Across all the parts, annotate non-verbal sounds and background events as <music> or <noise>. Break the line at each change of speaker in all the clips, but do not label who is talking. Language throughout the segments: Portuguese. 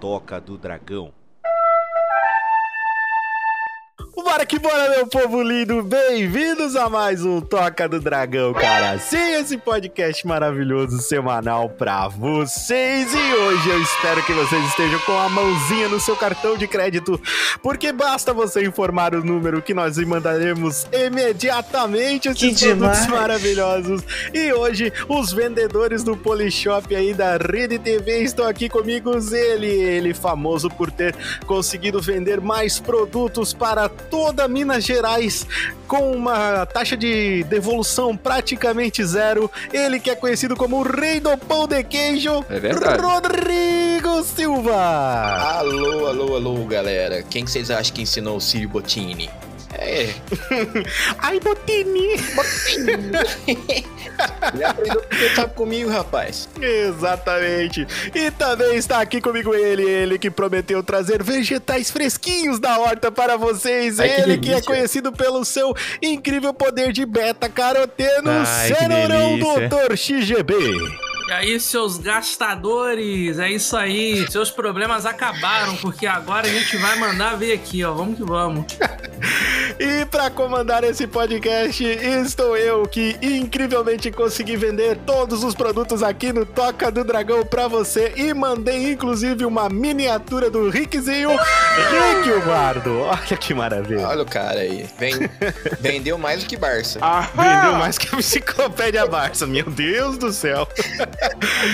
Toca do Dragão. Bora que bora, meu povo lindo! Bem-vindos a mais um Toca do Dragão, cara! Sim, esse podcast maravilhoso semanal pra vocês! E hoje eu espero que vocês estejam com a mãozinha no seu cartão de crédito, porque basta você informar o número que nós mandaremos imediatamente esses
Que
produtos
demais.
maravilhosos. E hoje, os vendedores do Polishop aí da Rede TV estão aqui comigo. Ele, ele famoso por ter conseguido vender mais produtos para toda Minas Gerais com uma taxa de devolução praticamente zero. Ele que é conhecido como o rei do pão de queijo,
É verdade.
Rodrigo Silva.
Alô, alô, alô, galera. Quem que vocês acham que ensinou o Círio Bottini? É, <laughs>
Ai, Botini.
ele aprendeu tá comigo, rapaz.
Exatamente. E também está aqui comigo ele, ele que prometeu trazer vegetais fresquinhos da horta para vocês.
Ai, que
ele que, é
delícia.
conhecido pelo seu incrível poder de beta-caroteno,
que
Cenourão. Doutor XGB.
E aí, seus gastadores, é isso aí. Seus problemas acabaram, porque agora a gente vai mandar ver aqui, ó. Vamos que vamos. <laughs>
E para comandar esse podcast, estou eu que incrivelmente consegui vender todos os produtos aqui no Toca do Dragão para você e mandei inclusive uma miniatura do Rickzinho, Rick o Bardo. Olha que maravilha.
Olha o cara aí. Vem- <laughs> vendeu mais do que Barça.
Vendeu mais que a enciclopédia Barça, meu Deus do céu. <laughs>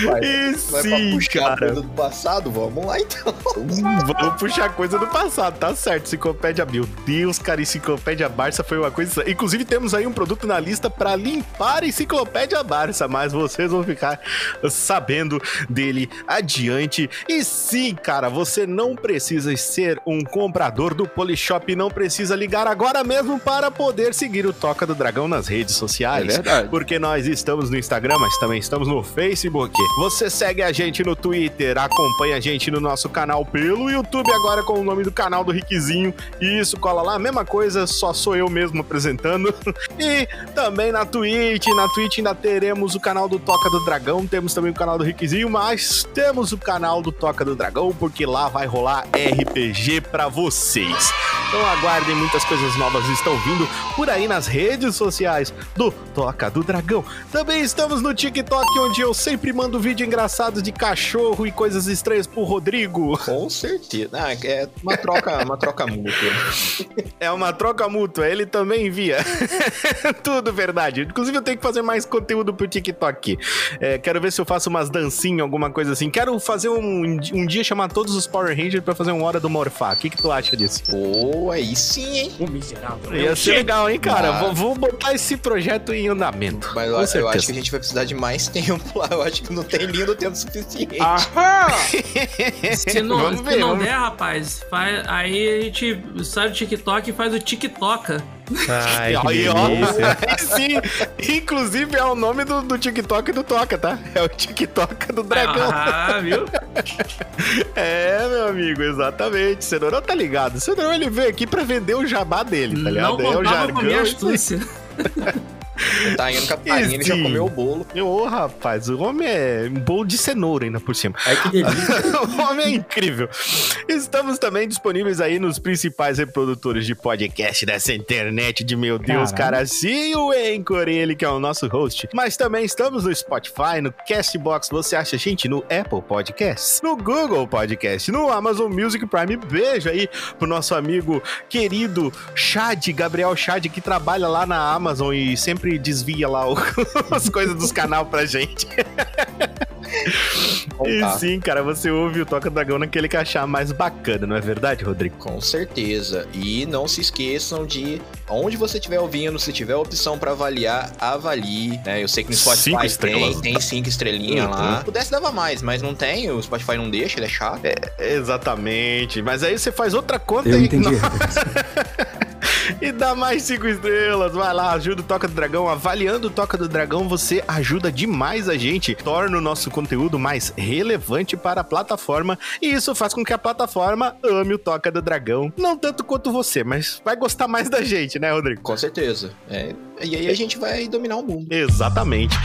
Vai,
E
vai pra
sim,
puxar
cara.
coisa do passado? Vamos lá então.
Vamos puxar coisa do passado, tá certo. Enciclopédia, meu Deus, cara, enciclopédia Barça foi uma coisa. Inclusive, temos aí um produto na lista pra limpar a enciclopédia Barça, mas vocês vão ficar sabendo dele adiante. E sim, cara, você não precisa ser um comprador do Polishop, não precisa ligar agora mesmo para poder seguir o Toca do Dragão nas redes sociais.
É verdade.
Porque nós estamos no Instagram, mas também estamos no Facebook. Você segue a gente no Twitter, acompanha a gente no nosso canal pelo YouTube, agora com o nome do canal do Rickzinho. E isso, cola lá, mesma coisa, só sou eu mesmo apresentando. <laughs> E também na Twitch, na Twitch ainda teremos o canal do Toca do Dragão, temos também o canal do Rickzinho, mas temos o canal do Toca do Dragão, porque lá vai rolar RPG pra vocês. Então aguardem, muitas coisas novas estão vindo por aí nas redes sociais do Toca do Dragão. Também estamos no TikTok, onde eu sempre mando vídeo engraçado de cachorro e coisas estranhas pro Rodrigo.
Com certeza. Ah, é uma troca, uma troca mútua.
É uma troca mútua, ele também envia. <laughs> Tudo verdade. Inclusive, eu tenho que fazer mais conteúdo pro TikTok. É, quero ver se eu faço umas dancinhas, alguma coisa assim. Quero fazer um, um dia chamar todos os Power Rangers pra fazer um Hora do Morfá. O que, que tu acha disso?
Pô, aí sim, hein?
O miserável.
Ia ser legal, hein, cara?
Ah.
Vou, vou botar esse projeto em andamento.
Mas eu, eu acho que a gente vai precisar de mais <laughs> tempo lá. Eu acho que não tem lindo tempo suficiente. <laughs>
Se não,
Vamos
se
ver,
não
vamos-
der, rapaz, faz, aí a gente sai do TikTok e faz o TikToka.
Ai, que
Aí, <laughs> sim. Inclusive é o nome do, do TikTok do Toca, tá? É o TikTok do dragão.
Ah, viu? <laughs>
É, meu amigo, exatamente. Cenourão tá ligado. Cenourão ele veio aqui pra vender o jabá dele, tá ligado?
Não
é o
contava com minha
jargão.
Astúcia.
Tá indo com a farinha, ele já comeu o bolo.
Ô, rapaz, o homem é um bolo de cenoura ainda por cima.
Ai, que delícia. <laughs>
o homem é incrível. Estamos também disponíveis aí nos principais reprodutores de podcast dessa internet de meu Deus,
Caralho.
cara. Sim, o Anchor, ele que é o nosso host. Mas também estamos no Spotify, no Castbox. Você acha a gente no Apple Podcasts, no Google Podcast, no Amazon Music Prime. Beijo aí pro nosso amigo querido Chad, Gabriel Chad, que trabalha lá na Amazon e sempre desvia lá o- <laughs> as coisas dos canal pra gente. E
Tá.
sim, cara, você ouve o Toca Dragão naquele que achar mais bacana, não é verdade, Rodrigo?
Com certeza. E não se esqueçam de onde você estiver ouvindo, se tiver opção pra avaliar, avalie. Né? Eu sei que no Spotify
Cinco
tem, tem cinco estrelinhas
Uhum.
lá. Se pudesse dava mais, mas não tem. O Spotify não deixa, ele é chato.
Exatamente. Mas aí você faz outra conta
Eu
e,
entendi. <laughs> <laughs>
e dá mais cinco estrelas. Vai lá, ajuda o Toca do Dragão. Avaliando o Toca do Dragão, você ajuda demais a gente. Torna o nosso conteúdo mais relevante para a plataforma. E isso faz com que a plataforma ame o Toca do Dragão. Não tanto quanto você, mas vai gostar mais da gente, né, Rodrigo?
Com certeza. É, E aí a gente vai dominar o mundo.
Exatamente.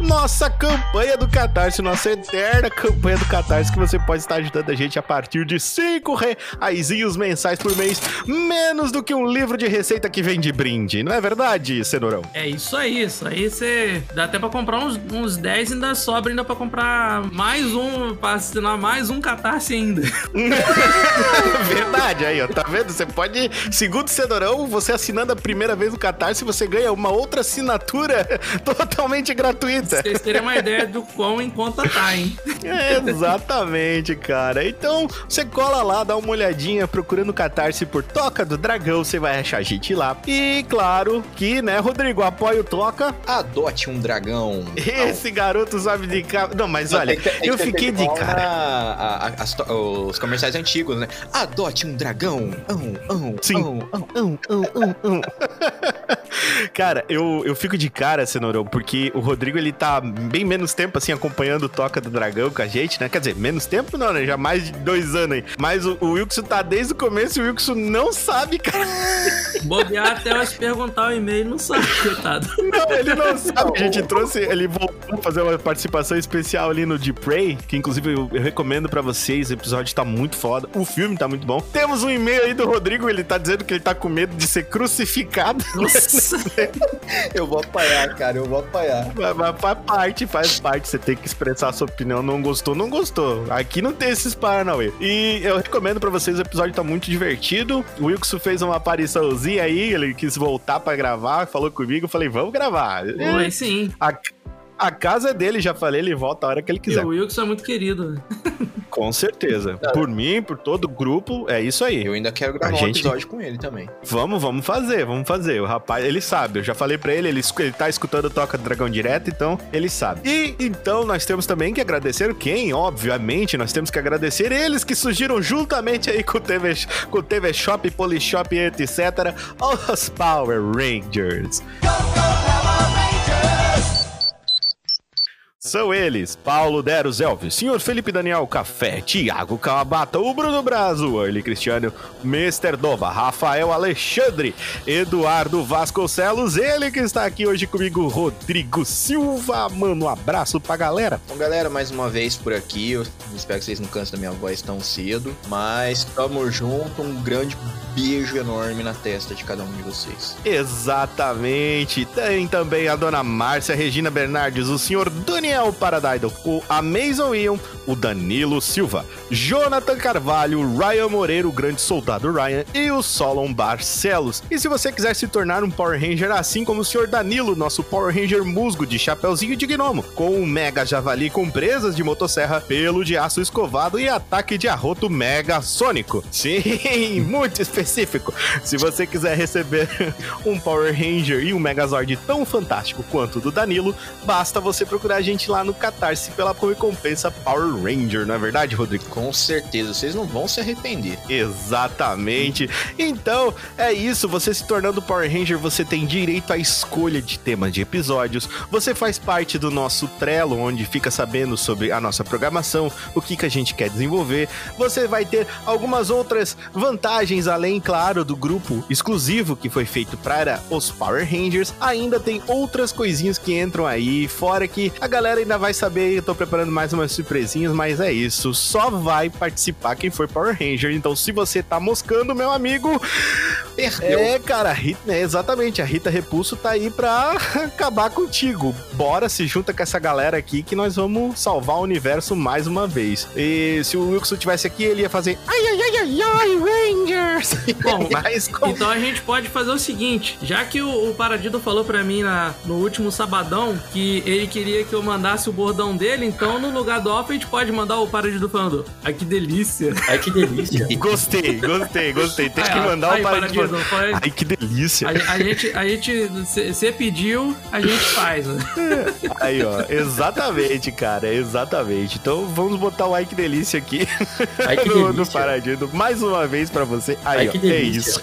Nossa campanha do Catarse, nossa eterna campanha do Catarse, que você pode estar ajudando a gente a partir de 5 reaisinhos mensais por mês, menos do que um livro de receita que vem de brinde, não é verdade, Cenourão?
É isso aí, isso aí você dá até pra comprar uns, uns 10 ainda sobra ainda pra comprar mais um, pra assinar mais um Catarse ainda. <laughs>
verdade, aí ó, tá vendo? Você pode, segundo o Cenourão, você assinando a primeira vez no Catarse, você ganha uma outra assinatura <laughs> totalmente gratuita.
Vocês terem uma ideia do quão em conta tá, hein?
É, exatamente, cara. Então, você cola lá, dá uma olhadinha, procurando o Catarse por Toca do Dragão, você vai achar a gente lá. E, claro, que, né, Rodrigo, apoia o Toca.
Adote um dragão.
Esse garoto sabe de... Ca... Não, mas olha,
Tem que- tem
eu fiquei de cara.
a- a- as os comerciais antigos, né? Adote um dragão. Ão, ão,
Sim.
ão, ão.
Hum, hum, hum, hum. Cara, eu, eu fico de cara, Cenourão, porque o Rodrigo, ele tá bem menos tempo, assim, acompanhando o Toca do Dragão com a gente, né? Quer dizer, menos tempo não, né? Já mais de dois anos aí. Mas o, o Wilkson tá desde o começo e o Wilkson não sabe, cara. <laughs>
Bobear até eu te perguntar o e-mail, não sabe, coitado.
Não, ele não sabe. A gente trouxe, ele voltou a fazer uma participação especial ali no Deep Prey, que inclusive eu, eu recomendo pra vocês, o episódio tá muito foda, o filme tá muito bom. Temos um e-mail aí do Rodrigo, ele tá dizendo que ele tá com medo de ser crucificado.
Nossa. <laughs> <laughs>
Eu vou apanhar, cara, eu vou apanhar.
Mas, mas faz parte, faz parte. Você tem que expressar a sua opinião. Não gostou, não gostou. Aqui não tem esses Paranauê. E eu recomendo pra vocês, o episódio tá muito divertido. O Wilkson fez uma apariçãozinha aí, ele quis voltar pra gravar, falou comigo, eu falei, vamos gravar.
Oi, sim.
A, a casa é dele, já falei, ele volta a hora que ele
E
quiser.
o Wilson é muito querido. <laughs>
Com certeza. Por mim, por todo o grupo, é isso aí.
Eu ainda quero gravar
A
um
gente-
episódio com ele também.
Vamos, vamos fazer, vamos fazer. O rapaz, ele sabe, eu já falei pra ele, ele, ele tá escutando o Toca do Dragão direto, então ele sabe. E então nós temos também que agradecer quem? Obviamente, nós temos que agradecer eles que surgiram juntamente aí com o TV, com o TV Shop, Polishop, etc. Os Power Rangers. São eles, Paulo Deros Elvis, Senhor Felipe Daniel Café, Tiago Kawabata, o Bruno Brazo, o Early Cristiano, Mr. Doba, Rafael Alexandre, Eduardo Vasconcelos, ele que está aqui hoje comigo, Rodrigo Silva. Mano, um abraço pra galera.
Então, galera, mais uma vez por aqui. Eu espero que vocês não cansem da minha voz tão cedo. Mas tamo junto. Um grande beijo enorme na testa de cada um de vocês.
Exatamente. Tem também a dona Márcia Regina Bernardes, o senhor Daniel Paradaido, o Amazon Ion, o Danilo Silva, Jonathan Carvalho, Ryan Moreira, o grande soldado Ryan e o Solon Barcelos. E se você quiser se tornar um Power Ranger assim como o senhor Danilo, nosso Power Ranger musgo de chapeuzinho de gnomo, com um mega javali com presas de motosserra, pelo de aço escovado e ataque de arroto mega sônico. Sim, <laughs> muito específico. Se você quiser receber <laughs> um Power Ranger e um Megazord tão fantástico quanto o do Danilo, basta você procurar a gente lá no Catarse pela recompensa Power Ranger, não é verdade, Rodrigo?
Com certeza, vocês não vão se arrepender.
Exatamente. Então, é isso. Você se tornando Power Ranger, você tem direito à escolha de temas de episódios. Você faz parte do nosso Trello, onde fica sabendo sobre a nossa programação, o que, que a gente quer desenvolver. Você vai ter algumas outras vantagens, além, claro, do grupo exclusivo que foi feito para os Power Rangers. Ainda tem outras coisinhas que entram aí, fora que a galera ainda vai saber. Eu tô preparando mais umas surpresinhas, mas é isso. Só vai participar quem for Power Ranger. Então, se você tá moscando, meu amigo,
Perdeu.
é, cara, a Rita, é, exatamente. A Rita Repulso tá aí pra <laughs> acabar contigo. Bora, se junta com essa galera aqui que nós vamos salvar o universo mais uma vez. E se o Wilson tivesse aqui, ele ia fazer ai, ai, ai, ai, ai, Rangers. <laughs>
Bom, <laughs>
Mas como...
Então a gente pode fazer o seguinte, já que o, o Paradido falou pra mim na, no último sabadão que ele queria que eu mandasse o bordão dele, então no lugar do off a gente pode mandar o Paradido falando, ai que delícia.
Ai, que delícia. <laughs>
Gostei, gostei, gostei. Tem
Aí,
que mandar
aí,
o
foi-
Ai, que delícia.
A, a gente, a gente, você pediu, a gente faz. né? <laughs>
Aí, ó, exatamente, cara, exatamente. Então vamos botar o ai que delícia aqui
Ai, que <laughs>
no, no
delícia.
paradinho do mais uma vez pra você. Aí,
Ai,
ó,
que
é
delícia.
isso.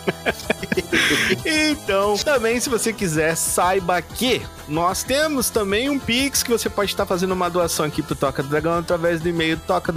então, também se você quiser, saiba que nós temos também um Pix que você pode estar fazendo uma doação aqui pro Toca do Dragão através do e-mail toca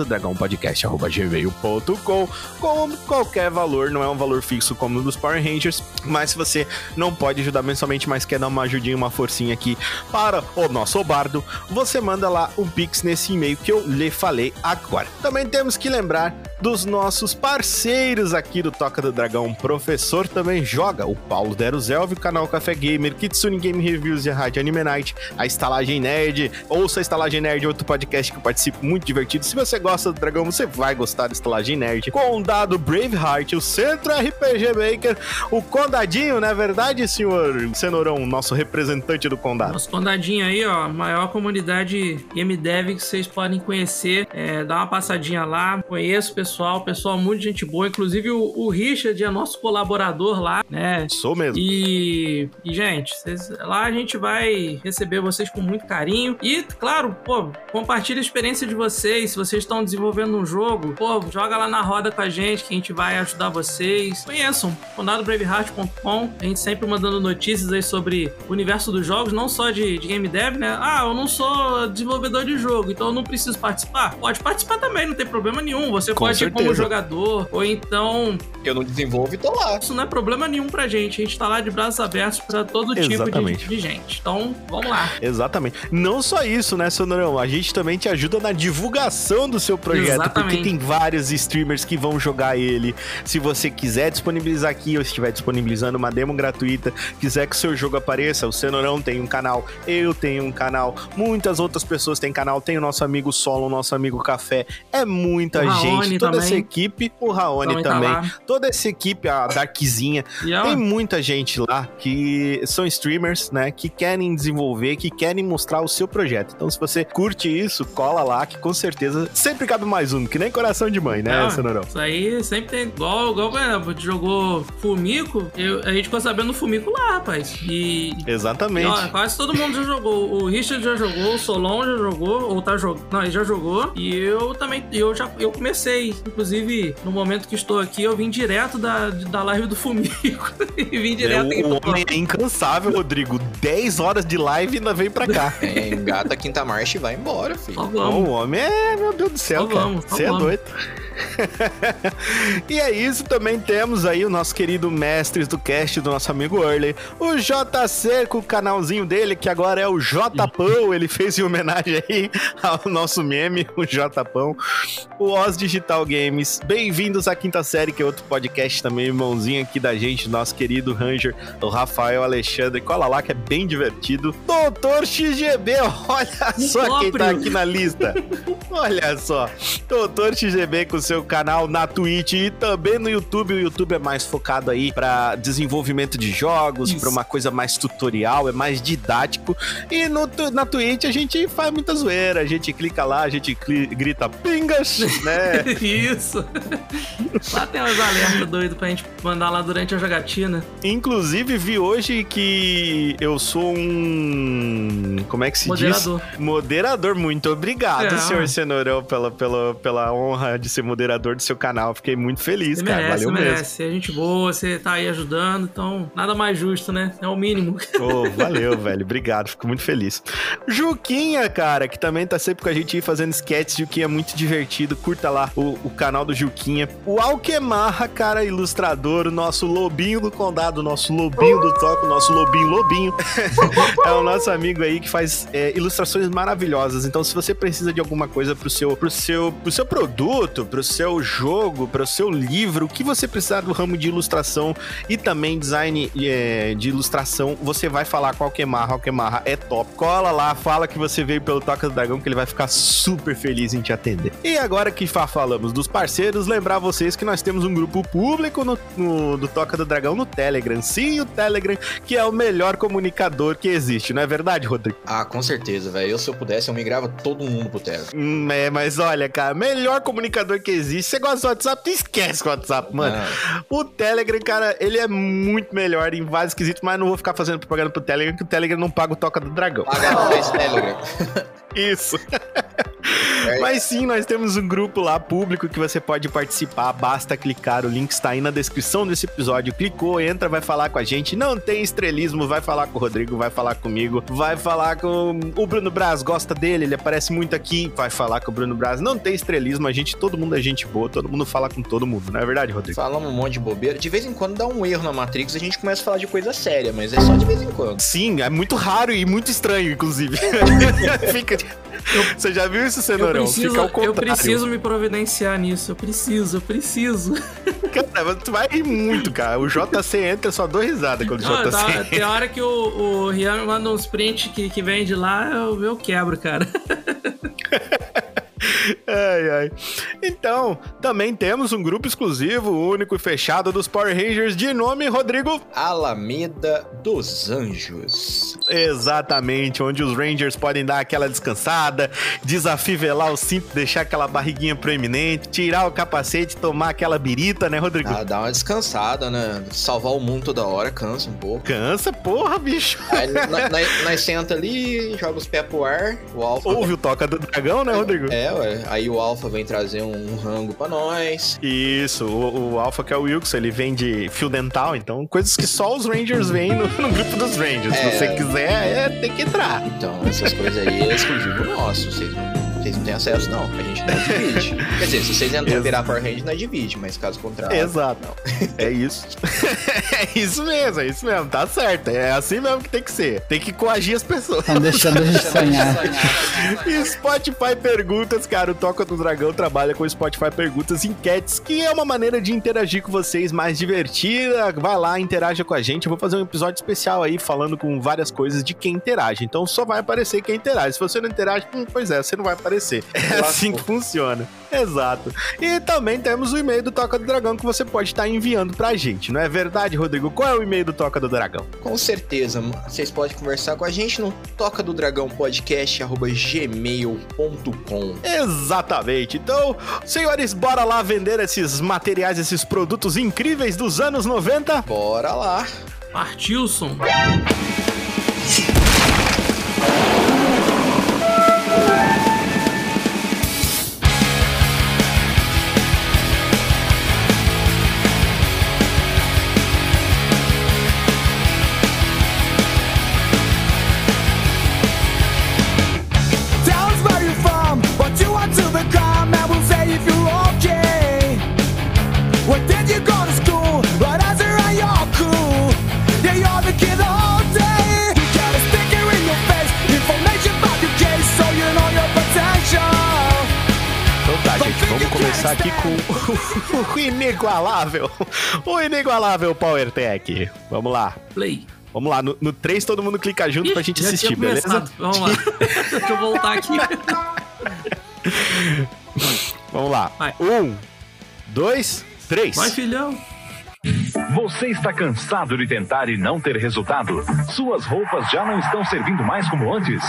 com qualquer valor, não é um valor fixo como no dos Power Rangers, mas se você não pode ajudar mensalmente, mas quer dar uma ajudinha, uma forcinha aqui para o nosso bardo, você manda lá um Pix nesse e-mail que eu lhe falei agora. Também temos que lembrar dos nossos parceiros aqui do Toca do Dragão. Professor também joga, o Paulo Deruzelvi, o canal Café Gamer, Kitsune Game Reviews e a Rádio Anime Night, a Estalagem Nerd, ouça a Estalagem Nerd, outro podcast que eu participo, muito divertido. Se você gosta do Dragão, você vai gostar da Estalagem Nerd. Condado Braveheart, o Centro RPG Maker, o Condadinho, não é verdade, senhor Cenourão, nosso representante do Condado?
Nosso condadinho aí, ó, maior comunidade game dev que vocês podem conhecer. É, dá uma passadinha lá, conheço o pessoal, pessoal muito gente boa. Inclusive o, o Richard é nosso colaborador lá, né?
Sou mesmo.
E, e, gente, vocês- lá a gente vai receber vocês com muito carinho. E, claro, pô, compartilha a experiência de vocês. Se vocês estão desenvolvendo um jogo, pô, joga lá na roda com a gente que a gente vai ajudar vocês. Conheçam, condadobraveheart.com. A gente sempre mandando notícias aí sobre o universo dos jogos, não só de, de game dev, né? Ah, eu não sou desenvolvedor de jogo, então eu não preciso participar. Pode participar também, não tem problema nenhum. Você
Com
pode ir como
certeza.
jogador, ou então
Eu não desenvolvo e tô lá.
isso não é problema nenhum pra gente. A gente tá lá de braços abertos pra todo tipo de,
Exatamente.
de gente. Então, vamos lá.
Exatamente. Não só isso, né, Sonorão? A gente também te ajuda na divulgação do seu projeto,
Exatamente.
porque tem vários streamers que vão jogar ele. Se você quiser disponibilizar aqui, ou estiver disponibilizando uma demo gratuita, quiser que o seu jogo apareça, o Sonorão tem um canal, eu tenho um canal, muitas outras pessoas têm canal, tem o nosso amigo Solo, o nosso amigo Café, é muita
O Raoni
gente, toda
também.
essa equipe, o Raoni
Também tá
também,
lá.
toda essa equipe, a Darkzinha,
E
tem muita gente lá que são streamers, né? Que querem desenvolver, que querem mostrar o seu projeto. Então, se você curte isso, cola lá, que com certeza sempre cabe mais um, que nem coração de mãe, né,
É.
Sonorão?
isso aí sempre tem. Igual, igual por exemplo, jogou Fumico, eu- a gente ficou sabendo do Fumico lá, rapaz. E. e,
Exatamente.
ó, quase todo mundo já jogou. O Richard já jogou, o Solon já jogou, ou tá jogando. Não, ele já jogou. E eu também. Eu já eu comecei. Inclusive, no momento que estou aqui, eu vim direto da, da live do Fumico. <laughs> e vim
É,
direto aqui
o, o homem é incansável, Rodrigo. 10 horas de live e ainda vem pra cá. <laughs>
É, engata a quinta marcha e vai embora, filho.
Só vamos.
o homem é, meu Deus do céu,
Só
cara.
vamos,
Você é doido. <laughs> e é isso, também temos aí o nosso querido mestres do cast do nosso amigo Early, o JC com o canalzinho dele, que agora é o Jpão, ele fez em homenagem aí ao nosso meme, o Jpão, o Oz Digital Games, bem-vindos à quinta série, que é outro podcast também, irmãozinho aqui da gente, nosso querido Ranger, o Rafael Alexandre, cola lá que é bem divertido, Doutor XGB, <laughs> olha só quem tá aqui na lista, <laughs> olha só, Doutor XGB com seu canal na Twitch e também no YouTube. O YouTube é mais focado aí pra desenvolvimento de jogos, pra uma coisa mais tutorial, é mais didático. E no, na Twitch a gente faz muita zoeira, a gente clica lá, a gente grita pingas, né? <laughs>
Isso. <laughs> Lá tem umas alertas doido pra gente mandar lá durante a jogatina.
Inclusive vi hoje que eu sou um, como é que se
Moderador.
diz? Moderador. Muito obrigado,
É.
senhor Cenourão, pela, pela, pela honra de ser moderador do seu canal. Fiquei muito feliz,
Você
cara.
merece,
Valeu
você
mesmo.
merece. Você é gente boa, você tá aí ajudando, então nada mais justo, né? É o mínimo.
Ô, valeu, <laughs> velho. Obrigado. Fico muito feliz. Juquinha, cara, que também tá sempre com a gente aí fazendo sketches. Juquinha é muito divertido. Curta lá o, o canal do Juquinha. O Alquemarra, cara, ilustrador. O nosso lobinho do condado. O nosso lobinho do toco. O nosso lobinho lobinho. <laughs> é o nosso amigo aí que faz é, ilustrações maravilhosas. Então, se você precisa de alguma coisa pro seu, pro seu, pro seu produto, pro seu jogo, pro seu livro, o que você precisar do ramo de ilustração e também design é, de ilustração, você vai falar com o Alquemarra. Alquemarra é top. Cola lá, fala que você veio pelo Toca do Dragão, que ele vai ficar super feliz em te atender. E agora que fa- falamos dos parceiros, lembrar vocês que nós temos um grupo público no, no- do Toca do Dragão no Telegram. Sim, o Telegram, que é o melhor comunicador que existe, não é verdade, Rodrigo?
Ah, com certeza, velho. Eu, se eu pudesse, eu migrava todo mundo pro Telegram.
Hum, é, mas olha, cara, melhor comunicador que existe. Você gosta do WhatsApp, tu esquece o WhatsApp, mano. O Telegram, cara, ele é muito melhor em vários quesitos, mas não vou ficar fazendo propaganda pro Telegram, que o Telegram não paga o Toca do Dragão.
paga nós, Telegram. <laughs>
Isso. <laughs> Mas sim, nós temos um grupo lá público que você pode participar. Basta clicar, o link está aí na descrição desse episódio. Clicou, entra, vai falar com a gente. Não tem estrelismo, vai falar com o Rodrigo, vai falar comigo, vai falar com o Bruno Braz, gosta dele, ele aparece muito aqui, vai falar com o Bruno Braz. Não tem estrelismo, a gente, todo mundo é gente boa, todo mundo fala com todo mundo, não é verdade, Rodrigo?
Falamos um monte de bobeira. De vez em quando dá um erro na Matrix, a gente começa a falar de coisa séria, mas é só de vez em quando.
Sim, é muito raro e muito estranho, inclusive. <laughs> Fica. Você já viu isso,
Eu
Cenourão?
preciso,
Fica ao
eu
contrário.
preciso me providenciar nisso. Eu preciso, eu preciso. <laughs>
Cara, tu vai rir muito, cara. O JC entra, só dou risada quando o JC
tá,
entra.
tem hora que o, o Rian manda uns prints que, que vem de lá, eu, eu quebro, cara. <laughs>
Ai, ai. Então, também temos um grupo exclusivo, único e fechado dos Power Rangers de nome Rodrigo.
Alameda dos Anjos.
Exatamente, onde os Rangers podem dar aquela descansada, desafivelar o cinto, deixar aquela barriguinha proeminente, tirar o capacete, tomar aquela birita, né, Rodrigo?
Dá, dá uma descansada, né? Salvar o mundo toda hora cansa um pouco.
Cansa, porra, bicho.
Aí nós, nós- nós senta ali, joga os pés pro ar, o Alpha.
Ouve o Toca do Dragão, né, Rodrigo?
É, ué. Aí o Alpha vem trazer um, um rango pra nós.
Isso, o, o Alpha que é o Wilkes, ele vem de fio dental, então coisas que só os Rangers veem no, no grupo dos Rangers.
É.
Se você quiser, é, tem que entrar.
Então, essas coisas aí é exclusivo nosso. Vocês não, vocês não têm acesso, não. A gente não divide. <laughs> Quer dizer, se vocês entrarem
Ex-
virar Power Range, nós divide, mas caso contrário.
Exato. É isso. <laughs> é isso mesmo, é isso mesmo, tá certo. É assim mesmo que tem que ser. Tem que coagir as pessoas.
Estão deixando a gente sonhar.
E Spotify Perguntas, cara, o Toca do Dragão trabalha com Spotify Perguntas Enquetes, que é uma maneira de interagir com vocês mais divertida. Vai lá, interaja com a gente. Eu vou fazer um episódio especial aí falando com várias coisas de quem interage. Então só vai aparecer quem interage. Se você não interage, hum, pois é, você não vai aparecer. É assim que funciona. Exato. E também temos o e-mail do Toca do Dragão que você pode estar enviando pra gente, não é verdade, Rodrigo? Qual é o e-mail do Toca do Dragão?
Com certeza, mano. vocês podem conversar com a gente no toca do dragão podcast gmail.com.
Exatamente. Então, senhores, bora lá vender esses materiais, esses produtos incríveis dos anos 90?
Bora lá.
Partilson.
Começar aqui com <laughs> o inigualável, o inigualável Power Tech. Vamos lá.
Play.
Vamos lá, no, no 3 todo mundo clica junto pra gente assistir, beleza?
começado. Vamos lá. <laughs> Deixa eu voltar aqui.
Vamos lá.
Vai.
Um, dois, três.
Vai, filhão.
Você está cansado de tentar e não ter resultado? Suas roupas já não estão servindo mais como antes?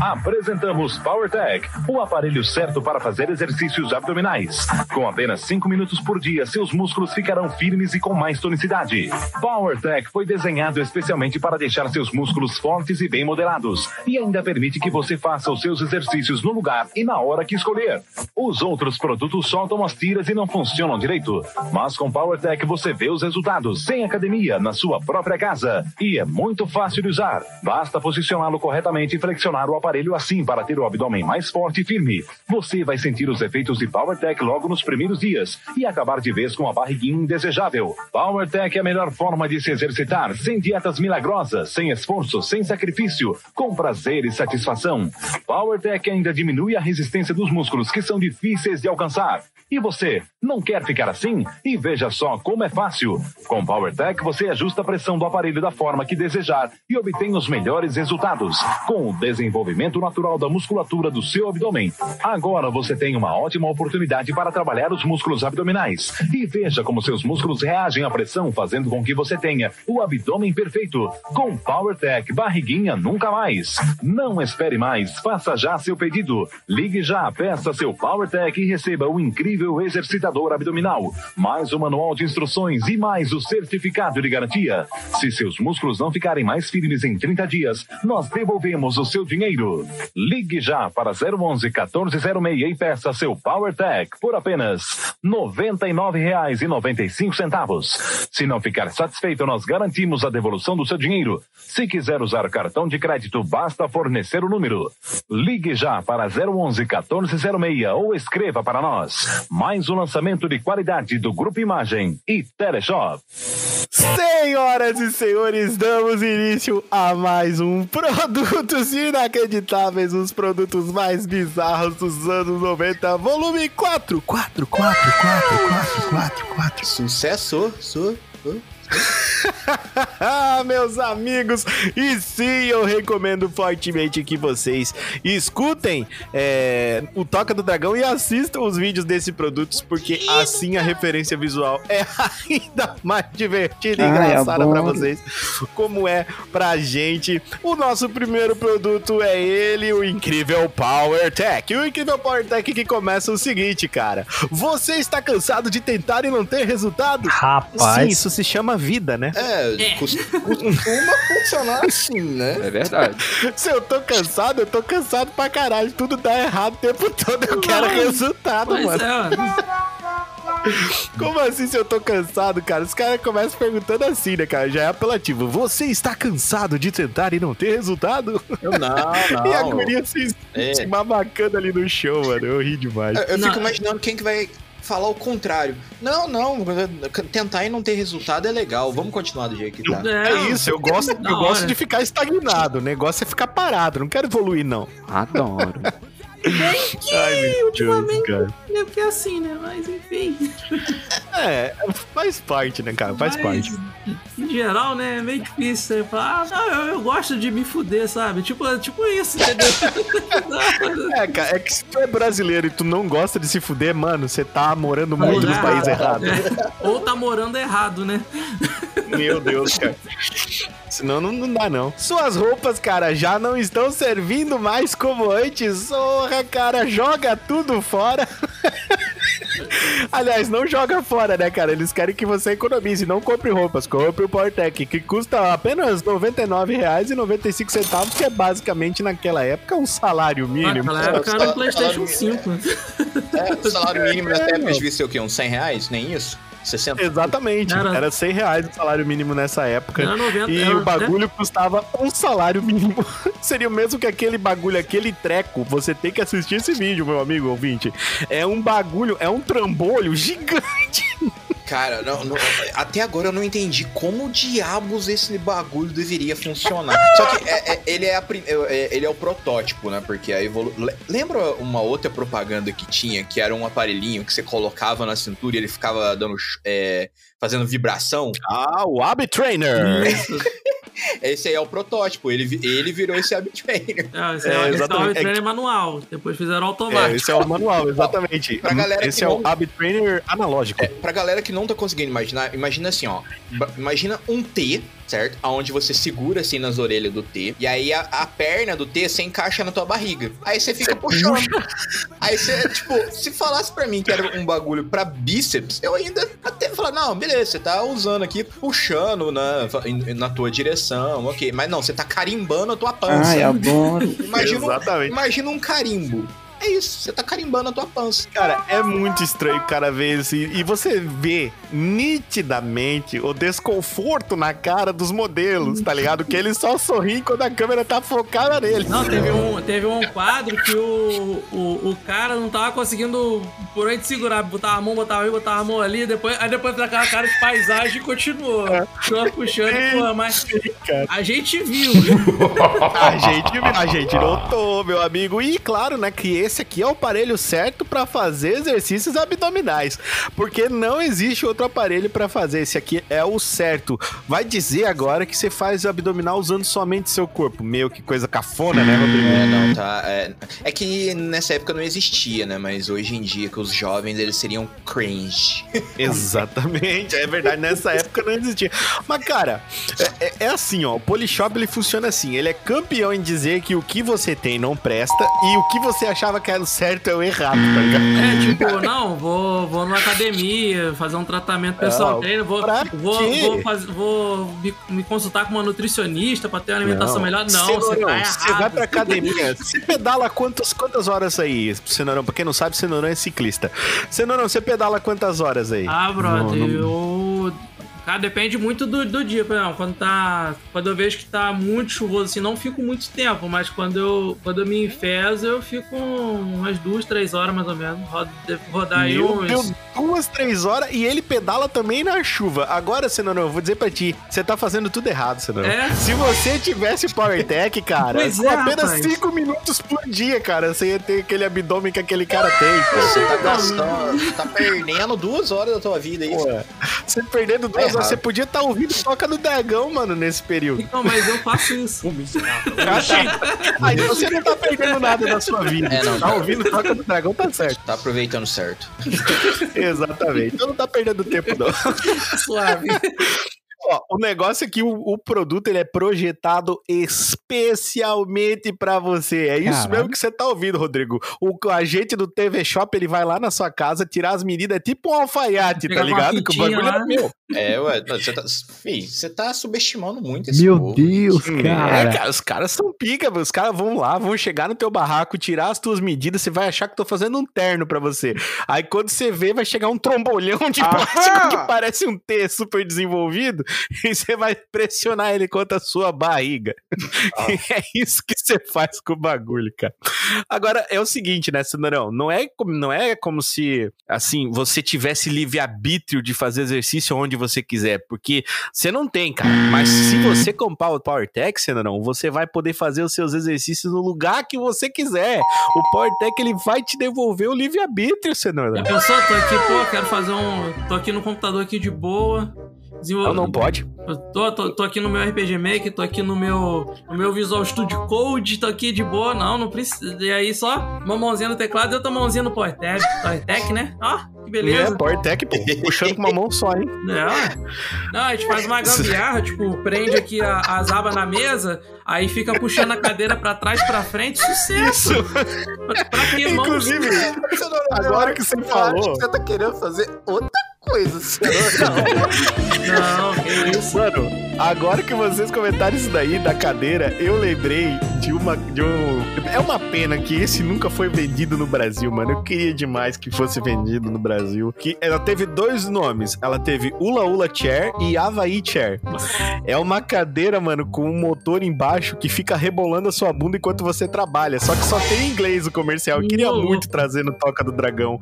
Apresentamos PowerTech, o aparelho certo para fazer exercícios abdominais. Com apenas 5 minutos por dia, seus músculos ficarão firmes e com mais tonicidade. PowerTech foi desenhado especialmente para deixar seus músculos fortes e bem modelados, e ainda permite que você faça os seus exercícios no lugar e na hora que escolher. Os outros produtos soltam as tiras e não funcionam direito, mas com PowerTech você vê os resultados sem academia na sua própria casa e é muito fácil de usar. Basta posicioná-lo corretamente e flexionar o aparelho assim para ter o abdômen mais forte e firme. Você vai sentir os efeitos de PowerTech logo nos primeiros dias e acabar de vez com a barriguinha indesejável. PowerTech é a melhor forma de se exercitar sem dietas milagrosas, sem esforço, sem sacrifício, com prazer e satisfação. PowerTech ainda diminui a resistência dos músculos que são difíceis de alcançar. E você, não quer ficar assim? E veja só como é fácil. Com PowerTech você ajusta a pressão do aparelho da forma que desejar e obtém os melhores resultados, com o desenvolvimento natural da musculatura do seu abdômen. Agora você tem uma ótima oportunidade para trabalhar os músculos abdominais. E veja como seus músculos reagem à pressão, fazendo com que você tenha o abdômen perfeito. Com PowerTech, barriguinha nunca mais. Não espere mais, faça já seu pedido. Ligue já, peça seu PowerTech e receba o incrível incrível exercitador abdominal, mais o manual de instruções e mais o certificado de garantia. Se seus músculos não ficarem mais firmes em 30 dias, nós devolvemos o seu dinheiro. Ligue já para 011 1406 e peça seu PowerTech por apenas R$ 99,95. Se não ficar satisfeito, nós garantimos a devolução do seu dinheiro. Se quiser usar cartão de crédito, basta fornecer o número. Ligue já para 011 1406 ou escreva para nós. Mais um lançamento de qualidade do Grupo Imagem e Teleshop.
Senhoras e senhores, damos início a mais um Produtos Inacreditáveis, os produtos mais bizarros dos anos 90, volume 4. 4, 4, 4, 4, 4, 4.
Sucesso, su, su. <laughs>
Meus amigos, e sim, eu recomendo fortemente que vocês escutem é, o Toca do Dragão e assistam os vídeos desses produtos, porque assim a referência visual é <laughs> ainda mais divertida e
Ai,
engraçada pra
adoro.
vocês, como é pra gente. O nosso primeiro produto é ele, o incrível Power Tech. O incrível Power Tech que começa o seguinte, cara. Você está cansado de tentar e não ter resultado?
Rapaz.
Sim, isso se chama vida, né?
É,
É.
cos- costuma funcionar assim, né?
É verdade.
Se eu tô cansado, eu tô cansado pra caralho. Tudo dá errado o tempo todo. Eu quero resultado,
Pois
mano.
é, mano.
Como assim se eu tô cansado, cara? Os caras começam perguntando assim, né, cara? Já é apelativo. Você está cansado de tentar e não ter resultado?
Eu não, não. <laughs>
E a guria se,
É.
se babacando ali no show, mano. Eu ri demais.
Eu, eu fico imaginando quem que vai falar o contrário. Não, não, tentar e não ter resultado é legal. Vamos continuar do jeito que tá.
É isso, eu gosto, eu gosto de ficar estagnado. O negócio é ficar parado. Não quero evoluir, não.
Adoro.
Ai, meu Deus,
ultimamente-
cara.
É porque é assim, né? Mas enfim.
É, faz parte, né, cara? Faz
Mas,
parte.
Em geral, né? É meio difícil você falar, ah, não, eu, eu gosto de me fuder, sabe? Tipo, tipo isso, entendeu? <laughs>
É, cara, é que se tu é brasileiro e tu não gosta de se fuder, mano, você tá morando muito no
É.
país errado.
É. Ou tá morando errado, né?
Meu Deus, cara. Senão não, não dá, não. Suas roupas, cara, já não estão servindo mais como antes. Porra, cara, joga tudo fora. <laughs> <laughs> Aliás, não joga fora, né, cara? Eles querem que você economize. Não compre roupas, compre o PowerTech, que custa apenas R$ 99,95, que é basicamente naquela época um salário mínimo.
Naquela época era um PlayStation
mínimo.
5.
É, o salário mínimo <laughs>
É,
época
meu.
devia ser o quê? Uns 100 reais? Nem isso? 60?
Exatamente.
Era-
Era 100 reais o salário mínimo nessa época.
Era 90,
E
era-
o bagulho custava um salário mínimo. <laughs> Seria o mesmo que aquele bagulho, aquele treco. Você tem que assistir esse vídeo, meu amigo ouvinte. É um bagulho, é um trambolho gigante.
Cara, não- não- até agora eu não entendi como diabos esse bagulho deveria funcionar. Só que é- é- ele, é a é- é- ele é o protótipo, né? Porque a evolu... Le- Lembra uma outra propaganda que tinha, que era um aparelhinho que você colocava na cintura e ele ficava dando é, fazendo vibração?
Ah, o Ab Trainer.
Esse aí é o protótipo. Ele, ele virou esse Abtrainer.
É, esse
É,
é, esse é o treino manual. Depois fizeram
É,
automático.
esse é o manual, exatamente.
Pra galera
esse
que
é o
não-
Ab Trainer analógico.
É, pra galera que não tá conseguindo imaginar, imagina assim, ó. Imagina um T, certo? Aonde você segura assim nas orelhas do T. E aí a, a perna do T você encaixa na tua barriga. Aí você fica puxando. Aí você, tipo, se falasse pra mim que era um bagulho pra bíceps, eu ainda até falar, não, beleza, você tá usando aqui, puxando na, na tua direção, ok. Mas não, você tá carimbando a tua pança.
Ai, adoro.
imagina,
Exatamente.
imagina um carimbo. É isso, você tá carimbando a tua pança.
Cara, é muito estranho, cara, ver esse. E você vê nitidamente o desconforto na cara dos modelos, tá ligado? Que eles só sorriem quando a câmera tá focada neles.
Não, teve um, teve um quadro que o, o, o cara não tava conseguindo por onde segurar. Botava a mão, botava aí, botava a mão ali, depois, aí depois fez aquela cara de paisagem e continuou. Só puxando, pô, mas
cara.
a gente viu. <laughs>
A gente, a gente notou, meu amigo. E claro, né, que esse aqui é o aparelho certo pra fazer exercícios abdominais. Porque não existe outro aparelho pra fazer. Esse aqui é o certo. Vai dizer agora que você faz abdominal usando somente seu corpo. Meu, que coisa cafona, né, Rodrigo?
É, não, tá. É, é que nessa época não existia, né? Mas hoje em dia, que que os jovens eles seriam cringe. <laughs>
Exatamente, é verdade. Nessa época não existia. Mas, cara, é, é- é assim, ó. O Polishop ele funciona assim. Ele é campeão em dizer que o que você tem não presta e o que você achava que era o certo o errado, tá ligado?
É, tipo, não, vou, vou numa academia, fazer um tratamento pessoal
Não,
treino, vou, vou, vou, faz- vou me, me consultar com uma nutricionista pra ter uma alimentação melhor. Não,
Cenourão,
você tá errado.
Você vai pra academia, você pedala quantas, quantas horas aí, Cenourão? Pra quem não sabe, Cenourão é ciclista. Cenourão, você pedala quantas horas aí?
Ah, brother,
Não, não-
eu. Cara, depende muito do, do dia, por exemplo, quando tá. Quando eu vejo que tá muito chuvoso, assim, não fico muito tempo, mas quando eu, quando eu me enfezo, eu fico umas duas, três horas mais ou menos. Rodo, devo rodar aí
Meu
uns.
Deus, duas, três horas e ele pedala também na chuva. Agora, Cenourão, eu vou dizer pra ti, você tá fazendo tudo errado, Cenourão.
É?
Se você tivesse PowerTech, cara,
Pois
com
é,
apenas
rapaz.
cinco minutos por dia, cara, você ia ter aquele abdômen que aquele cara tem.
Você tá gastando, tá perdendo duas horas da tua vida aí.
Pô, Você perdendo duas
errado.
você podia estar ouvindo Toca do Dragão, mano, nesse período.
Não, mas eu faço isso. <laughs>
Aí você não tá perdendo nada da sua vida.
É, não,
tá ouvindo Toca do Dragão, tá certo.
Tá aproveitando certo. <laughs>
Exatamente. Então não tá perdendo tempo, não.
Suave.
Ó, o negócio é que o, o produto ele é projetado especialmente pra você. É isso mesmo que você tá ouvindo, Rodrigo. O agente do TV Shop ele vai lá na sua casa tirar as medidas, é tipo um alfaiate,
Pegar
tá ligado? Que o bagulho é
lá.
meu.
É, ué, você tá, você tá subestimando muito esse
Meu
povo.
Deus,
É,
cara.
cara, os caras são pica, os caras vão lá, vão chegar no teu barraco, tirar as tuas medidas, você vai achar que tô fazendo um terno pra você. Aí quando você vê, vai chegar um trombolhão de plástico que parece um T super desenvolvido <laughs> e você vai pressionar ele contra a sua barriga. E <laughs> é isso que você faz com o bagulho, cara. Agora, é o seguinte, né, Cenarão? Não é, como- não é como se, assim, você tivesse livre-arbítrio de fazer exercício onde você quiser, porque você não tem, cara. Mas se você comprar o PowerTech, Cenarão, você vai poder fazer os seus exercícios no lugar que você quiser. O PowerTech, ele vai te devolver o livre-arbítrio, Cenarão.
Já pensou? Tô aqui, pô, quero fazer um. Tô aqui no computador aqui de boa. Desenvol...
Não, não pode.
Eu Tô, tô, tô aqui no meu RPG Maker, tô aqui no meu, no meu Visual Studio Code, tô aqui de boa, não, não precisa. E aí só uma mãozinha no teclado e outra mãozinha no PowerTech, PowerTech, né? Ó, que
É,
beleza.
PowerTech, pô. Puxando com uma mão só, hein? <laughs>
Não, não, a gente faz uma gambiarra, tipo, prende aqui a- as abas na mesa, aí fica puxando a cadeira pra trás, pra frente, sucesso. Pra, pra que mão?
Inclusive, agora que você falou.
você tá querendo fazer outra coisa, <laughs>
Não, que isso.
Mano, agora que vocês comentaram isso daí da cadeira, eu lembrei de uma. De um... É uma pena que esse nunca foi vendido no Brasil, mano. Eu queria demais que fosse vendido no Brasil. Que ela teve dois nomes. Ela teve Ula Ula Chair e Havaí Chair. É uma cadeira, mano, com um motor embaixo que fica rebolando a sua bunda enquanto você trabalha. Só que só tem em inglês o comercial. Eu queria muito trazer no Toca do Dragão.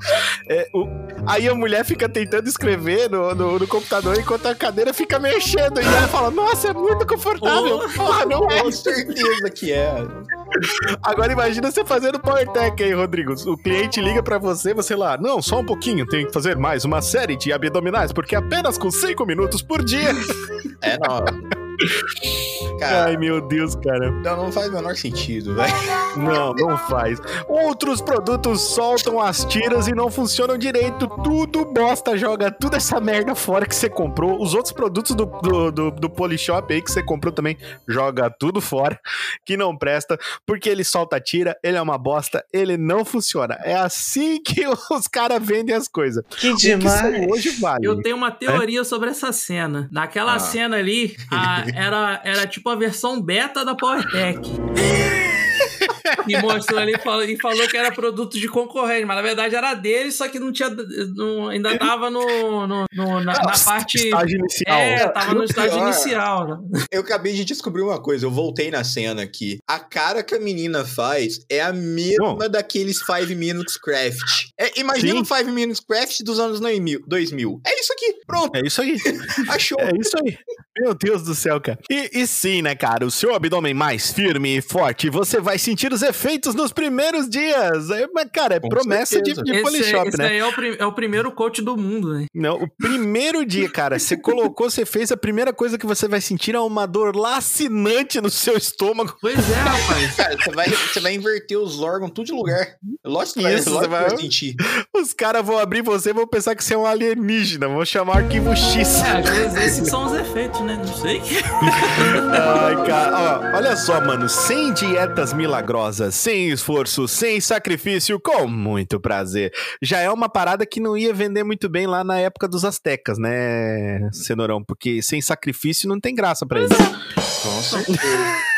É, o- Aí a mulher fica tentando escrever no, no, no computador enquanto a cadeira fica mexendo. E ela fala, nossa, é muito confortável.
Oh.
Porra, não é.
Com certeza que é.
Agora imagina você fazendo PowerTech aí, Rodrigo. O cliente liga pra você, você lá, não, só um pouquinho, tem que fazer mais uma série de abdominais, porque apenas com 5 minutos por dia.
É, não. Cara,
Ai, meu Deus, cara.
não, não faz o menor sentido, velho.
Não, não faz. Outros produtos soltam as tiras e não funcionam direito. Tudo bosta, joga tudo essa merda fora que você comprou. Os outros produtos do, do, do, do Polishop aí que você comprou também, joga tudo fora, que não presta, porque ele solta a tira, ele é uma bosta, ele não funciona. É assim <laughs> que os caras vendem as coisas.
Que
O que hoje vale.
Eu tenho uma teoria sobre essa cena. Naquela
Ah.
cena ali, <laughs> a- era, era tipo a versão beta da PowerTech. E mostrou ali e falou, que era produto de concorrente, mas na verdade era dele, só que não tinha. não- ainda tava no, no- no- na, na parte.
Estágio inicial.
É, tava no
O
estágio
pior-
inicial. né?
Eu acabei de descobrir uma coisa, eu voltei na cena aqui. A cara que a menina faz é a mesma
Não.
daqueles Five Minutes Craft. É, imagina um Five Minutes Craft dos anos 2000. 2000. É isso aqui, pronto,
É isso aí.
achou.
É isso aí. Meu Deus do céu, cara. E, e sim, né, cara? O seu abdômen mais firme e forte, você vai sentir primeiros efeitos nos primeiros dias. É, Mas, cara, é
Com
promessa de,
certeza.
de
Esse,
Polishop,
esse
né?
daí é o, prim- é o primeiro coach do mundo, né?
Não, o primeiro dia, cara, você colocou, você fez, a primeira coisa que você vai sentir é uma dor lacinante no seu estômago.
Pois é, rapaz.
Cara, você vai, você vai inverter os órgãos tudo de lugar. Lógico que
Isso, você
vai- sentir.
Os caras vão abrir você e vão pensar que você é um alienígena. Vão chamar arquivo X.
É, às vezes esses são os efeitos, né? Não sei. <laughs>
Ai, cara, ó, olha só, mano. Sem dietas milagrosas, sem esforço, sem sacrifício, com muito prazer. Já é uma parada que não ia vender muito bem lá na época dos astecas, né, Cenourão? Porque sem sacrifício não tem graça pra eles.
Com certeza.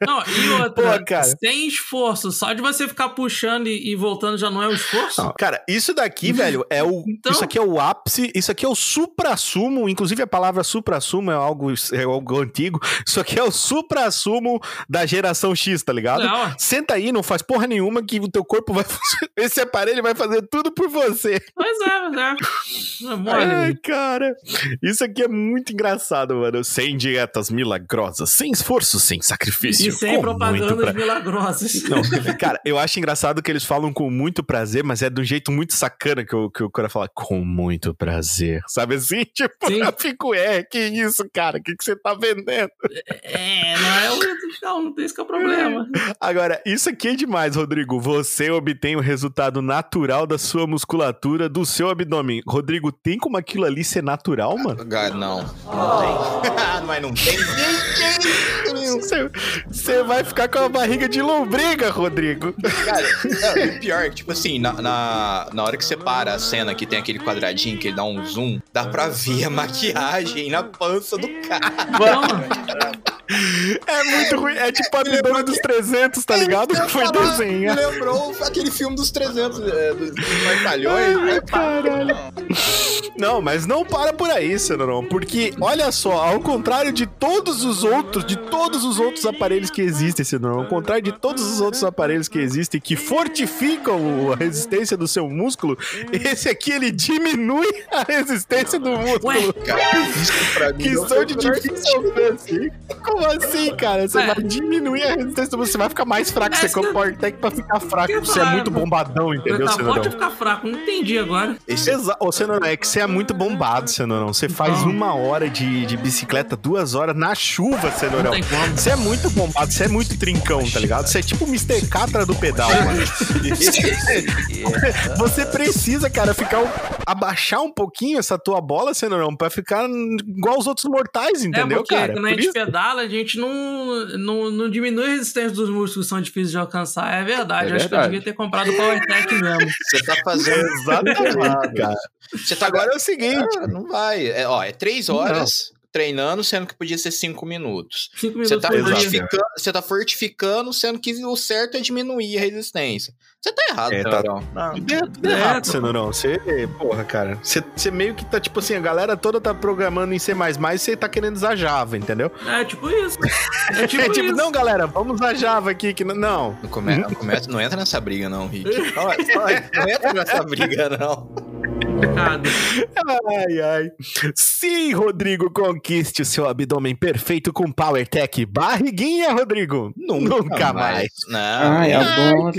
Não, e outra,
Pô, cara.
sem esforço, só de você ficar puxando e, e voltando já não é um esforço?
Não, Cara, isso daqui, velho, é o.
Então-
Isso aqui é o ápice, isso aqui é o supra-sumo. Inclusive, a palavra supra-sumo é algo, é algo antigo. Isso aqui é o supra-sumo da geração X, tá ligado?
Não,
Senta aí, não faz porra nenhuma que o teu corpo vai. <laughs> Esse aparelho vai fazer tudo por você.
pois é, pois é. É mole,
Ai, cara. Isso aqui é muito engraçado, mano. Sem dietas milagrosas, sem esforço, sem sacrifício.
E sem
com
propagandas
pra-
milagrosas.
Não, <laughs> cara, eu acho engraçado que eles falam com muito prazer, mas é de um jeito muito sacana que, o- que o cara fala com muito prazer. Sabe assim? <laughs> Tipo,
Sim.
eu fico, é, que isso, cara? O que, que você tá vendendo?
É, não é o não, não tem esse que é o problema. <laughs>
Agora, isso aqui é demais, Rodrigo. Você obtém o resultado natural da sua musculatura, do seu abdômen. Rodrigo, tem como aquilo ali ser natural, mano?
Cara, não, não tem. Mas não tem.
Você, você vai ficar com a barriga de lombriga, Rodrigo.
Cara, não, e o pior é que, tipo assim, na, na, na hora que você para a cena que tem aquele quadradinho que ele dá um zoom, dá pra ver a maquiagem na pança do cara.
Então, <laughs>
É muito ruim. É tipo a abdômen dos 300, tá ligado? Que foi.
Me lembrou aquele filme dos 300, é, dos dos Martalhões.
Ai,
né?
caralho. Não, mas não para por aí, Cenarão, porque olha só, ao contrário de todos os outros, de todos os outros aparelhos que existem, Cenarão, ao contrário de todos os outros aparelhos que existem que fortificam a resistência do seu músculo, esse aqui ele diminui a resistência do músculo.
Ué,
Cara, isso pra mim
Que
não
são de difícil assim. Como assim, cara? Você
É.
vai diminuir a resistência você vai ficar mais fraco. Você
Essa-
compra o Powertec pra ficar fraco. Você é muito bombadão, entendeu,
tá ou ficar fraco? Não entendi agora.
Esse
Exa Ô, é que você é muito bombado, Cenarão. Você faz
Não.
uma hora de, de bicicleta, duas horas na chuva,
como.
Você é muito bombado, você é muito trincão, tá ligado? Você é tipo o Mr. Catra do pedal, mano. <laughs> Você precisa, cara, ficar abaixar um pouquinho essa tua bola, Cenarão, pra ficar igual os outros mortais, entendeu,
é porque
cara?
quando a gente pedala, a gente não, não, não diminui a resistência dos músculos que são difíceis de alcançar. É verdade.
É
Acho que eu devia ter comprado o PowerTech mesmo. <laughs>
Você tá fazendo
Exatamente, <laughs> cara.
Você tá
Agora é o seguinte.
Ah, não vai. É, ó, é três horas treinando, sendo que podia ser cinco minutos.
Cinco
Você
minutos
tá, fortificando, você tá fortificando, sendo que o certo é diminuir a resistência. Você tá errado,
É, tá-
Taurão. Não.
Tudo é-
É,
errado, Cenurão. Você, porra, cara. Você, você meio que tá, tipo assim, a galera toda tá programando em C++, e você tá querendo usar Java, entendeu?
É tipo isso. É <laughs> tipo,
É tipo,
isso.
não, galera, vamos usar Java aqui, que não... não.
Não, come, não, começa- não entra nessa briga, não, Rick. <laughs> Não, não, não entra nessa briga, não.
Ai, ai. Sim, Rodrigo, conquiste o seu abdômen perfeito com PowerTech. Barriguinha, Rodrigo. Nunca, mais.
Não.
Ai, adoro.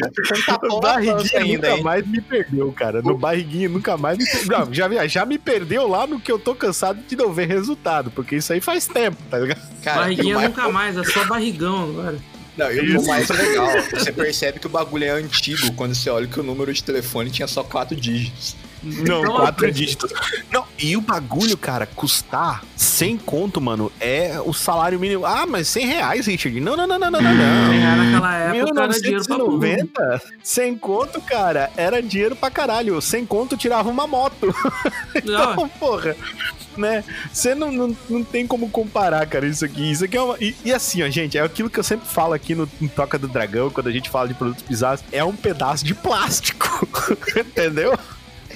Tá
barriguinha
ainda,
nunca
hein?
mais me perdeu, cara. No barriguinha nunca mais me perdeu. Não, já, já me perdeu lá no que eu tô cansado de não ver resultado, porque isso aí faz tempo, tá ligado?
Cara,
Barriguinha
mais-
nunca mais, é só barrigão agora.
Não, e o mais legal, você percebe que o bagulho é antigo quando você olha que o número de telefone tinha só quatro dígitos.
Não,
Então,
quatro
eu-
dígitos. Não, e o bagulho, cara, custar 100 conto, mano, é o salário mínimo. Ah, mas 100 reais, Richard. Não, não, não, não, não, não. não.
Naquela época era dinheiro pra burro.
1990, 100 conto, cara, era dinheiro pra caralho. 100 conto tirava uma moto.
Não, <laughs>
Então, porra, né? Você não, não, não tem como comparar, cara, isso aqui. Isso aqui é uma. E, e assim, ó, gente, é aquilo que eu sempre falo aqui no, no Toca do Dragão, quando a gente fala de produtos bizarros, é um pedaço de plástico. <laughs> Entendeu?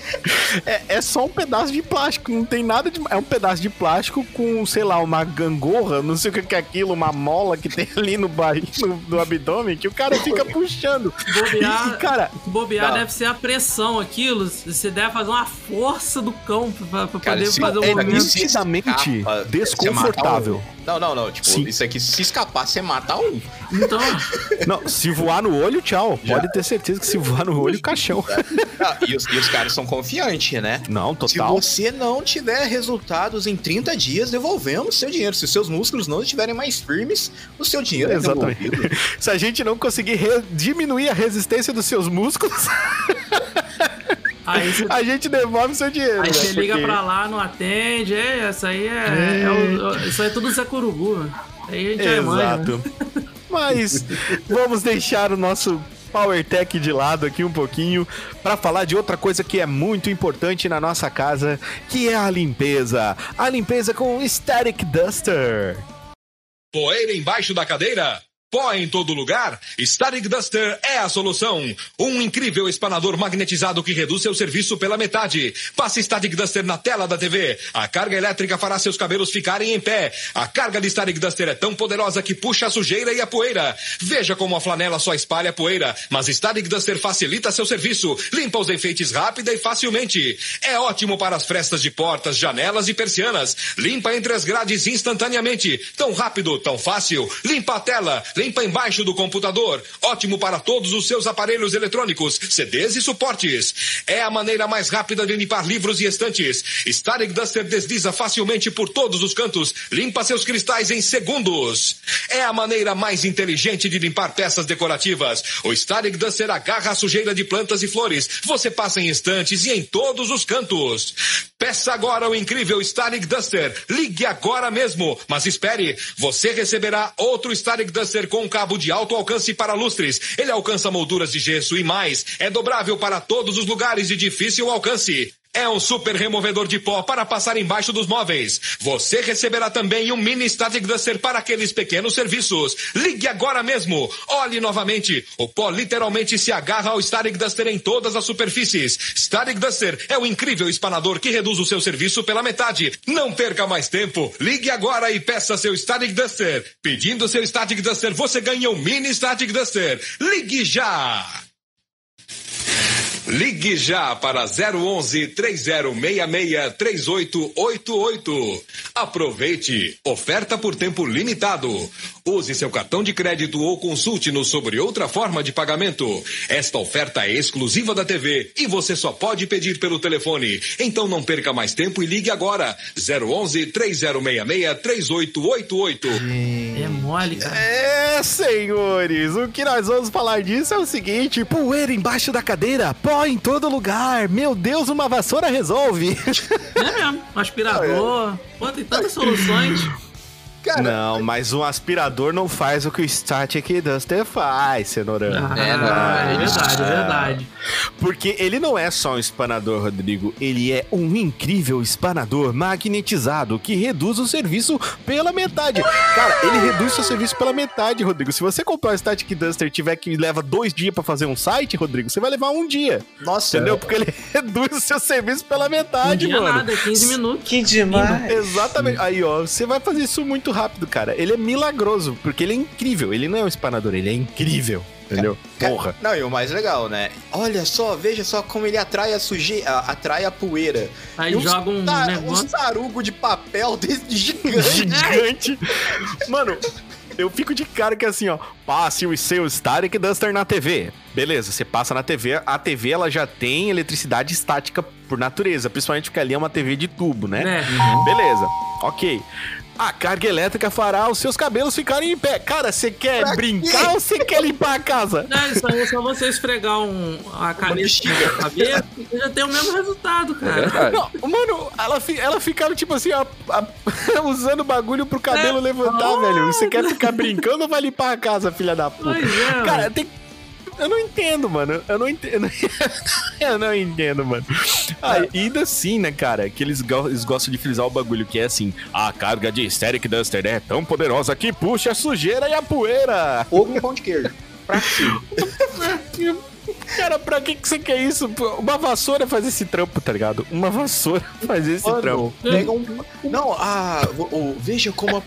<laughs> É, é só um pedaço de plástico, não tem nada de. É um pedaço de plástico com, sei lá, uma gangorra, não sei o que é aquilo, uma mola que tem <laughs> ali no barriga, no, no abdômen, que o cara fica puxando.
Bobear,
e, cara,
bobear
Não.
deve ser a pressão, aquilo. Você deve fazer uma força do cão pra, pra
Cara,
poder
se-
fazer o
é,
movimento.
nitidamente
escapa,
desconfortável.
Não, não, não. Tipo,
Sim.
isso aqui, se escapar, você mata um.
Então, <laughs>
Não, se voar no olho, tchau. Pode ter certeza que se voar no olho, caixão.
Ah, e, os, e os caras são confiantes, né?
Não,
Se
total.
você não tiver resultados em 30 dias, devolvemos seu dinheiro. Se os seus músculos não estiverem mais firmes, o seu dinheiro é
Exatamente.
devolvido. <laughs>
Se a gente não conseguir re- diminuir a resistência dos seus músculos, <laughs>
aí você
a gente devolve seu dinheiro.
Aí
né?
você liga
Porque-
pra lá, não atende, é, essa aí é. é o- isso aí é tudo Zé Curubu. Aí a gente é mãe. né?
Exato. <laughs> Mas vamos deixar o nosso Power Tech de lado aqui um pouquinho para falar de outra coisa que é muito importante na nossa casa, que é a limpeza. A limpeza com Static Duster.
Poeira embaixo da cadeira? Pó em todo lugar? Static Duster é a solução. Um incrível espanador magnetizado que reduz seu serviço pela metade. Passe Static Duster na tela da TV. A carga elétrica fará seus cabelos ficarem em pé. A carga de Static Duster é tão poderosa que puxa a sujeira e a poeira. Veja como a flanela só espalha poeira, mas Static Duster facilita seu serviço. Limpa os enfeites rápida e facilmente. É ótimo para as frestas de portas, janelas e persianas. Limpa entre as grades instantaneamente. Tão rápido, tão fácil. Limpa a tela. Limpa embaixo do computador. Ótimo para todos os seus aparelhos eletrônicos, CDs e suportes. É a maneira mais rápida de limpar livros e estantes. Static Duster desliza facilmente por todos os cantos. Limpa seus cristais em segundos. É a maneira mais inteligente de limpar peças decorativas. O Static Duster agarra a sujeira de plantas e flores. Você passa em estantes e em todos os cantos. Peça agora o incrível Static Duster. Ligue agora mesmo. Mas espere, você receberá outro Static Duster com um cabo de alto alcance para lustres. Ele alcança molduras de gesso e mais. É dobrável para todos os lugares de difícil alcance. É um super removedor de pó para passar embaixo dos móveis. Você receberá também um mini Static Duster para aqueles pequenos serviços. Ligue agora mesmo. Olhe novamente. O pó literalmente se agarra ao Static Duster em todas as superfícies. Static Duster é o incrível espanador que reduz o seu serviço pela metade. Não perca mais tempo. Ligue agora e peça seu Static Duster. Pedindo seu Static Duster, você ganha um mini Static Duster. Ligue já! Ligue já para 011 3066 3888. Aproveite. Oferta por tempo limitado. Use seu cartão de crédito ou consulte-nos sobre outra forma de pagamento. Esta oferta é exclusiva da TV e você só pode pedir pelo telefone. Então não perca mais tempo e ligue agora. 011 3066 3888.
É mole, cara.
É, senhores, o que nós vamos falar disso é o seguinte: poeira embaixo da cadeira, pó em todo lugar. Meu Deus, uma vassoura resolve.
É mesmo. Um aspirador. <laughs> Pô, tem tantas soluções.
Não, mas um aspirador não faz o que o Static Duster faz, Cenourão.
Ah,
É, não,
é
é
verdade, é verdade.
Porque ele não é só um espanador, Rodrigo. Ele é um incrível espanador magnetizado que reduz o serviço pela metade. Cara, ele reduz seu serviço pela metade, Rodrigo. Se você comprar o Static Duster e tiver que leva dois dias pra fazer um site, Rodrigo, você vai levar um dia.
Nossa,
Entendeu? Porque ele <laughs> reduz o seu serviço pela metade,
Não tinha
mano.
nada, é 15 minutos.
Que demais.
Exatamente. Aí, ó, você vai fazer isso muito rápido, cara. Ele é milagroso, porque ele é incrível. Ele não é um espanador, ele é incrível. Entendeu? Porra.
Não, e o mais legal, né? Olha só, veja só como ele atrai a sujeira, atrai a poeira.
Aí
E
joga um
ta-
negócio.
uns tarugo de papel <laughs> desse gigante.
Gigante. Mano, eu fico de cara que assim, ó, passe o seu Static Duster na TV. Beleza, você passa na TV, a TV ela já tem eletricidade estática por natureza, principalmente porque ali é uma TV de tubo, né?
É.
Beleza, ok. A carga elétrica fará os seus cabelos ficarem em pé. Cara, você quer
Pra
brincar
quê?
ou você quer limpar a casa?
Não, isso aí é só você esfregar um, a caneta na cabeça e já tem o mesmo resultado, cara.
Verdade.
Não, mano, ela, fi- ela ficava tipo assim, ó, a- <laughs> usando o bagulho pro cabelo
É.
levantar,
Ah.
velho. Você quer ficar brincando ou vai limpar a casa, filha da puta?
Pois é,
Cara,
mano.
tem. Eu não entendo, mano. Eu não entendo. <laughs> eu não entendo, mano. Ah, ainda assim, né, cara, que eles, go- eles gostam de frisar o bagulho, que é assim: a carga de Static Duster é tão poderosa que puxa a sujeira e a poeira.
Ovo e pão de queijo. Pra? <laughs>
Cara, pra que, que você quer isso? Uma vassoura faz esse trampo, tá ligado? Uma vassoura <laughs> faz esse trampo.
Mano, pega um. Não, ah, o- o- veja como a, o-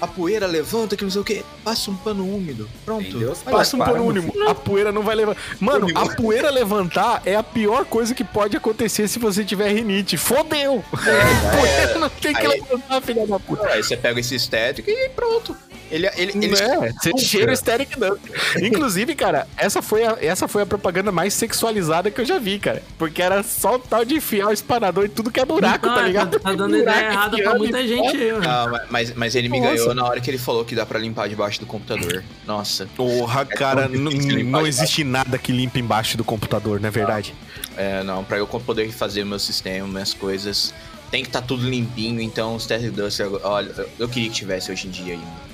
a poeira levanta, que não sei o quê. Passa um pano úmido. Pronto.
Entendeu?
Passa um pano
mano.
único. A poeira não vai levar. Mano, a poeira levantar é a pior coisa que pode acontecer se você tiver rinite. Fodeu! <laughs> a poeira não tem que
Aí-
levantar, filha da puta.
Aí você pega esse estético e pronto. Ele, ele, ele
É, você cheira o Steric Duster. Inclusive, cara, essa foi, a, essa foi a propaganda mais sexualizada que eu já vi, cara. Porque era só o tal de enfiar o espanador em tudo que é buraco, tá ligado?
Tá dando ideia errada pra muita
e-
gente aí, mano.
Ah, mas, mas ele me
Nossa.
ganhou na hora que ele falou que dá pra limpar debaixo do computador. Nossa.
Porra, cara, n-
difícil limpar
não
de
existe nada que limpe embaixo do computador, não é verdade?
É, não, pra eu poder fazer meu sistema, minhas coisas, tem que estar tudo limpinho. Então, os Test Duster, olha, eu- eu queria que tivesse hoje em dia ainda.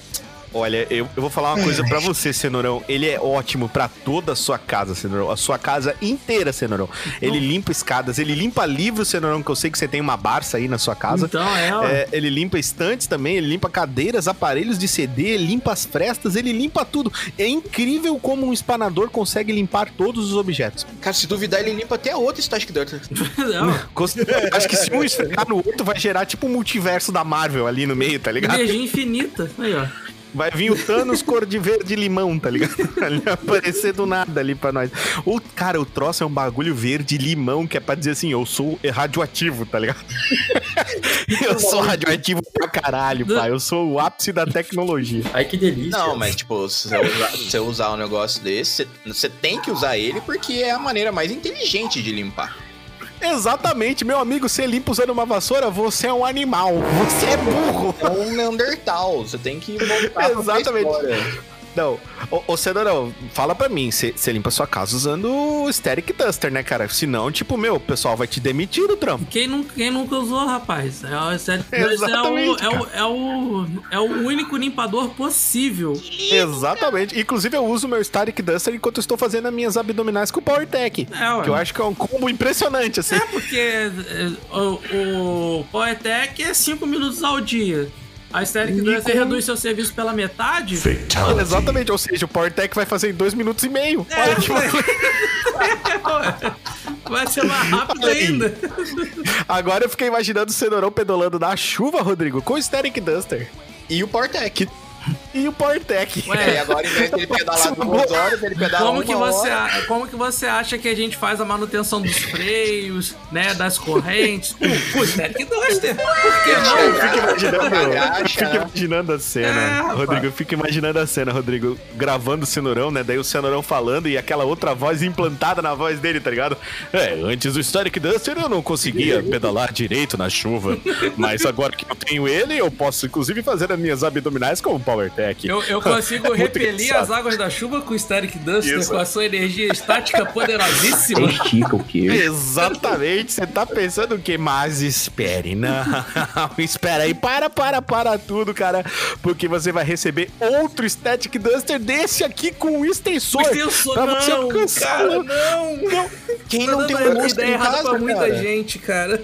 Olha, eu, eu vou falar uma coisa pra você, Cenourão. Ele é ótimo pra toda a sua casa, Cenourão. A sua casa inteira, Cenourão. Ele limpa escadas, ele limpa livros, Cenourão, que eu sei que você tem uma Barça aí na sua casa.
Então, é, ó.
É, ele limpa estantes também, ele limpa cadeiras, aparelhos de CD, limpa as frestas, ele limpa tudo. É incrível como um espanador consegue limpar todos os objetos.
Cara, se duvidar, ele limpa até outro Static Duster. <laughs>
Não,
Cons- <laughs> Acho que se um esfregar no outro, vai gerar tipo um multiverso da Marvel ali no meio, tá ligado?
energia infinita. Aí, ó.
Vai vir o Thanos cor de verde limão, tá ligado? <laughs> Ele vai aparecer do nada ali pra nós. O, cara, o troço é um bagulho verde limão que é pra dizer assim, eu sou radioativo, tá ligado? <laughs> eu sou radioativo pra caralho, pai. Eu sou o ápice da tecnologia.
Ai, que delícia.
Não, mas tipo, se você usar, se usar um negócio desse, você tem que usar ele porque é a maneira mais inteligente de limpar.
Exatamente, meu amigo, você limpa usando uma vassoura, você é um animal. Você é burro.
É um Neandertal, você tem que voltar
Exatamente. Não, ô, ô Cenourão, fala pra mim, você limpa sua casa usando o Steric Duster, né, cara? Senão, tipo, meu, o pessoal vai te demitir do trampo.
Quem, nunca, quem nunca usou, rapaz? É, o- esse <laughs> é, é, o, é, o, é, o, é o único limpador possível.
Exatamente. Inclusive, eu uso o meu Static Duster enquanto estou fazendo as minhas abdominais com o PowerTech.
É, ué.
Que eu acho que é um combo impressionante, assim.
É porque é, o, o PowerTech é 5 minutos ao dia. A Static Duster
com-
reduz seu serviço pela metade.
Exatamente. Ou seja, o PowerTech vai fazer em dois minutos e meio.
É,
Olha que
Vai <laughs> ser mais rápido
aí.
ainda.
Agora eu fiquei imaginando o Cenourão pedalando na chuva, Rodrigo, com o Static Duster.
E o Portec. <laughs>
E o PowerTech.
É, e agora em vez dele pedalar duas horas, ele pedala
Como
uma
que, você,
hora.
a- como que você acha que a gente faz a manutenção dos freios, né, das correntes? O Static Duster. Por que não?
Eu fico imaginando, imaginando a cena,
É.
Rodrigo. Eu fico imaginando a cena, Rodrigo, gravando o Cenourão, né? Daí o Cenourão falando e aquela outra voz implantada na voz dele, tá ligado? É, antes do Static Duster eu não conseguia pedalar direito na chuva, mas agora que eu tenho ele, eu posso inclusive fazer as minhas abdominais com o PowerTech.
Eu, eu consigo <laughs> repelir as águas da chuva com o Static Duster,
Isso.
com a sua energia estática poderosíssima. <laughs>
Estica o quê?
Exatamente, você tá pensando o quê? Mas espere, não. <laughs> Espera aí, para, para, para tudo, cara. Porque você vai receber outro Static Duster desse aqui com um extensor.
Extensor,
pra você
não,
alcançar.
cara,
o-
não.
não.
Quem
Tá
não tem
dando
um monstro
ideia
em
errada
casa,
pra muita
cara?
gente, cara.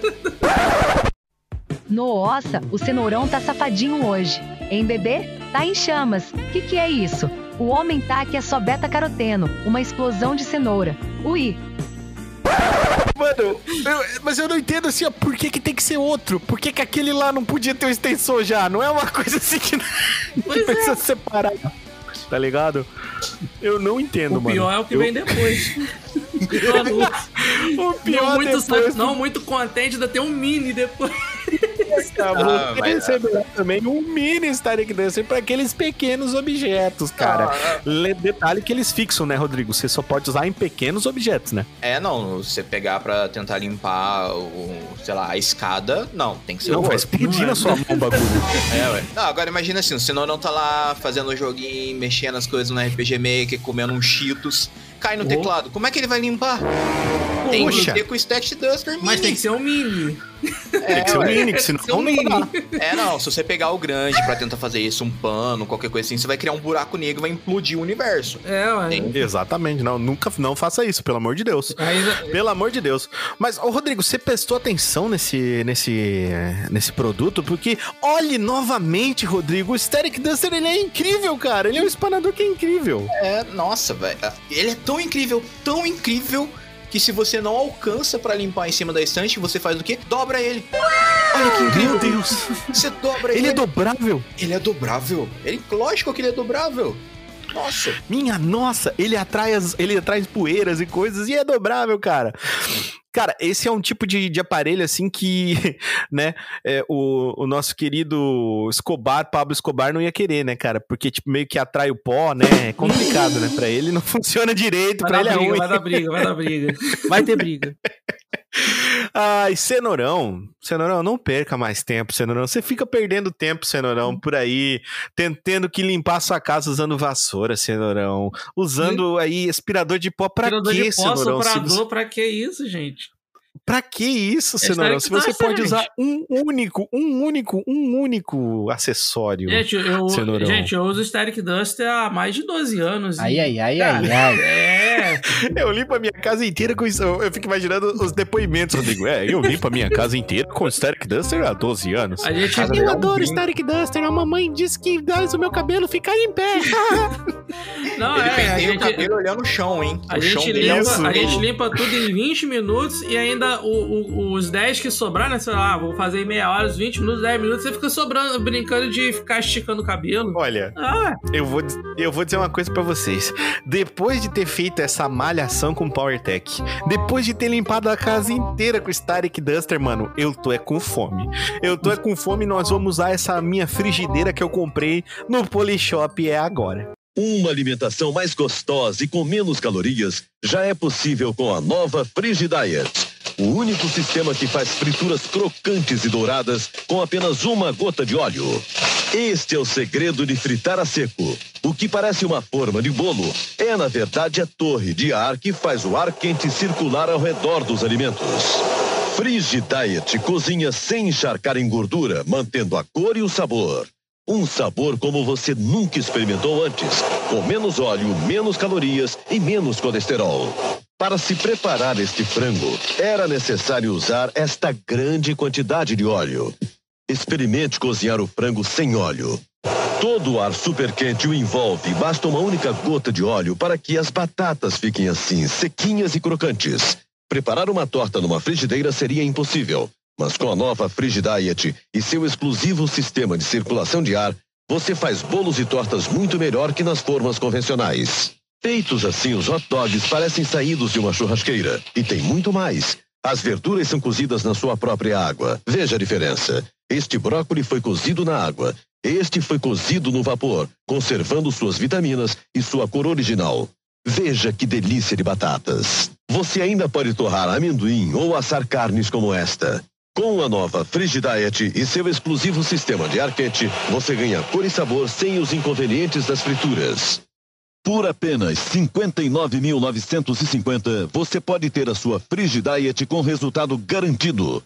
Nossa, o cenourão tá safadinho hoje. Hein, bebê? Tá em chamas. Que que é isso? O homem tá que é só beta-caroteno, uma explosão de cenoura. Ui,
Mano, eu- mas eu não entendo assim, ó, por que, que tem que ser outro? Por que, que aquele lá não podia ter um extensor já? Não é uma <laughs> coisa assim que, que
é.
precisa separar. Tá ligado? Eu não entendo,
O
mano.
pior é o que
Eu-
vem depois. <laughs>
O pior
não, muito,
depois
não muito contente ainda ter um mini depois.
Tá,
Ah,
receberá também um mini Static Dancer para aqueles pequenos objetos, cara. Le- Detalhe que eles fixam, né, Rodrigo? Você só pode usar em pequenos objetos, né?
É, não, você pegar pra tentar limpar o, sei lá, a escada, não, tem que ser
Não,
o
vai explodir na sua mão o bagulho. <laughs>
É, ué. Não, agora imagina assim, o senão não tá lá fazendo o joguinho, mexendo as coisas no RPG Maker, comendo um Cheetos, cai no
Oh.
teclado. Como é que ele vai limpar? Tem que
Poxa.
ter com o Static Duster mini.
Mas tem que ser um mini.
Tem que ser um mini, que senão
ser um
não
mini.
dá.
É, não, se você pegar o grande pra tentar fazer isso, um pano, qualquer coisa assim, você vai criar um buraco negro e vai implodir o universo.
É, ué.
Tem.
Exatamente, não, nunca não faça isso, pelo amor de Deus.
Aí,
Pelo amor de Deus. Mas, ô Rodrigo, você prestou atenção nesse, nesse, nesse produto? Porque, olhe novamente, Rodrigo, o Static Duster, ele é incrível, cara. Ele é um espanador que é incrível.
É, nossa, velho. Ele é tão incrível, tão incrível, que se você não alcança pra limpar em cima da estante, você faz o quê? Dobra ele. Olha que incrível.
Meu Deus.
Você dobra ele.
Ele é dobrável?
Ele é dobrável. Ele, lógico que ele é dobrável. Nossa.
Minha nossa, ele atrai, as, ele atrai poeiras e coisas e é dobrável, cara. Cara, esse é um tipo de, de aparelho, assim, que, <laughs> né, é, o, o nosso querido Escobar, Pablo Escobar, não ia querer, né, cara? Porque, tipo, meio que atrai o pó, né? É complicado, né? Pra ele não <laughs> funciona direito,
Vai
pra ele é
briga,
ruim.
vai dar briga, vai dar briga. <laughs> Vai ter briga.
Ai, Cenourão, Cenourão, não perca mais tempo, Cenourão. Você fica perdendo tempo, Cenourão, por aí, tentando que limpar sua casa usando vassoura, Cenourão. Usando aí aspirador de pó pra
Tirador
quê,
de pó,
Cenourão?
Soprador,
você-
pra que isso, gente?
Pra que isso,
É
Cenourão? Se você
Stark
pode usar um único, um único, um único acessório.
Gente, eu,
Cenourão.
gente, eu uso o Static Duster há mais de 12 anos.
Ai,
e-
ai, ai, ai, ai.
É,
Eu limpo a minha casa inteira com isso. Eu fico imaginando os depoimentos, Rodrigo. É, eu limpo a minha casa inteira com Static Duster há 12 anos.
a gente,
Eu
é um
adoro
brinco.
Static Duster. A mamãe disse que faz o meu cabelo ficar em pé. <laughs>
não,
Ele
é, a
penteia o
gente,
cabelo olhando o chão, hein?
a
o
gente,
é
limpa, a gente limpa tudo em 20 minutos e ainda o- o- os 10 que sobrar, né? Sei lá, vou fazer em meia hora, os 20 minutos, 10 minutos, você fica sobrando, brincando de ficar esticando o cabelo.
Olha,
Ah,
eu vou, eu vou dizer uma coisa pra vocês. Depois de ter feito essa malhação com PowerTech, depois de ter limpado a casa inteira com Static Duster, mano, eu tô é com fome. Eu tô é com fome e nós vamos usar essa minha frigideira que eu comprei no Polishop é agora.
Uma alimentação mais gostosa e com menos calorias já é possível com a nova Frigidiet. O único sistema que faz frituras crocantes e douradas com apenas uma gota de óleo. Este é o segredo de fritar a seco. O que parece uma forma de bolo é, na verdade, a torre de ar que faz o ar quente circular ao redor dos alimentos. Frigidiet cozinha sem encharcar em gordura, mantendo a cor e o sabor. Um sabor como você nunca experimentou antes, com menos óleo, menos calorias e menos colesterol. Para se preparar este frango, era necessário usar esta grande quantidade de óleo. Experimente cozinhar o frango sem óleo. Todo o ar super quente o envolve, basta uma única gota de óleo para que as batatas fiquem assim, sequinhas e crocantes. Preparar uma torta numa frigideira seria impossível, mas com a nova Frigidiet e seu exclusivo sistema de circulação de ar, você faz bolos e tortas muito melhor que nas formas convencionais. Feitos assim, os hot dogs parecem saídos de uma churrasqueira. E tem muito mais. As verduras são cozidas na sua própria água. Veja a diferença. Este brócolis foi cozido na água. Este foi cozido no vapor, conservando suas vitaminas e sua cor original. Veja que delícia de batatas. Você ainda pode torrar amendoim ou assar carnes como esta. Com a nova Frigidiet e seu exclusivo sistema de ar quente, você ganha cor e sabor sem os inconvenientes das frituras. Por apenas R$ 59.950, você pode ter a sua Frigidiet com resultado garantido.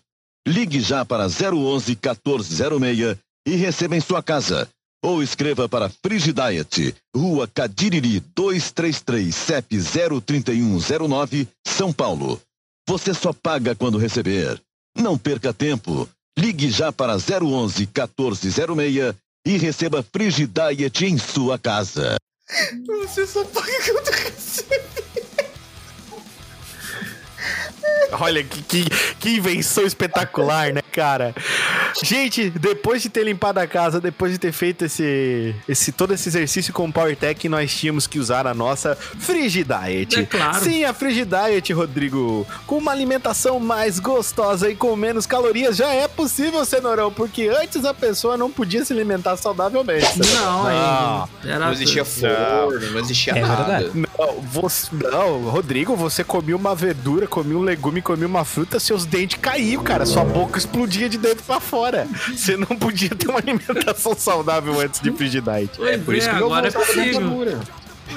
Ligue já para 011 1406 e receba em sua casa. Ou escreva para Frigidiet, Rua Cadiriri 233, CEP 03109, São Paulo. Você só paga quando receber. Não perca tempo. Ligue já para 011 1406 e receba Frigidiet em sua casa.
Você só paga quando recebe. <laughs>
Olha que, que, que invenção espetacular, né, cara? Gente, depois de ter limpado a casa, depois de ter feito esse, esse todo esse exercício com o PowerTech, nós tínhamos que usar a nossa Frigidiet.
É claro.
Sim, a Frigidiet, Rodrigo, com uma alimentação mais gostosa e com menos calorias, já é possível, Cenourão, porque antes a pessoa não podia se alimentar saudavelmente. Cenourão.
Não,
Não.
aí. Era
Não existia forno, não existia
É
nada.
verdade.
Não, você, não, Rodrigo, você comia uma verdura, comia um legume, comia uma fruta, seus dentes caíam, cara. Sua boca explodia de dentro pra fora. Você não podia ter uma alimentação <laughs> saudável antes de Frigidiet.
Pois
É por isso que eu
agora é possível.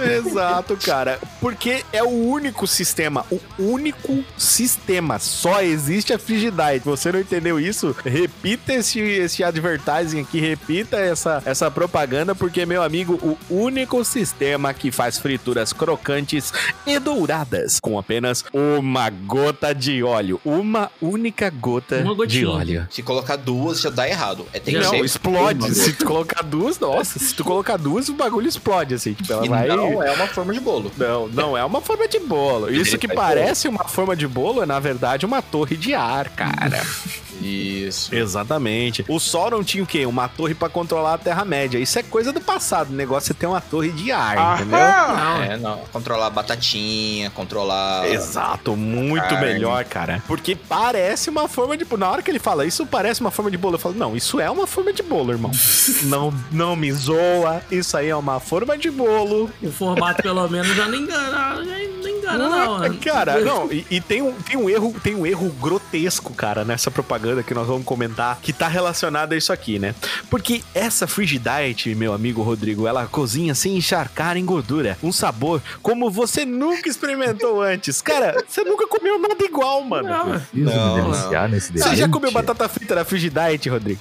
Exato, cara. Porque é o único sistema, o único sistema. Só existe a Frigidiet. Você não entendeu isso? Repita esse, esse advertising aqui, repita essa, essa propaganda, porque, meu amigo, o único sistema que faz frituras crocantes e douradas com apenas uma gota de óleo. Uma única gota
Uma
de óleo.
Se colocar duas, já dá errado. É, tem que
Não,
ser
explode.
uma.
Se tu colocar duas, nossa, se tu colocar duas, o bagulho explode, assim. Tipo, ela
E
vai.
não é uma forma de bolo.
Não, não é uma forma de bolo. Isso que <laughs> parece uma forma de bolo é, na verdade, uma torre de ar, cara. <laughs>
Isso.
Exatamente. O Sol não tinha o quê? Uma torre pra controlar a Terra-média. Isso é coisa do passado. O negócio é ter uma torre de ar, entendeu?
Não,
É, não. Controlar a batatinha, controlar.
Exato, muito
Carne.
melhor, cara. Porque parece uma forma de. Na hora que ele fala, isso parece uma forma de bolo, eu falo, não, isso é uma forma de bolo, irmão. <laughs> não, não me zoa, isso aí é uma forma de bolo.
o formato pelo menos já não engana, já não engana, não. né?
Cara, não, e, e tem, um, tem um erro, tem um erro grotesco, cara, nessa propaganda que nós vamos comentar, que tá relacionado a isso aqui, né? Porque essa Frigidiet, meu amigo Rodrigo, ela cozinha sem encharcar em gordura. Um sabor como você nunca experimentou antes. Cara, você nunca comeu nada igual, mano.
Não,
Não,
deliciar nesse
Você já comeu batata frita da Frigidiet, Rodrigo?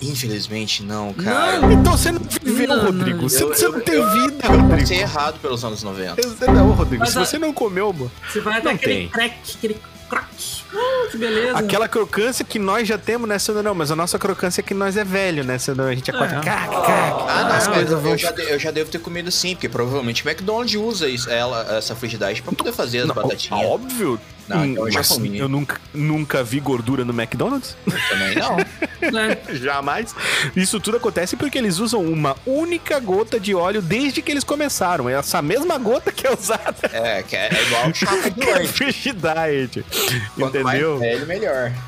Infelizmente, não, cara.
Não.
Então você não viveu,
Não,
Rodrigo.
não.
Você,
Eu-
você
eu-
não tem
eu-
vida,
Eu
Rodrigo.
passei errado pelos anos 90.
Não, Rodrigo,
Mas
se
a-
você não comeu, mano,
Você vai
Não
até aquele
tem.
crack, aquele crack. Uh, que beleza.
aquela crocância que nós já temos, né, Sandro? Não, mas a nossa crocância é que nós é velho, né, Sandro? A gente acorda,
É.
crack, crack.
Ah, não,
As
mas
coisas
eu,
vão...
eu já, de- eu já devo ter comido sim, porque provavelmente o McDonald's usa isso, ela, essa frigidaire pra poder fazer as
Não,
batatinhas.
Óbvio.
Não, então eu já
mas
comi.
eu nunca, nunca vi gordura no McDonald's.
Também não. <laughs>
né?
Jamais. Isso tudo acontece porque eles usam uma única gota de óleo desde que eles começaram. É essa mesma gota que é usada
É, que é igual o chapa do
na
lanche.
Frigidiet.
Quanto
Entendeu?
mais velho, melhor. <laughs>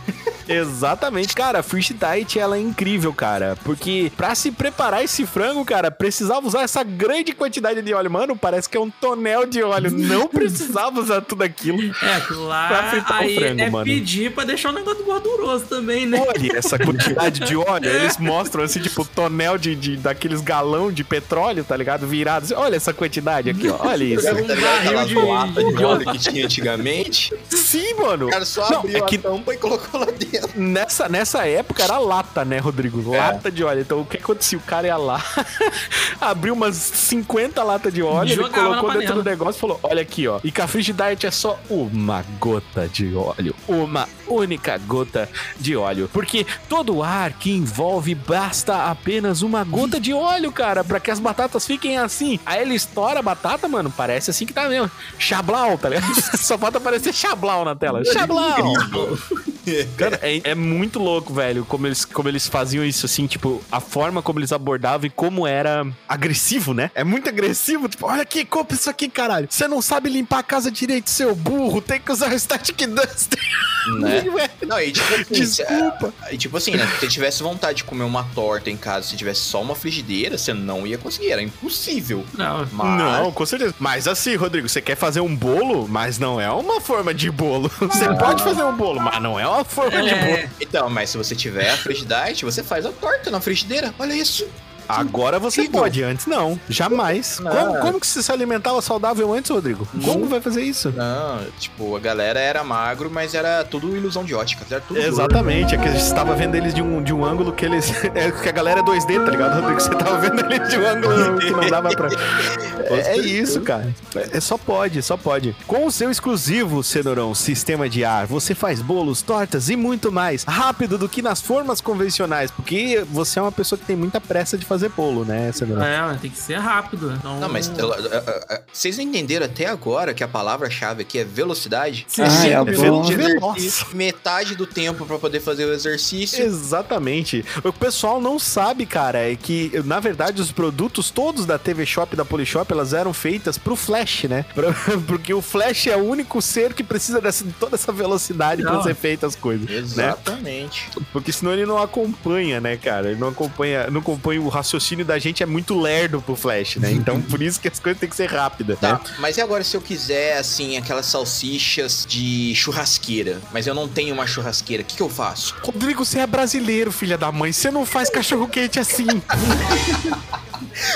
Exatamente, cara, a Fish Diet ela é incrível, cara, porque pra se preparar esse frango, cara, precisava usar essa grande quantidade de óleo, mano, parece que é um tonel de óleo, não precisava usar tudo aquilo.
É, aquilo lá
Pra fritar o
aí
frango,
é
mano.
pedir pra deixar o negócio gorduroso também, né?
Olha essa quantidade de óleo, <laughs> eles mostram assim, tipo, tonel de, de daqueles galão de petróleo, tá ligado, virados. Olha essa quantidade aqui, ó, olha <laughs> isso.
Pega um
Tá
barril de-
latas de
de
óleo que tinha antigamente?
Sim, mano.
O cara só
Não,
abriu
é que
a tampa e colocou lá dentro.
Nessa, nessa época era lata, né, Rodrigo?
É.
Lata de óleo. Então o que acontecia? O cara ia lá, <laughs> abriu umas 50 latas de óleo, ele
Jogava
colocou dentro
panela.
do negócio e falou: Olha aqui, ó. E que a Frigidaire é só uma gota de óleo. Uma única gota de óleo. Porque todo ar que envolve basta apenas uma gota de óleo, cara, pra que as batatas fiquem assim. Aí ele estoura a batata, mano. Parece assim que tá mesmo. Chablau, tá ligado? <laughs> Só falta aparecer Chablau na tela. Chablau! <laughs> Cara, é, é muito louco, velho, como eles, como eles faziam isso, assim, tipo, a forma como eles abordavam e como era agressivo, né? É muito agressivo, tipo, olha aqui, compra isso aqui, caralho. Você não sabe limpar a casa direito, seu burro, tem que usar o Static Duster.
Né?
Velho,
Não, e tipo assim,
Desculpa.
se- e tipo assim, né? Se você tivesse vontade de comer uma torta em casa, se tivesse só uma frigideira, você não ia conseguir, era impossível.
Não.
Mas...
Não, com certeza. Mas assim, Rodrigo, você quer fazer um bolo, mas não é uma forma de bolo. <laughs> Você pode fazer um bolo, mas não é uma forma de bolo.
É,
Então, mas se você tiver a frigidaire, você faz a torta na frigideira. Olha isso.
Agora você
Incrível.
pode, antes não. Jamais.
Não.
Como, como que você se alimentava saudável antes, Rodrigo? Como vai fazer isso?
Não, tipo, a galera era magro, mas era tudo ilusão de ótica. Era tudo
Exatamente, é que a gente estava vendo eles de um, de um ângulo que eles. <laughs> É que a galera é 2D, tá ligado, Rodrigo? Você tava vendo eles de um ângulo que não dava pra. <laughs> É, é isso, cara. É, é só pode, só pode. Com o seu exclusivo, Cenourão, sistema de ar, você faz bolos, tortas e muito mais. Rápido do que nas formas convencionais, porque você é uma pessoa que tem muita pressa de fazer bolo, né, Cenourão?
é, tem que ser rápido. Então,
Não, mas a- vocês não entenderam até agora que a palavra-chave aqui é velocidade?
Sim,
Ah, é
Cinco
bom.
minutos de
Veloz.
exercício, metade do tempo pra poder fazer o exercício.
Exatamente. O que o pessoal não sabe, cara, é que, na verdade, os produtos todos da TV Shop e da Polishop, elas eram feitas pro Flash, né? <laughs> Pra- Porque o Flash é o único ser que precisa dessa, de toda essa velocidade pra
Não.
ser feita as coisas, né?
Exatamente.
Porque senão ele não acompanha, né, cara? Ele não acompanha, não acompanha o raciocínio da gente é muito lerdo pro Flash, né? Então, <laughs> por isso que as coisas têm que ser rápidas,
Tá,
né?
mas e agora se eu quiser, assim, aquelas salsichas de churrasqueira, mas eu não tenho uma churrasqueira, o que, que eu faço?
Rodrigo, você é brasileiro, filha da mãe. Você não faz cachorro quente assim. <laughs>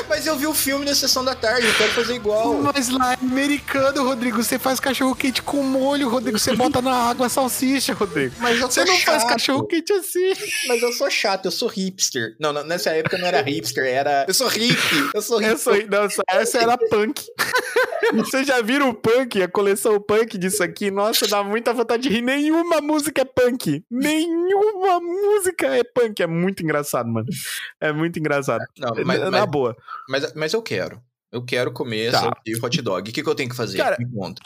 Mas eu vi o filme na sessão da tarde, eu quero fazer igual.
Mas lá é americano, Rodrigo. Você faz cachorro quente com molho, Rodrigo. Você bota na água a salsicha, Rodrigo.
Mas eu
Você não faz
chato.
cachorro quente assim.
Mas eu sou chato, eu sou hipster. Não, não, nessa época eu não era hipster, <laughs> era. Eu sou hippie. Eu sou hippie.
Essa, aí- não, essa era punk. <laughs> Vocês já viram o punk, a coleção punk disso aqui? Nossa, dá muita vontade de rir. Nenhuma música é punk. Nenhuma música é punk. É muito engraçado, mano. É muito engraçado.
Não, mas,
na
mas,
boa.
mas, mas eu quero. Eu quero comer
Tá.
essa hot dog. O que, que eu tenho que fazer?
Cara.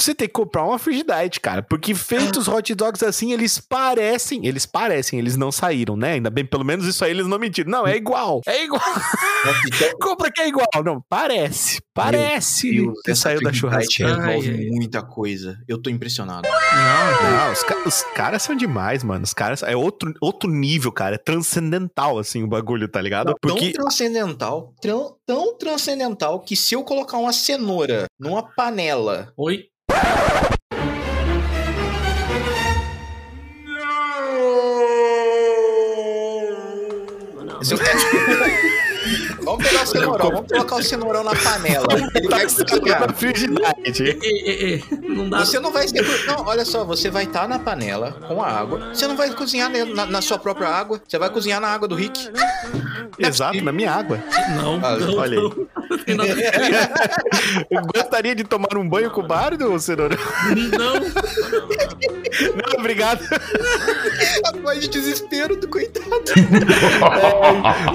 Você tem que comprar uma Frigidaire, cara. Porque feitos <gasps> hot dogs assim, eles parecem. Eles parecem, eles não saíram, né? Ainda bem, pelo menos isso aí eles não mentiram. Não, é igual. É igual. <laughs> Compra que é igual. Não, parece. Parece
Deus,
que saiu da churrasqueira.
resolve
Ai,
muita coisa. Eu tô impressionado.
Não,
Não, os, os caras são demais, mano. Os caras. É outro, outro nível, cara. É transcendental, assim, o bagulho, tá ligado? Porque.
Tão transcendental, tão, tão transcendental que se eu colocar uma cenoura numa panela
Oi?
Se eu- <laughs> vamos pegar o cenourão, vamos colocar o cenourão na panela. <laughs> Ele vai
Frigidaire.
Ê, ê, ê, Não dá.
Você não vai ser. Não, olha só, você vai estar na panela com a água. Você não vai cozinhar na, na sua própria água. Você vai cozinhar na água do Rick.
Exato, na minha água.
Não,
Ah,
não,
olha aí.
não.
Eu <laughs> gostaria de tomar um banho com o bardo, cenoura.
Não,
Não, obrigado.
A voz de desespero do coitado.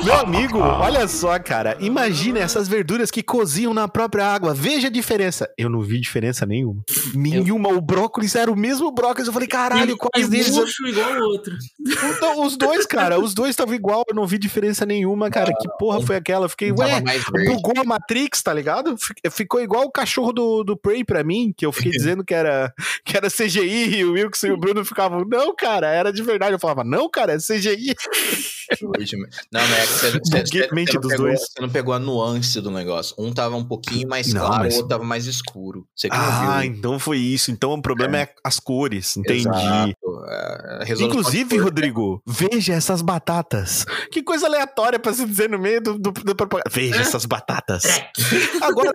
Meu amigo, olha só, cara. Imagina essas verduras que cozinham na própria água. Veja a diferença. Eu não vi diferença nenhuma. Nenhuma. O brócolis era o mesmo brócolis. Eu falei, caralho, quais deles?
murcho igual o outro.
Então, os dois, cara, os dois estavam igual. Eu não vi diferença nenhuma, cara. Que porra foi aquela? Eu fiquei, ué, bugou a Matrix, tá ligado? Fi- Ficou igual o cachorro do, do Prey pra mim, que eu fiquei <laughs> dizendo que era, que era CGI e o Wilson e o Bruno ficavam, não, cara, era de verdade. Eu falava, não, cara, é CGI.
Não, mas é que você, você, você
mente
não
dos
pegou,
dois.
você não pegou a nuance do negócio. Um tava um pouquinho mais
Não,
claro,
mas-
o outro tava mais escuro.
Ah, então foi isso. Então o problema é, as cores, entendi.
Exato. É, a
Inclusive. Rodrigo, veja essas batatas. Que coisa aleatória pra se dizer no meio do, do, do propaganda. Veja essas batatas. <laughs> Agora,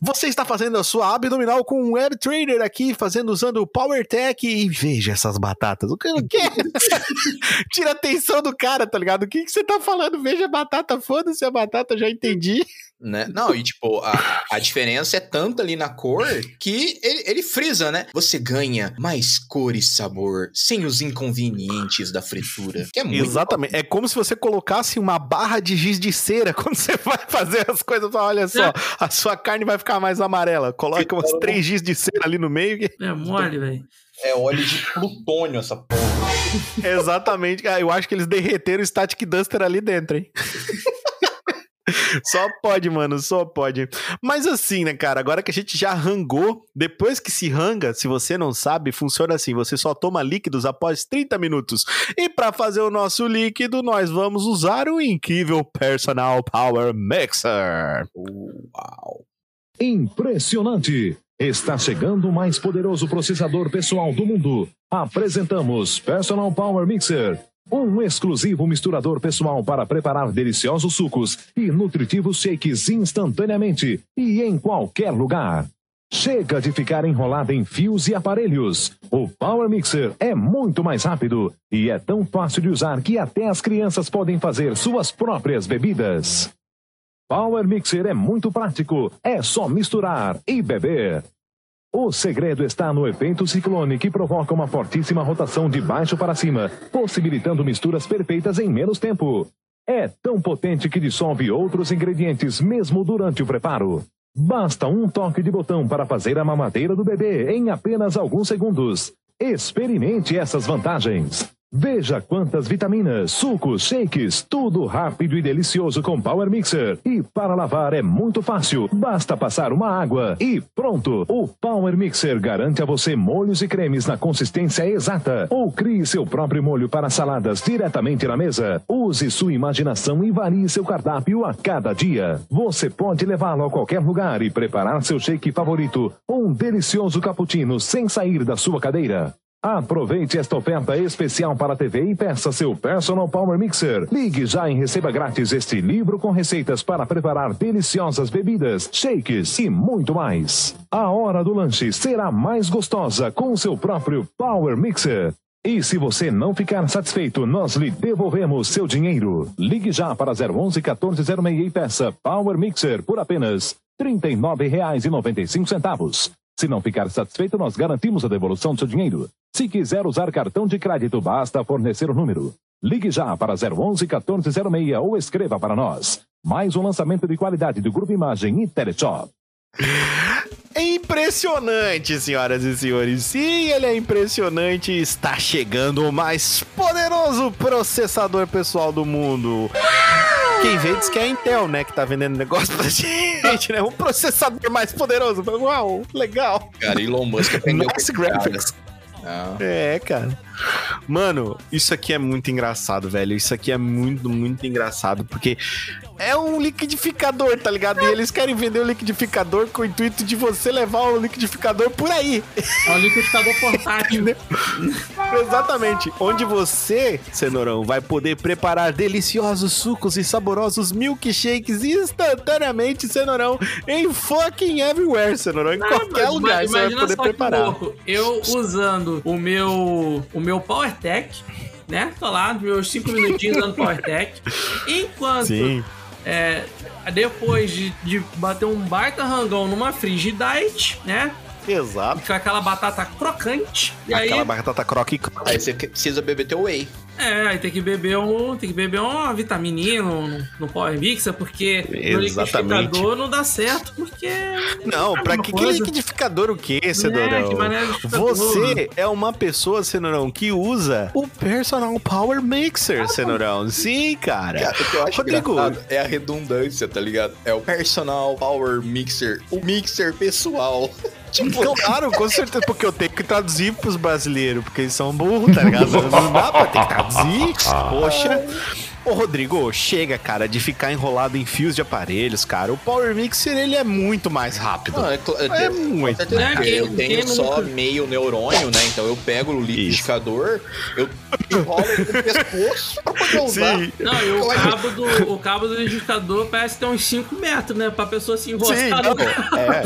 você está fazendo a sua abdominal com um web trader aqui, fazendo usando o PowerTech e veja essas batatas. O que? O quê? <laughs> Tira a atenção do cara, tá ligado? O que, que você tá falando? Veja a batata, foda-se a batata, já entendi.
Né? Não, e tipo, a, a diferença é tanto ali na cor que ele, ele frisa, né? Você ganha mais cor e sabor sem os inconvenientes da fritura. Que é muito
Exatamente. É como se você colocasse uma barra de giz de cera <laughs> quando você vai fazer as coisas. Fala, Olha só, a sua carne vai ficar mais amarela. Coloca umas três giz de cera ali no meio. que-
É mole, velho.
É óleo de plutônio essa porra. <laughs>
Exatamente. Ah, Eu acho que eles derreteram o Static Duster ali dentro, hein? <laughs> Só pode, mano, só pode. Mas assim, né, cara, agora que a gente já rangou, depois que se ranga, se você não sabe, funciona assim: você só toma líquidos após 30 minutos. E para fazer o nosso líquido, nós vamos usar o incrível Personal Power Mixer.
Uau.
Impressionante! Está chegando o mais poderoso processador pessoal do mundo. Apresentamos Personal Power Mixer, um exclusivo misturador pessoal para preparar deliciosos sucos e nutritivos shakes instantaneamente e em qualquer lugar. Chega de ficar enrolado em fios e aparelhos. O Power Mixer é muito mais rápido e é tão fácil de usar que até as crianças podem fazer suas próprias bebidas. Power Mixer é muito prático, é só misturar e beber. O segredo está no efeito ciclone que provoca uma fortíssima rotação de baixo para cima, possibilitando misturas perfeitas em menos tempo. É tão potente que dissolve outros ingredientes mesmo durante o preparo. Basta um toque de botão para fazer a mamadeira do bebê em apenas alguns segundos. Experimente essas vantagens. Veja quantas vitaminas, sucos, shakes, tudo rápido e delicioso com Power Mixer. E para lavar é muito fácil, basta passar uma água e pronto. O Power Mixer garante a você molhos e cremes na consistência exata. Ou crie seu próprio molho para saladas diretamente na mesa. Use sua imaginação e varie seu cardápio a cada dia. Você pode levá-lo a qualquer lugar e preparar seu shake favorito ou um delicioso cappuccino sem sair da sua cadeira. Aproveite esta oferta especial para a TV e peça seu Personal Power Mixer. Ligue já e receba grátis este livro com receitas para preparar deliciosas bebidas, shakes e muito mais. A hora do lanche será mais gostosa com o seu próprio Power Mixer. E se você não ficar satisfeito, nós lhe devolvemos seu dinheiro. Ligue já para 011 1406 e peça Power Mixer por apenas R$ 39,95. Se não ficar satisfeito, nós garantimos a devolução do seu dinheiro. Se quiser usar cartão de crédito, basta fornecer o número. Ligue já para 011 1406 ou escreva para nós. Mais um lançamento de qualidade do Grupo Imagem e Teleshop.
Impressionante, senhoras e senhores. Sim, ele é impressionante. Está chegando o mais poderoso processador pessoal do mundo. Quem vê diz que é a Intel, né? Que tá vendendo negócio pra gente, né? Um processador mais poderoso. Uau, legal.
Cara, Elon Musk aprendeu
Nice
cara.
graphics.
Ah,
É, cara. Mano, isso aqui é muito engraçado, velho. Isso aqui é muito, muito engraçado, porque é um liquidificador, tá ligado? E eles querem vender o liquidificador com o intuito de você levar o liquidificador por aí.
É um liquidificador portátil. <laughs>
Exatamente. Onde você, cenourão, vai poder preparar deliciosos sucos e saborosos milkshakes instantaneamente, cenourão, em fucking everywhere, cenourão. Em
Ah,
qualquer
mas
lugar
ima-
você vai poder preparar.
louco. Eu usando o meu, o meu PowerTech, né? Tô lá, meus 5 minutinhos usando PowerTech. <laughs> Enquanto
Sim.
É, depois de, de bater um baita rangão numa Frigidite, né?
Exato.
Com aquela batata crocante. E aí,
Aquela batata croque
aí você precisa beber teu whey.
É, aí tem que beber um, tem que beber uma vitamininha no, no, no Power Mixer, porque no
Exatamente.
liquidificador não dá certo, porque
Não, pra
Alguma
que, que liquidificador o quê, Cenourão?
que maneiro de liquidificador.
Você é uma pessoa, Cenourão, que usa o Personal Power Mixer, Cenourão. Sim, cara.
Cara, o que eu acho
Rodrigo.
é a redundância, tá ligado? É o personal power mixer, o mixer pessoal. <laughs> tipo,
Claro, com certeza, porque eu tenho que traduzir pros brasileiros, porque eles são burros, tá ligado? Não dá pra ter que traduzir. Poxa. Ô, Rodrigo, chega, cara, de ficar enrolado em fios de aparelhos, cara. O Power Mixer, ele é muito mais rápido.
não, é, cl-
É
é,
muito.
Né? Quem-
eu tenho só meio neurônio, né? Então eu pego o liquidificador, eu enrolo ele no pescoço pra poder usar.
Sim.
Não, e o cabo do, o cabo do liquidificador parece ter uns 5 metros, né? Pra pessoa se enroscar.
Sim,
no-
não, é.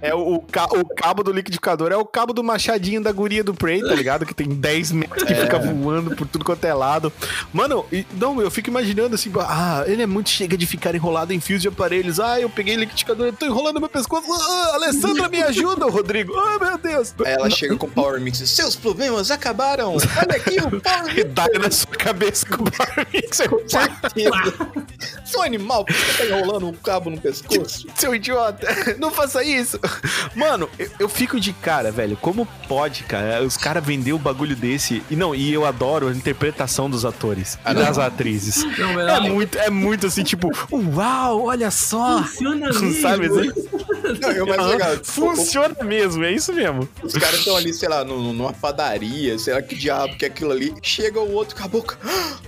É o, ca- o cabo do liquidificador é o cabo do machadinho da guria do Prey, tá ligado? Que tem 10 metros que fica voando por tudo quanto é lado. Mano, e- não, eu fico imaginando assim, ah, ele é muito chega de ficar enrolado em fios de aparelhos. Ah, eu peguei liquidificador, eu tô enrolando meu pescoço. Ah, Alessandra, me ajuda, Rodrigo. Ah, meu Deus.
Aí ela chega com o power mixer, seus problemas acabaram. Olha aqui o power
E
mixer. <laughs>
dá na sua cabeça com o Power Mixer. <laughs>
certeza. Seu animal, por que você tá enrolando um cabo no pescoço? <laughs>
Seu idiota, não faça isso. Mano, eu, eu fico de cara, velho. Como pode, cara? Os caras vender um bagulho desse. E não, e eu adoro a interpretação dos atores
Ah,
e
não.
das atrizes. <laughs>
Não,
É muito, é muito assim, tipo, uau, olha só.
Funciona
Sabe
mesmo.
assim?
Não, o mais legal,
Funciona mesmo, é isso mesmo.
Os caras estão ali, sei lá, numa padaria, sei lá que diabo que é aquilo ali. Chega o outro com a boca.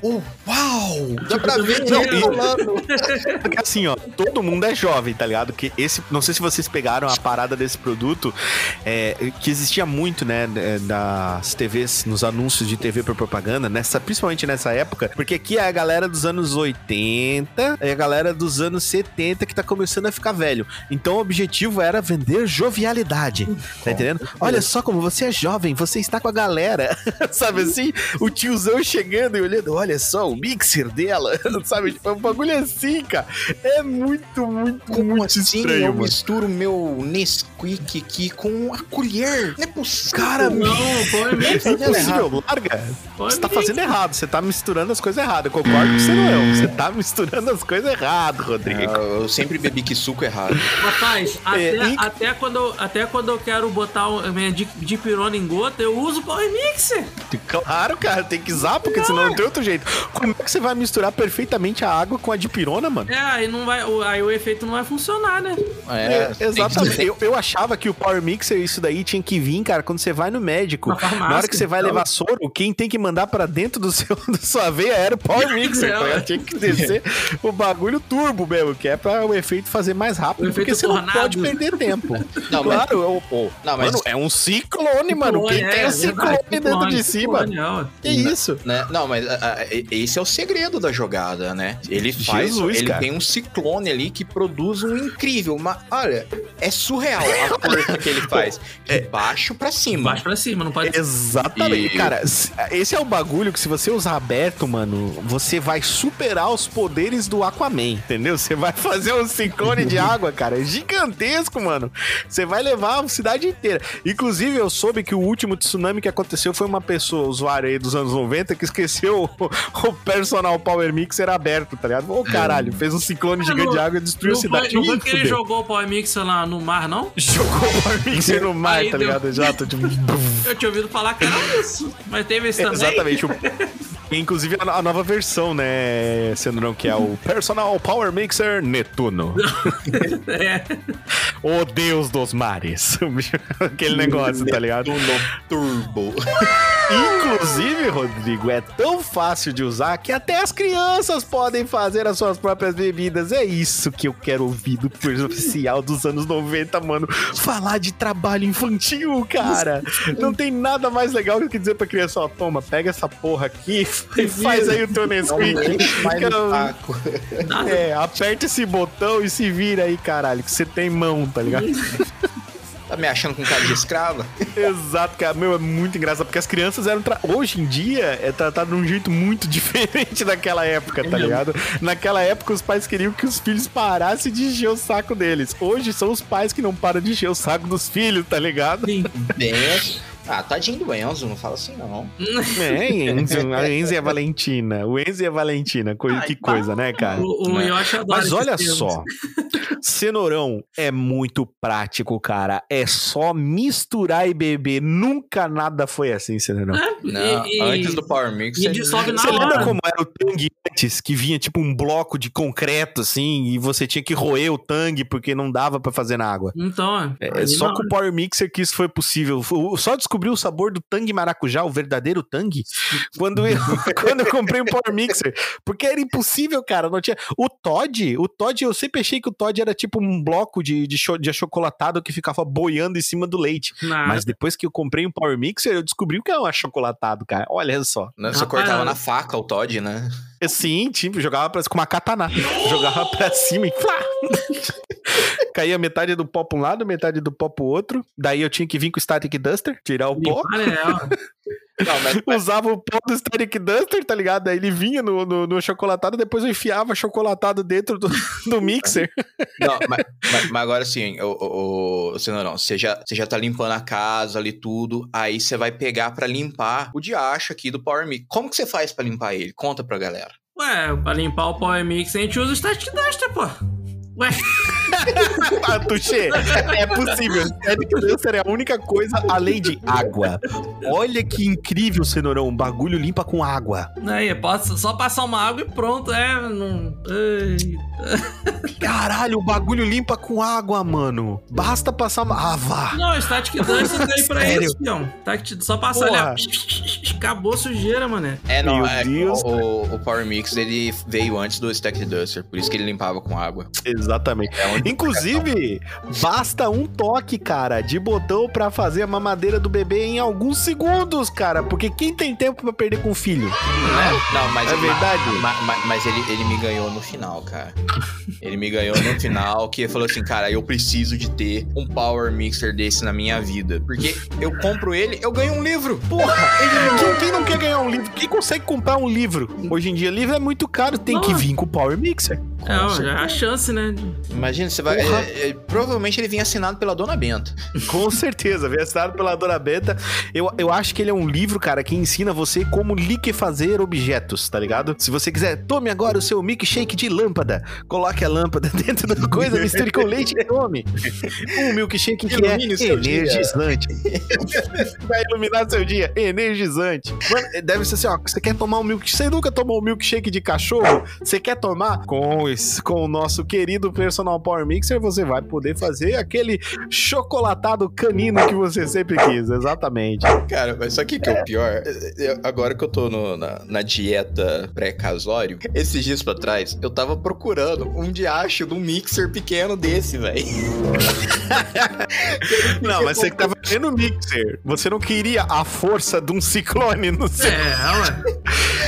Oh, uau! Dá pra ver
Não,
ele
e-. <laughs> Porque assim, ó, todo mundo é jovem, tá ligado? Que esse, não sei se vocês pegaram a parada desse produto, é, que existia muito, né, é, das TVs, nos anúncios de TV por propaganda, nessa, principalmente nessa época, porque aqui é a galera dos anos 80 e a galera dos anos 70 que tá começando a ficar velho. Então o objetivo era vender jovialidade, tá entendendo? Olha só como você é jovem, você está com a galera, <laughs> sabe assim? O tiozão chegando e olhando, olha só o mixer dela, <laughs> sabe? Tipo, é um bagulho assim, cara. É muito, muito,
Como
muito
assim
estranho,
eu
mano.
misturo meu Nesquik aqui com a colher? Não é possível.
Cara,
Não, Power
É
Mixer.
impossível, larga.
Power
Você tá fazendo errado, você tá misturando as coisas erradas. Concordo com você, não. Você tá misturando as coisas erradas, Rodrigo.
Ah, eu sempre bebi que suco errado.
Rapaz, <laughs> até,
É, e-
até, quando, eu- até quando eu quero botar o- a minha di- dipirona em gota, eu uso o Power Mixer.
Claro, cara, tem que usar, porque senão não tem outro jeito. Como é que você vai misturar perfeitamente a água com a dipirona, mano?
É, aí, não vai, o- aí o efeito não vai funcionar, né?
É,
que-
exatamente. Eu, eu achava que o Power Mixer, isso daí tinha que vir, cara, quando você vai no médico.
Na farmácia,
na hora que você vai
então.
levar soro, quem tem que mandar pra dentro do seu, <laughs> da sua veia era o Power Mixer.
É,
tá ligado? tinha que descer o bagulho turbo mesmo, que é pra o efeito fazer mais rápido, porque você não
tornado.
pode perder tempo.
Não,
claro, é o- pô,
Não, mas-
mano, é um ciclone, mano. Quem
Ciclone,
tem
é,
um ciclone dentro de cima? Que isso?
Né? Não, mas ah, e- esse é o segredo da jogada, né? Ele faz,
Jesus,
ele
cara.
tem um ciclone ali que produz um incrível, mas olha, é surreal a força que ele <laughs> faz. De baixo pra cima.
Baixo pra cima, não pode
Exatamente.
E-
Cara, se- esse é o bagulho que se você usar aberto, mano, você vai superar os poderes do Aquaman, entendeu? Você vai fazer um ciclone de <laughs> água, cara, gigantesco, mano. Você vai levar a cidade inteira. Inclusive, eu soube que o último tsunami que aconteceu foi uma pessoa, usuário aí dos anos 90, que esqueceu <laughs> o, o personal Power Mixer aberto, tá ligado? Ô, caralho, fez um ciclone
Ah,
gigante
não-
de água e destruiu a
Não foi,
cidade.
não foi
Ih,
que ele jogou o Power Mixer lá no mar, não? <laughs>
Jogou o Power Mixer no mar,
Aí
tá
deu-
ligado? Já, tô tipo...
Eu tinha ouvido falar que era isso. Mas teve esse também.
Exatamente. o- Inclusive a nova versão, né, Sandrão, que é o Personal Power Mixer Netuno. <laughs>
É.
o deus dos mares. <laughs> Aquele negócio, tá ligado?
Turbo.
Inclusive, Rodrigo, é tão fácil de usar que até as crianças podem fazer as suas próprias bebidas. É isso que eu quero ouvir do oficial dos anos 90, mano. Falar de trabalho infantil, cara. Não tem nada mais legal do que dizer pra criança, ó, toma, pega essa porra aqui <laughs> e faz aí o teu Nesquik. É, aperta esse botão e se vira aí, caralho, que você tem mão, tá ligado? <laughs>
Tá me achando com cara de escrava? <laughs>
Exato, cara. Meu, é muito engraçado, porque as crianças eram. Tra... Hoje em dia é tratado de um jeito muito <laughs> diferente daquela época, tá ligado? Naquela época os pais queriam que os filhos parassem de encher o saco deles. Hoje são os pais que não param de encher o saco dos filhos, tá ligado?
Sim.
Ah, tadinho do Enzo, não fala assim não. <laughs>
É, Enzo, a Enzo e a Valentina. O Enzo e a Valentina. Coi- que coisa, né, cara?
O, o Yoshi adora
Mas olha
termos.
só, <laughs> cenourão é muito prático, cara. É só misturar e beber. Nunca nada foi assim, cenourão.
Não,
E- e-
antes do Power Mix.
e dissolve na
Você lembra
hora.
como era o tangue antes? Que vinha tipo um bloco de concreto, assim, e você tinha que roer o tangue porque não dava pra fazer na água.
Então,
É, só com o Power Mixer que isso foi possível. Só descobri o sabor do tangue maracujá, o verdadeiro tangue, quando eu, <laughs> quando eu comprei o Power Mixer. Porque era impossível, cara. Não tinha. O Todd, o Todd, eu sempre achei que o Todd era tipo um bloco de, de, cho- de achocolatado que ficava boiando em cima do leite.
na-
Mas depois que eu comprei um Power Mixer, eu descobri o que é um achocolatado, cara. Olha só.
Né, Você cortava na faca o Todd, né?
Sim, tipo, jogava pra, com uma katana. Jogava pra cima e flá! Caía metade do pó pra um lado, metade do pó pro outro. Daí eu tinha que vir com o Static Duster, tirar o pó. <laughs>
Não, mas, mas- <laughs>
Usava o pó do Static Duster, tá ligado? Daí ele vinha no, no, no chocolatado, depois eu enfiava chocolatado dentro do, <laughs> do mixer.
não, mas, mas- mas agora sim, o, o, o Cenourão, você já, você já tá limpando a casa ali tudo, aí você vai pegar pra limpar o diacho aqui do Power Mix. Como que você faz pra limpar ele? Conta pra galera.
Ué, pra limpar o Power Mix a gente usa o Static Duster, pô. Ué,
Ah, Tuxê, é possível. Static Duster é a única coisa além de água. Olha que incrível, cenourão. Um bagulho limpa com água.
aí, posso só passar uma água e pronto, é. Não...
Caralho, o bagulho limpa com água, mano. Basta passar uma. Ah, vá.
Não, o Static Duster veio pra
Sério?
isso. Tá, só passar
Porra.
ali, ó. Acabou a sujeira, mané.
É, não,
Meu
é,
Deus.
o, o Power Mix ele veio antes do Stack Duster, por isso que ele limpava com água.
Exatamente.
É onde-
Inclusive, basta um toque, cara, de botão pra fazer a mamadeira do bebê em alguns segundos, cara. Porque quem tem tempo pra perder com o filho?
Não, mas
É verdade?
ma- ma- mas ele, ele me ganhou no final, cara. <laughs> Ele me ganhou no final, que ele falou assim, cara, eu preciso de ter um Power Mixer desse na minha vida. Porque eu compro ele, eu ganho um livro. Porra! <laughs>
Quem, quem não quer ganhar um livro? Quem consegue comprar um livro? Hoje em dia, livro é muito caro, tem que
Não.
vir com o Power Mixer.
É, ó, já é a chance, né?
Imagina, você vai.
Porra.
É, é, provavelmente ele vinha assinado pela Dona Benta. <laughs>
Com certeza, vem assinado pela Dona Benta. Eu, eu acho que ele é um livro, cara, que ensina você como liquefazer objetos, tá ligado? Se você quiser, tome agora o seu milkshake de lâmpada. Coloque a lâmpada <laughs> dentro da coisa, misture com leite e tome. Um milkshake que é
Ilumine dia.
energizante. <laughs> Vai iluminar seu dia. Energizante. Mano, deve ser assim, ó. Você quer tomar um milkshake? Você nunca tomou um milkshake de cachorro? Você quer tomar? Com, esse- com o nosso querido personal Power Mixer, você vai poder fazer aquele chocolatado canino que você sempre quis. Exatamente.
Cara, mas sabe o que, que é o pior? Eu- agora que eu tô no- na, na dieta pré-casório, esses dias pra trás, eu tava procurando um diacho de um mixer pequeno desse, velho. <laughs>
Não, mas você que tava vendo o mixer. Você não queria a força de um ciclone no seu.
É, ué.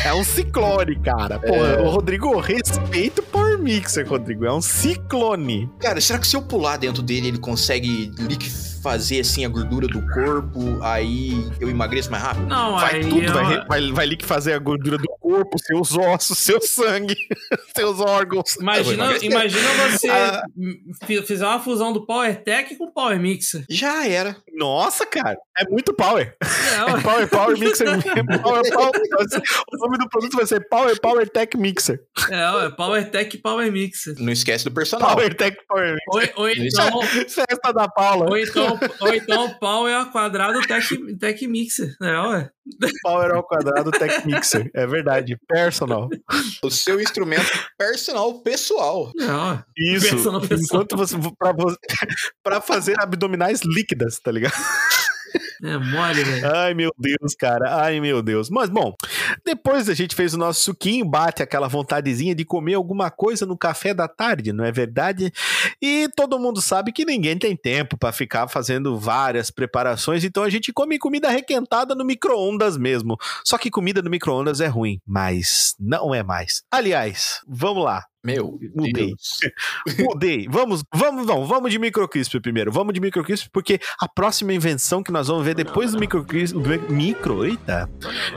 É um ciclone, cara. Pô, o Rodrigo, respeita o Power Mixer, Rodrigo. É um ciclone.
Cara, será que se eu pular dentro dele, ele consegue liquef- fazer assim a gordura do corpo, aí eu emagreço mais rápido?
Não,
Vai
aí.
tudo,
eu-
vai, vai, vai ali que fazer a gordura do corpo, seus ossos, seu sangue, <laughs> seus órgãos.
Imagina, imagina você
Ah.
fi- fizer uma fusão do Power Tech com o Power Mixer.
Já era.
Nossa, cara, é muito power. <laughs>
É, ué.
Power Power Mixer. <laughs> Power, power, o nome do produto vai ser Power Power Tech Mixer.
É, ué, Power Tech e Power Mixer.
Não esquece do personal.
Power Tech Power Mixer.
Ou, ou então,
Festa da Paula.
ou então, ou então Power ao quadrado Tech, tech Mixer. É, ué.
Power ao quadrado Tech Mixer. É verdade. Personal.
O seu instrumento personal pessoal.
É, ué.
Isso.
Personal, personal.
Enquanto você. Pra, você- <laughs> pra fazer abdominais líquidas, tá ligado? <laughs>
É mole, velho.
Ai, meu Deus, cara. Ai, meu Deus. Mas, bom, depois a gente fez o nosso suquinho, bate aquela vontadezinha de comer alguma coisa no café da tarde, não é verdade? E todo mundo sabe que ninguém tem tempo pra ficar fazendo várias preparações, então a gente come comida requentada no micro-ondas mesmo. Só que comida no micro-ondas é ruim, mas não é mais. Aliás, vamos lá.
Meu
Mudei.
Deus. <laughs>
Mudei. Vamos, vamos, não, vamos de microcrisp primeiro. Vamos de microcrisp porque a próxima invenção que nós vamos ver depois do microcrisp, micro, eita,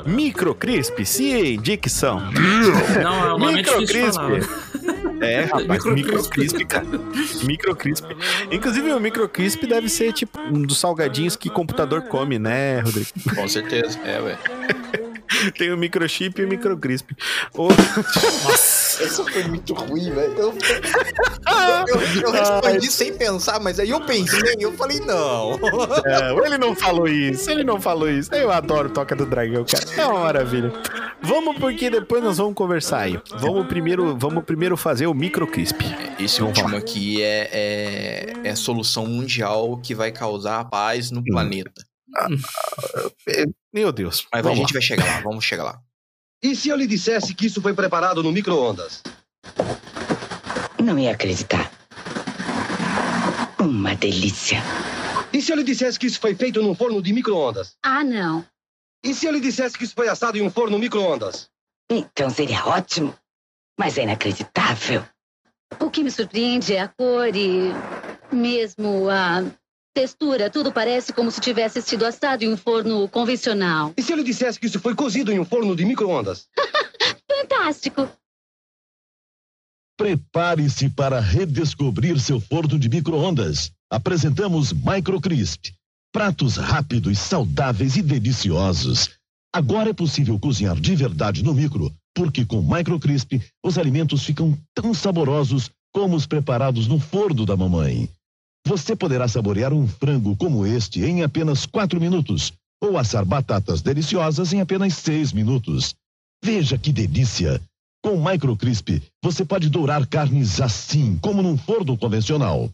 microcrisp, sim, dicção.
Não, é é
Microcrisp.
falar.
É, rapaz,
Microcrisp.
microcrisp, cara. Microcrisp. Inclusive o microcrisp deve ser tipo um dos salgadinhos que computador come, né, Rodrigo?
Com certeza. É, ué. <laughs>
Tem o microchip e o microcrisp. O-
Essa foi muito ruim, velho. Eu, <laughs> eu, eu respondi sem pensar, mas aí eu pensei e eu falei, não.
Não, ele não falou isso, ele não falou isso. Eu adoro Toca do Dragão, cara. É uma maravilha. Vamos porque depois nós vamos conversar aí. Vamos primeiro, vamos primeiro fazer o microcrisp.
Esse
Vamos
último
lá.
aqui é, é, é a solução mundial que vai causar paz no planeta.
Meu Deus.
Mas a
vamos
gente
lá.
vai chegar lá, vamos chegar lá.
E se eu lhe dissesse que isso foi preparado no micro-ondas?
Não ia acreditar. Uma delícia.
E se eu lhe dissesse que isso foi feito num forno de micro-ondas?
Ah, não.
E se eu lhe dissesse que isso foi assado em um forno micro-ondas?
Então seria ótimo. Mas é inacreditável.
O que me surpreende é a cor e mesmo a textura. Tudo parece como se tivesse sido assado em um forno convencional.
E se eu lhe dissesse que isso foi cozido em um forno de micro-ondas? <laughs>
Fantástico.
Prepare-se para redescobrir seu forno de micro-ondas. Apresentamos Microcrisp. Pratos rápidos, saudáveis e deliciosos. Agora é possível cozinhar de verdade no micro, porque com Microcrisp os alimentos ficam tão saborosos como os preparados no forno da mamãe. Você poderá saborear um frango como este em apenas 4 minutos, ou assar batatas deliciosas em apenas 6 minutos. Veja que delícia! Com Microcrisp, você pode dourar carnes assim, como num forno convencional.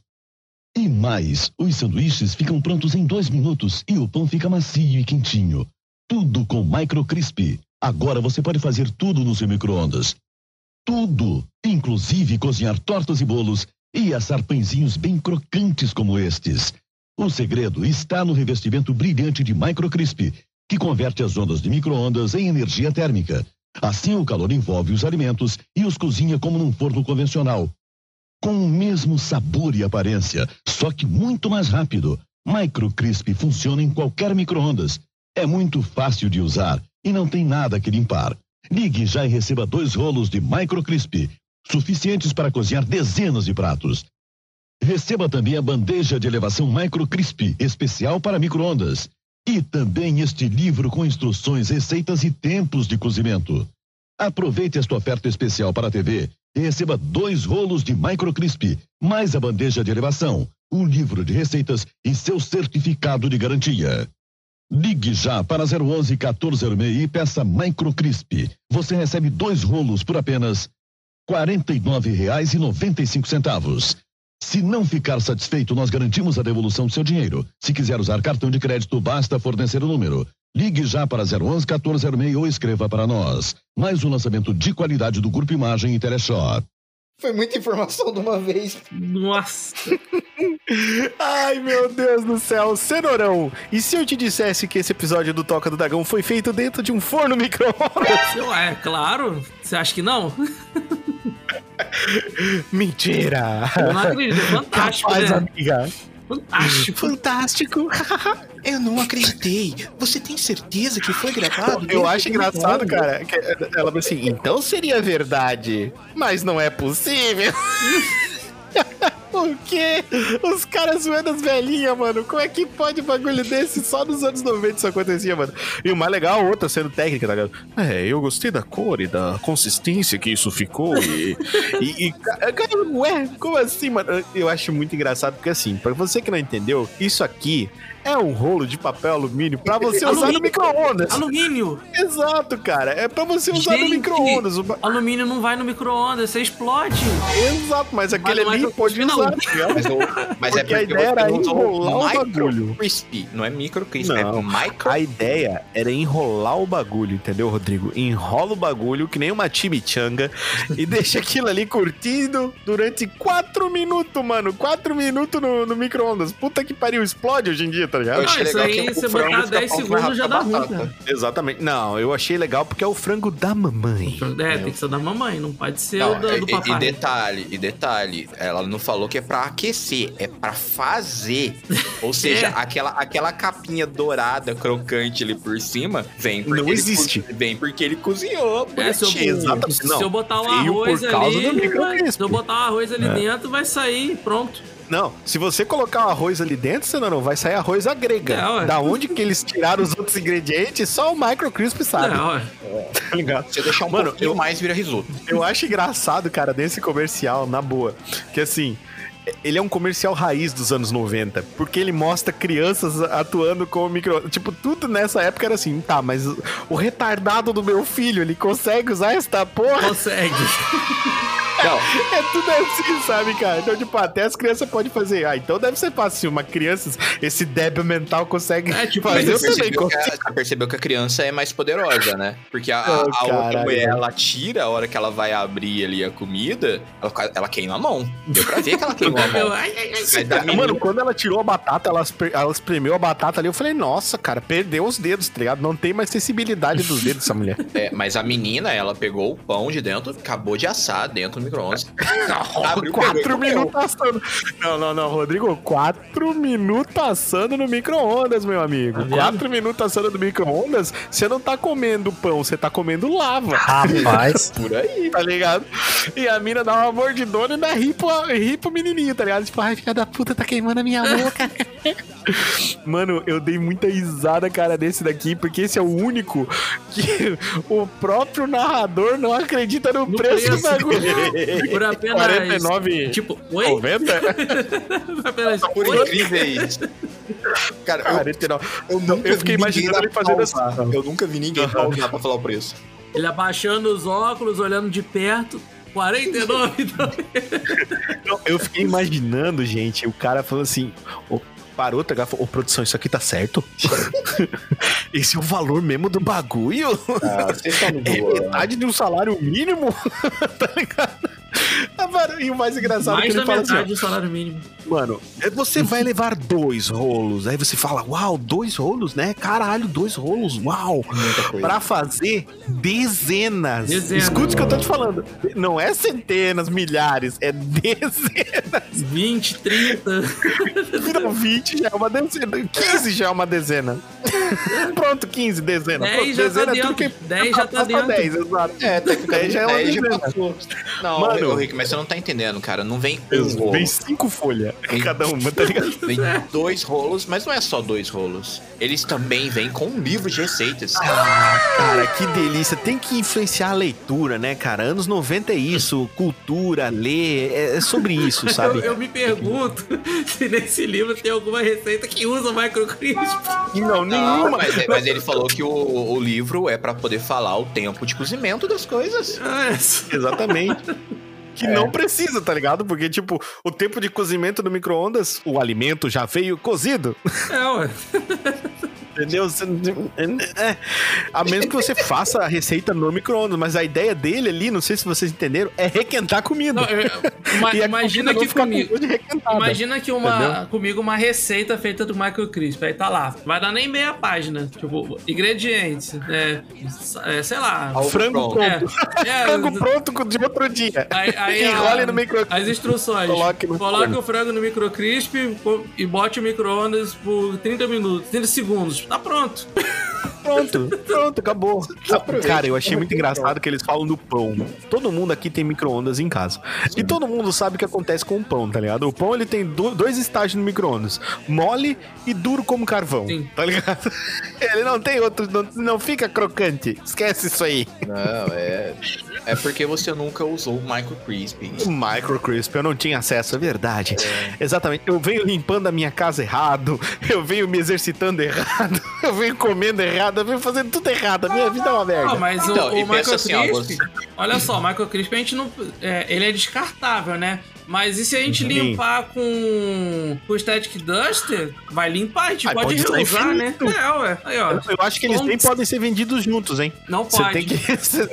E mais, os sanduíches ficam prontos em dois minutos e o pão fica macio e quentinho. Tudo com Microcrisp. Agora você pode fazer tudo no seu micro-ondas. Tudo, inclusive cozinhar tortas e bolos e assar pãezinhos bem crocantes como estes. O segredo está no revestimento brilhante de Microcrisp, que converte as ondas de micro-ondas em energia térmica. Assim, o calor envolve os alimentos e os cozinha como num forno convencional. Com o mesmo sabor e aparência, só que muito mais rápido. Microcrisp funciona em qualquer micro-ondas. É muito fácil de usar e não tem nada que limpar. Ligue já e receba dois rolos de Microcrisp, suficientes para cozinhar dezenas de pratos. Receba também a bandeja de elevação Microcrisp, especial para micro-ondas. E também este livro com instruções, receitas e tempos de cozimento. Aproveite esta oferta especial para a TV e receba dois rolos de Microcrisp, mais a bandeja de elevação, um livro de receitas e seu certificado de garantia. Ligue já para 011 1406 e peça Microcrisp. Você recebe dois rolos por apenas R$ 49,95. Se não ficar satisfeito, nós garantimos a devolução do seu dinheiro. Se quiser usar cartão de crédito, basta fornecer o número. Ligue já para 011 1406 ou escreva para nós. Mais um lançamento de qualidade do Grupo Imagem e Teleshop.
Foi muita informação de uma vez.
Nossa. <laughs>
Ai, meu Deus do céu, cenourão. E se eu te dissesse que esse episódio do Toca do Dragão foi feito dentro de um forno micro-ondas?
É claro. Você acha que não? <laughs> <laughs>
Mentira!
Eu não acredito. É fantástico,
Capaz,
né?
amiga.
Fantástico.
Fantástico. <laughs>
Eu não acreditei. Você tem certeza que foi gravado?
Eu acho
do
engraçado,
micro-ondas?
cara, que ela falou assim, então seria verdade, mas não é possível. <laughs> Por quê? Os caras zoando as velhinhas, mano. Como é que pode um bagulho desse? Só nos anos 90 isso acontecia, mano. E o mais legal, outra sendo técnica, tá ligado? É, eu gostei da cor e da consistência que isso ficou. E. <laughs> e, e ca- cara, ué, como assim, mano? Eu acho muito engraçado, porque assim, pra você que não entendeu, isso aqui é um rolo de papel alumínio pra você usar no micro-ondas.
Alumínio.
Exato, cara. É pra você usar no
Gente,
micro-ondas. O ba-
Alumínio não vai no micro-ondas, você explode.
Exato, mas aquele
Vai no
ali pode
micro-ondas,
usar, <laughs>
não.
ligado?
Mas, o- mas é
Porque a ideia era enrolar o bagulho.
crispy. Não é micro crispy,
Não.
é micro
A ideia era enrolar o bagulho, entendeu, Rodrigo? Enrola o bagulho que nem uma chimichanga e <laughs> deixa aquilo ali curtindo durante quatro minutos, mano. Quatro minutos no, no micro-ondas. Puta que pariu, explode hoje em dia, tá ligado?
Eu achei
Ah, isso
legal
aí, você botar
fica
10
pronto mais
segundos já
que
dá ruim, cara.
Exatamente. Não, eu achei legal porque é o frango da mamãe.
É, tem que ser da mamãe, não pode ser
Não,
o do,
e-
do
e,
papai.
e detalhe, e detalhe, ela não falou que é pra aquecer, é pra fazer. Ou <laughs> seja,
É.
aquela, aquela capinha dourada, crocante ali por cima, vem porque
Não
ele
existe.
co- Vem porque ele cozinhou.
É, se eu.
Exatamente.
se
Não,
eu botar o arroz
causa do
ali, se eu botar o arroz ali
É.
dentro, vai sair, pronto.
Não, se você colocar o arroz ali dentro, você não, não vai sair arroz à grega.
É, ué.
da onde que eles tiraram os outros ingredientes, só o Micro Crisp sabe.
É, ó,
Tá ligado?
Se eu deixar um
Mano,
pouquinho
eu-
mais, vira risoto.
Eu acho engraçado, cara, desse comercial, na boa. Que assim, ele é um comercial raiz dos anos 90, porque ele mostra crianças atuando com o micro. Tipo, tudo nessa época era assim, tá, mas o- retardado do meu filho, ele consegue usar esta porra?
consegue. <laughs>
Não,
É tudo assim, sabe, cara? Então, tipo, até as crianças podem fazer. Ah, então deve ser fácil. Uma criança, esse débil mental consegue
É, tipo,
mas
fazer, eu também
percebeu, que a,
consigo.
você percebeu que a criança é mais poderosa, né? Porque a,
Oh,
a outra mulher, ela tira, a hora que ela vai abrir ali a comida, ela, ela queima a mão. Deu pra ver que ela queimou a
Eu-
mão.
ai, ai, ai,
Mas da menina-
Mano, quando ela tirou a batata, ela, ela espremeu a batata ali, eu falei, nossa, cara, perdeu os dedos, tá ligado? Não tem mais sensibilidade dos dedos dessa mulher. <laughs>
É, mas a menina, ela pegou o pão de dentro, acabou de assar dentro do micro-ondas. <laughs>
Quatro minutos assando. Não, não, não, Rodrigo, quatro minutos assando no micro-ondas, meu amigo.
vendo?
quatro minutos assando no micro-ondas, você não tá comendo pão, você tá comendo lava.
Rapaz.
Por aí.
Tá ligado? E a mina dá uma mordidona e ainda ri pro, ri pro menininho, tá ligado? Tipo, ai, filha da puta, tá queimando a minha boca. <laughs> Mano, eu dei muita risada, cara, desse daqui, porque esse é o único que <laughs> o próprio narrador não acredita no,
No
preço, do
preço.
bagulho. <laughs>
Por apenas.
49,
Tipo, oi?
90?
Por apenas.
Por
Oi?
incríveis. Cara, eu,
49.
eu nunca
eu fiquei
vi
imaginando
ninguém
ele fazendo assim.
Eu nunca vi ninguém pausar pra falar o preço.
Ele abaixando os óculos, olhando de perto. 49 dólares.
Não, eu fiquei imaginando, gente, o cara falando assim. "Ô, Parou, tá ligado? Falou, Ô, produção, isso aqui tá certo? <laughs> Esse é o valor mesmo do bagulho?
Ah, vocês estão no
É
boa.
metade de um salário mínimo? <laughs> tá ligado? <laughs> E o mais engraçado é que
Mais
ele
da
fala assim,
do salário mínimo.
Mano, é, você vai levar dois rolos. Aí você fala, uau, dois rolos, né? Caralho, dois rolos, uau. Pra fazer dezenas.
Dezenas.
Escute o que eu tô te falando. Não é centenas, milhares, é dezenas.
20, 30.
Não, 20 já é uma dezena. 15 já é uma dezena. Pronto, 15, dezena.
10
Pronto,
já tá
dezena é tudo
dentro.
que
10 já tá dentro.
10, exato.
É, tecnicamente
10 já é uma dezena.
Não,
Mano.
Ô, Rick, mas você não tá entendendo, cara. Não vem um rolo.
Vem cinco folhas
Vem-
cada uma, tá ligado?
Vem dois rolos, mas não é só dois rolos. Eles também vêm com um livro de receitas.
Ah, cara, que delícia. Tem que influenciar a leitura, né, cara? Anos 90 é isso, cultura, ler, é, é sobre isso, sabe?
Eu, eu me pergunto <laughs> se nesse livro tem alguma receita que usa microcrisp.
Não,
Não,
nenhuma.
mas, mas ele falou que o, o livro é pra poder falar o tempo de cozimento das coisas.
Ah,
Exatamente. <laughs> Que não precisa, tá ligado? Porque, tipo, o tempo de cozimento no micro-ondas, o alimento já veio cozido.
É, ué. <laughs>
Entendeu? Você- é, a menos que você faça a receita no micro-ondas, mas a ideia dele ali, não sei se vocês entenderam, é requentar comida.
Não, eu- <laughs>
E a
imagina
comida
que
com
comigo. Imagina que uma,
Entendeu?
comigo uma receita feita do microcrisp. Aí tá lá. Vai dar nem meia página. Tipo, ingredientes. É, é, sei lá.
Algo
Frango
pronto.
É, <laughs> é,
Frango pronto de outro dia.
Aí, Aí,
Enrole
a-
no micro...
As instruções.
Coloque no
Coloque o frango no microcrisp co- e bote o micro-ondas por 30 minutos, 30 segundos. Tá pronto. <laughs>
Pronto, pronto, acabou. Cara, eu achei muito engraçado que eles falam do pão. Todo mundo aqui tem micro-ondas em casa. E todo mundo sabe o que acontece com o pão, tá ligado? O pão ele tem do- dois estágios no micro-ondas: mole e duro como carvão. Tá ligado? <laughs> Ele não tem outro, não, não fica crocante. Esquece isso aí.
Não, é. É porque você nunca usou o Micro Crispy.
O Micro Crisp, eu não tinha acesso, é verdade. Exatamente. Eu venho limpando a minha casa errado, <laughs> eu venho me exercitando errado, eu venho comendo errado, eu venho fazendo tudo errado. A minha vida é uma merda.
Ah, mas
Então,
o, o Micro
assim,
Crisp, olha só, o Micro Crisp a gente não. é, ele é descartável, né? Mas e se a gente
Sim.
limpar com, o Static Duster? Vai limpar, a gente
Aí
pode,
pode usar
reusar, né? É, ué. Aí, ó.
Eu, eu acho que eles nem podem ser vendidos juntos, hein?
Não
Você
pode. <laughs>
tem que. Você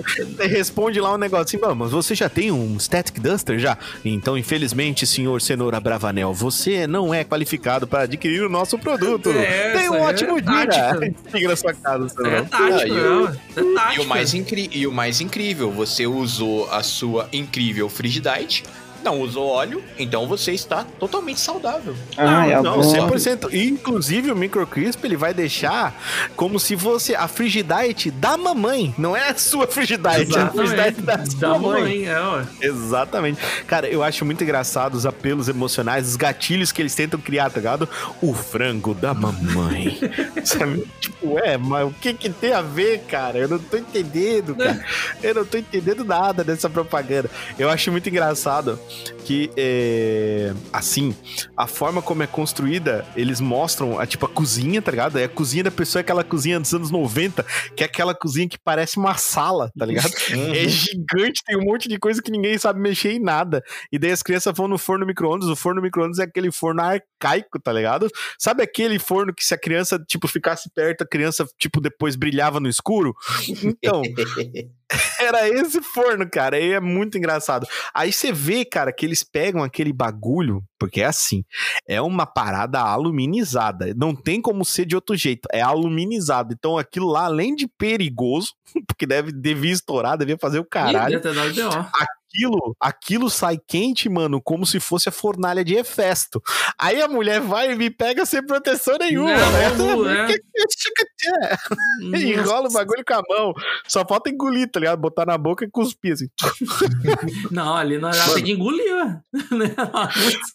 responde lá um negócio assim, mas você já tem um Static Duster já? Então, infelizmente, senhor Cenoura Bravanel, você não é qualificado para adquirir o nosso produto.
É,
tem um
essa
ótimo
é
dia.
tática. <laughs>
Fica na sua casa,
É
Ah, e
é,
o-.
É.
E o, mais incri- e o mais incrível, você usou a sua incrível Frigidite, não usou óleo, então você está totalmente saudável.
Ah, é
Não,
bom.
100%. E, Inclusive, o Micro Crisp, ele vai deixar como se fosse a Frigidite da mamãe. Não é a sua Frigidite, é a
Exatamente.
Frigidite da
Da
sua mãe.
mãe, é, ué.
Exatamente. Cara, eu acho muito engraçado os apelos emocionais, os gatilhos que eles tentam criar, tá ligado? O frango da mamãe. <laughs> Sabe? Tipo, é, mas o que que tem a ver, cara? Eu não tô entendendo, cara. Eu não tô entendendo nada dessa propaganda. Eu acho muito engraçado que, é, assim, a forma como é construída, eles mostram, a, tipo, a cozinha, tá ligado? É a cozinha da pessoa, é aquela cozinha dos anos 90, que é aquela cozinha que parece uma sala, tá ligado? É gigante, tem um monte de coisa que ninguém sabe mexer em nada. E daí as crianças vão no forno micro-ondas. O forno micro-ondas é aquele forno arcaico, tá ligado? Sabe aquele forno que se a criança, tipo, ficasse perto, a criança, tipo, depois brilhava no escuro? Então, <laughs> <laughs> era esse forno, cara. E é muito engraçado. Aí você vê, cara, que eles pegam aquele bagulho, porque é assim, é uma parada aluminizada. Não tem como ser de outro jeito. É aluminizado. Então aquilo lá, além de perigoso, <laughs> porque deve, devia estourar, devia fazer o caralho.
Ih, deve ter dado.
Aquilo, aquilo sai quente, mano, como se fosse a fornalha de Hefesto. Aí a mulher vai e me pega sem proteção nenhuma,
Não,
né?
não, é. <laughs> <laughs>
Enrola o bagulho com a mão. Só falta engolir, tá ligado? Botar na boca e cuspir, assim. <laughs>
Não, ali nós já tem que engolir, ué.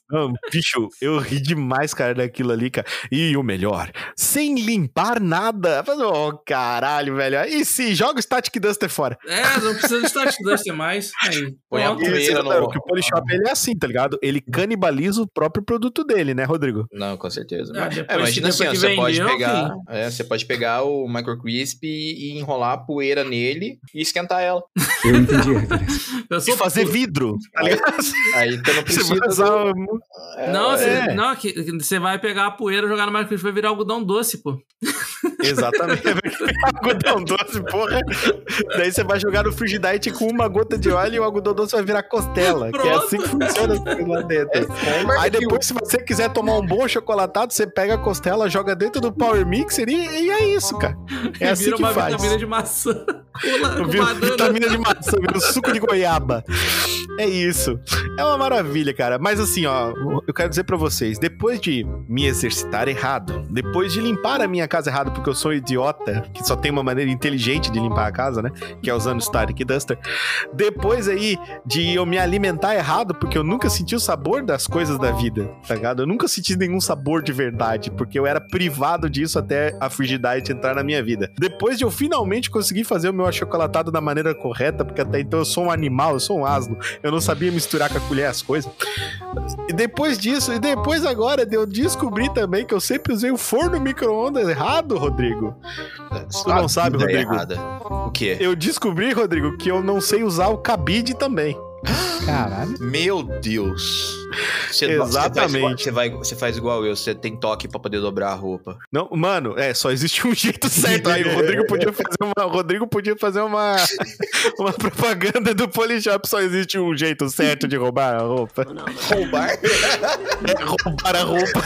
Não, bicho, eu ri demais, cara, daquilo ali, cara. E o melhor, sem limpar nada. Ô, caralho, velho. E se joga o Static Duster fora?
É, não precisa de Static Duster mais. Aí.
Põe a poeira no-
não, que o Polishop ele é assim, tá ligado? Ele canibaliza o próprio produto dele, né, Rodrigo?
Não, com certeza.
Ah,
Mas-
depois-
é, imagina assim, ó, você pode pegar, é, você pode pegar o Micro Crisp e enrolar a poeira nele e esquentar ela.
Eu entendi. <laughs>
Eu
E
sou
fazer vidro, tá ligado?
Aí você não <laughs>
Você
precisa
vai usar
do-
um-
Não, você,
É.
não que, você vai pegar a poeira, jogar no Minecraft vai virar algodão doce, pô.
Exatamente. <laughs> algodão doce, porra. Daí você vai jogar no Frigidite com uma gota de óleo e o algodão doce vai virar costela. Que é
Pronto.
assim que funciona lá dentro. Aí depois, se você quiser tomar um bom chocolatado, você pega a costela, joga dentro do Power Mixer e, e é isso, cara. É assim
vira
que
uma
faz.
vitamina de maçã. Com, com
Vira vitamina de maçã, vira um suco de goiaba. É isso. É uma maravilha, cara. Mas assim, ó, eu quero dizer pra vocês, depois de me exercitar errado, depois de limpar a minha casa errado, porque eu sou idiota, que só tem uma maneira inteligente de limpar a casa, né? Que é usando Static Duster. Depois aí de eu me alimentar errado, porque eu nunca senti o sabor das coisas da vida, tá ligado? Eu nunca senti nenhum sabor de verdade, porque eu era privado disso até a Frigidite entrar na minha vida. Depois de eu finalmente conseguir fazer o meu achocolatado da maneira correta, porque até então eu sou um animal, eu sou um asno, eu não sabia misturar com a colher as coisas. E depois disso, e depois agora de eu descobrir também que eu sempre usei o forno micro-ondas errado, Rodrigo. Tu não sabe, Rodrigo?
errada. O quê?
Eu descobri, Rodrigo, que eu não sei usar o cabide também.
Caralho.
Meu Deus. Você,
Exatamente.
Você, vai, você faz igual eu, você tem toque pra poder dobrar a roupa.
Não, mano, é, só existe um <laughs> jeito certo. Aí o Rodrigo podia fazer uma, o Rodrigo podia fazer uma, <laughs> uma propaganda do Polishop. Só existe um jeito certo de roubar a roupa.
Roubar?
É roubar a roupa.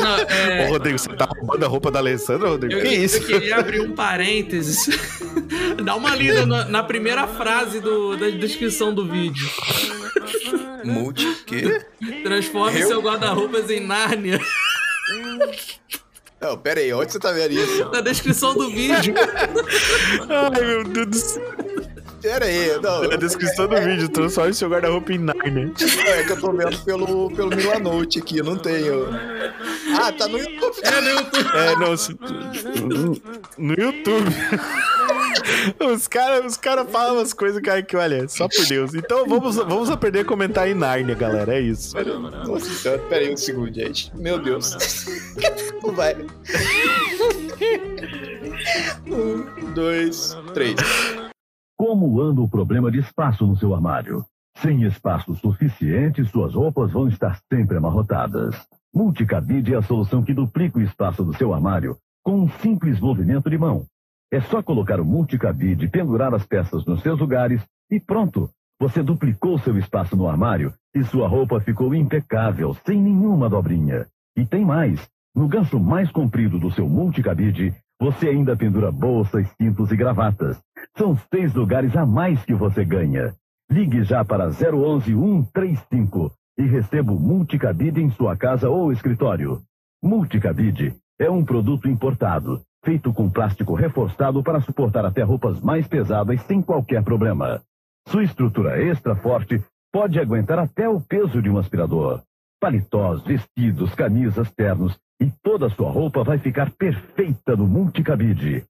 Não, é,
Ô, Rodrigo, você tá roubando a roupa da Alessandra, Rodrigo?
eu,
que- isso?
eu queria abrir um parênteses. <laughs> Dá uma lida na, na primeira frase do, da descrição do vídeo.
Multi, quê?
Transforme
Eu?
seu guarda-roupas em Nárnia.
Não, pera aí, onde você tá vendo isso?
Na descrição do vídeo.
Ai, meu Deus do céu.
Pera aí, não.
Na descrição do vídeo, transforme seu guarda-roupa em Narnia.
É que eu tô vendo pelo, pelo Milanote aqui, não tenho. Ah, tá no YouTube.
É no YouTube.
É, não. se- No YouTube. <laughs> Os caras os cara falam umas coisas, cara, que olha, só por Deus. Então vamos, vamos aprender a comentar em Narnia, galera. É isso.
Nossa senhora, pera aí um segundo, gente. Meu Deus. Vai. Um, dois, três.
Como anda o problema de espaço no seu armário? Sem espaço suficiente, suas roupas vão estar sempre amarrotadas. Multicabide é a solução que duplica o espaço do seu armário com um simples movimento de mão. É só colocar o multicabide, pendurar as peças nos seus lugares e pronto. Você duplicou seu espaço no armário e sua roupa ficou impecável, sem nenhuma dobrinha. E tem mais. No gancho mais comprido do seu multicabide, você ainda pendura bolsas, cintos e gravatas. São seis lugares a mais que você ganha. Ligue já para 011 135 e receba o Multicabide em sua casa ou escritório. Multicabide é um produto importado, feito com plástico reforçado para suportar até roupas mais pesadas sem qualquer problema. Sua estrutura extra forte pode aguentar até o peso de um aspirador. Paletós, vestidos, camisas, ternos e toda a sua roupa vai ficar perfeita no Multicabide.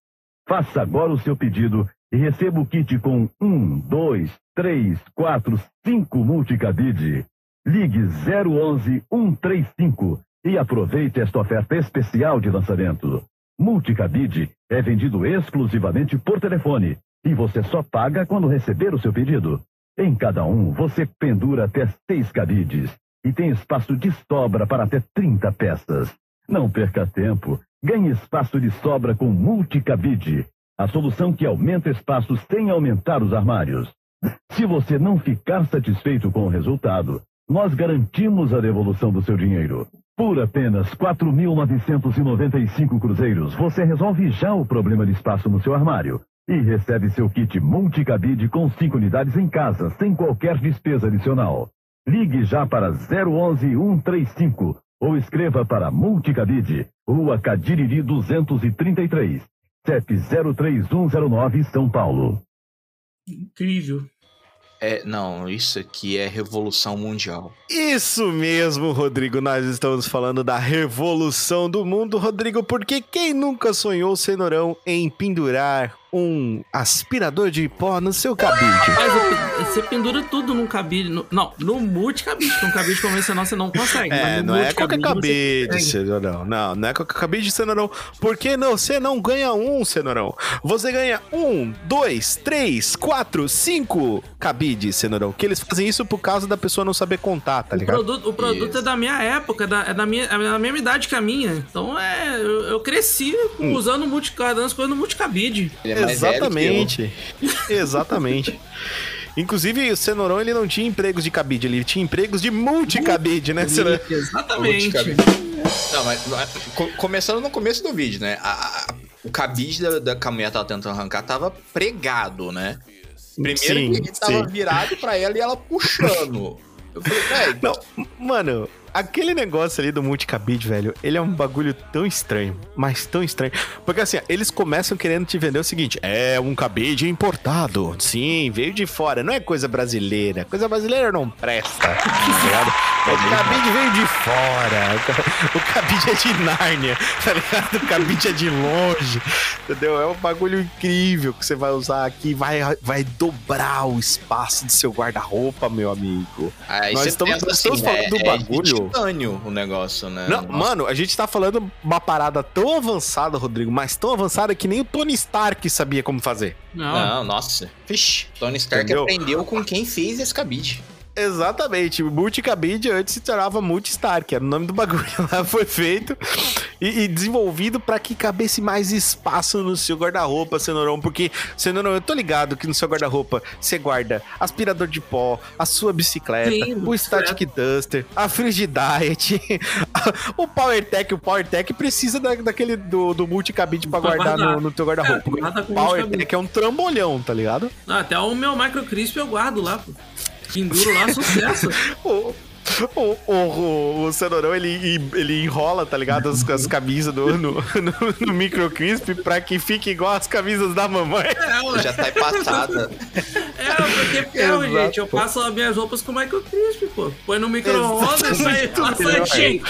Faça agora o seu pedido e receba o kit com um, dois, três, quatro, cinco multicabide. Ligue 011 135 e aproveite esta oferta especial de lançamento. Multicabide é vendido exclusivamente por telefone e você só paga quando receber o seu pedido. Em cada um, você pendura até seis cabides e tem espaço de sobra para até 30 peças. Não perca tempo. Ganhe espaço de sobra com Multicabide, a solução que aumenta espaço sem aumentar os armários. Se você não ficar satisfeito com o resultado, nós garantimos a devolução do seu dinheiro. Por apenas 4.995 cruzeiros, você resolve já o problema de espaço no seu armário e recebe seu kit Multicabide com 5 unidades em casa, sem qualquer despesa adicional. Ligue já para 011 135 ou escreva para Multicabide, Rua Cadiriri 233, CEP 03109 São Paulo.
Incrível.
É, não, isso aqui é revolução mundial.
Isso mesmo, Rodrigo. Nós estamos falando da revolução do mundo, Rodrigo, porque quem nunca sonhou, cenourão, em pendurar um aspirador de pó no seu cabide?
Mas o- você pendura tudo num cabide. no- não, no multicabide. Com cabide convencional você não consegue.
É, não é qualquer cabide,
consegue.
cenourão. Não, não é qualquer cabide, cenourão. Porque não, você não ganha um, cenourão. Você ganha um, dois, três, quatro, cinco cabides, cenourão. Que eles fazem isso por causa da pessoa não saber contar, tá
O
ligado?
produto, o produto é da minha época, da- é da minha, é da mesma idade que a minha. Então é. Eu, eu cresci
Hum.
usando multicabide, dando as coisas no multicabide.
Ele é que
Exatamente. <laughs> Exatamente. Inclusive, o Cenourão ele não tinha empregos de cabide, ele tinha empregos de multicabide, né, Cenourão?
Exatamente.
Não, mas, mas co- começando no começo do vídeo, né? A- a- o cabide da, da que a mulher tava tentando arrancar tava pregado, né? Primeiro
Sim,
que ele tava
sim.
virado pra ela e ela puxando. Eu falei, velho,
Não, mano, aquele negócio ali do multicabide, velho, ele é um bagulho tão estranho, mas tão estranho. Porque assim, eles começam querendo te vender o seguinte: é um cabide importado. Sim, veio de fora, não é coisa brasileira. Coisa brasileira não presta. Tá? <laughs> O cabide veio de fora. O cabide é de Nárnia, tá ligado? O cabide é de longe. Entendeu? É um bagulho incrível que você vai usar aqui, vai, vai dobrar o espaço do seu guarda-roupa, meu amigo.
Aí
Nós
você
estamos, estamos
assim,
falando
é-
do
é de
bagulho.
Titânio o negócio, né?
Não,
Nossa.
mano, a gente tá falando uma parada tão avançada, Rodrigo, mas tão avançada que nem o Tony Stark sabia como fazer.
Não, nossa. Vixe, Tony Stark
Entendeu?
aprendeu com quem fez esse cabide.
Exatamente, o Multicabide antes se chamava Multi-Stark, era o nome do bagulho <laughs> lá, foi feito. E, e desenvolvido pra que cabesse mais espaço no seu guarda-roupa, Cenourão. Porque, Cenourão, eu tô ligado que no seu guarda-roupa você guarda aspirador de pó, a sua bicicleta,
Sim,
o Static Duster, a Frigidiet, <laughs> o PowerTech. O PowerTech precisa da- daquele do, do multicabide pra
Pra
guardar
guardar.
no, no teu guarda-roupa.
É,
o PowerTech é um trambolhão, tá ligado?
Ah, Até o meu Micro Crisp eu guardo lá, pô. Penduro lá, sucesso. <laughs>
O, o, o, o Cenourão, ele, ele enrola, tá ligado? As, as camisas no, no, no, no micro crisp pra que fique igual as camisas da mamãe.
É.
Já tá passada.
É, porque ferro, gente. Eu passo as minhas roupas com Micro Crisp, pô. Põe no micro-ondas e <laughs> sai
Muito melhor.
passadinho.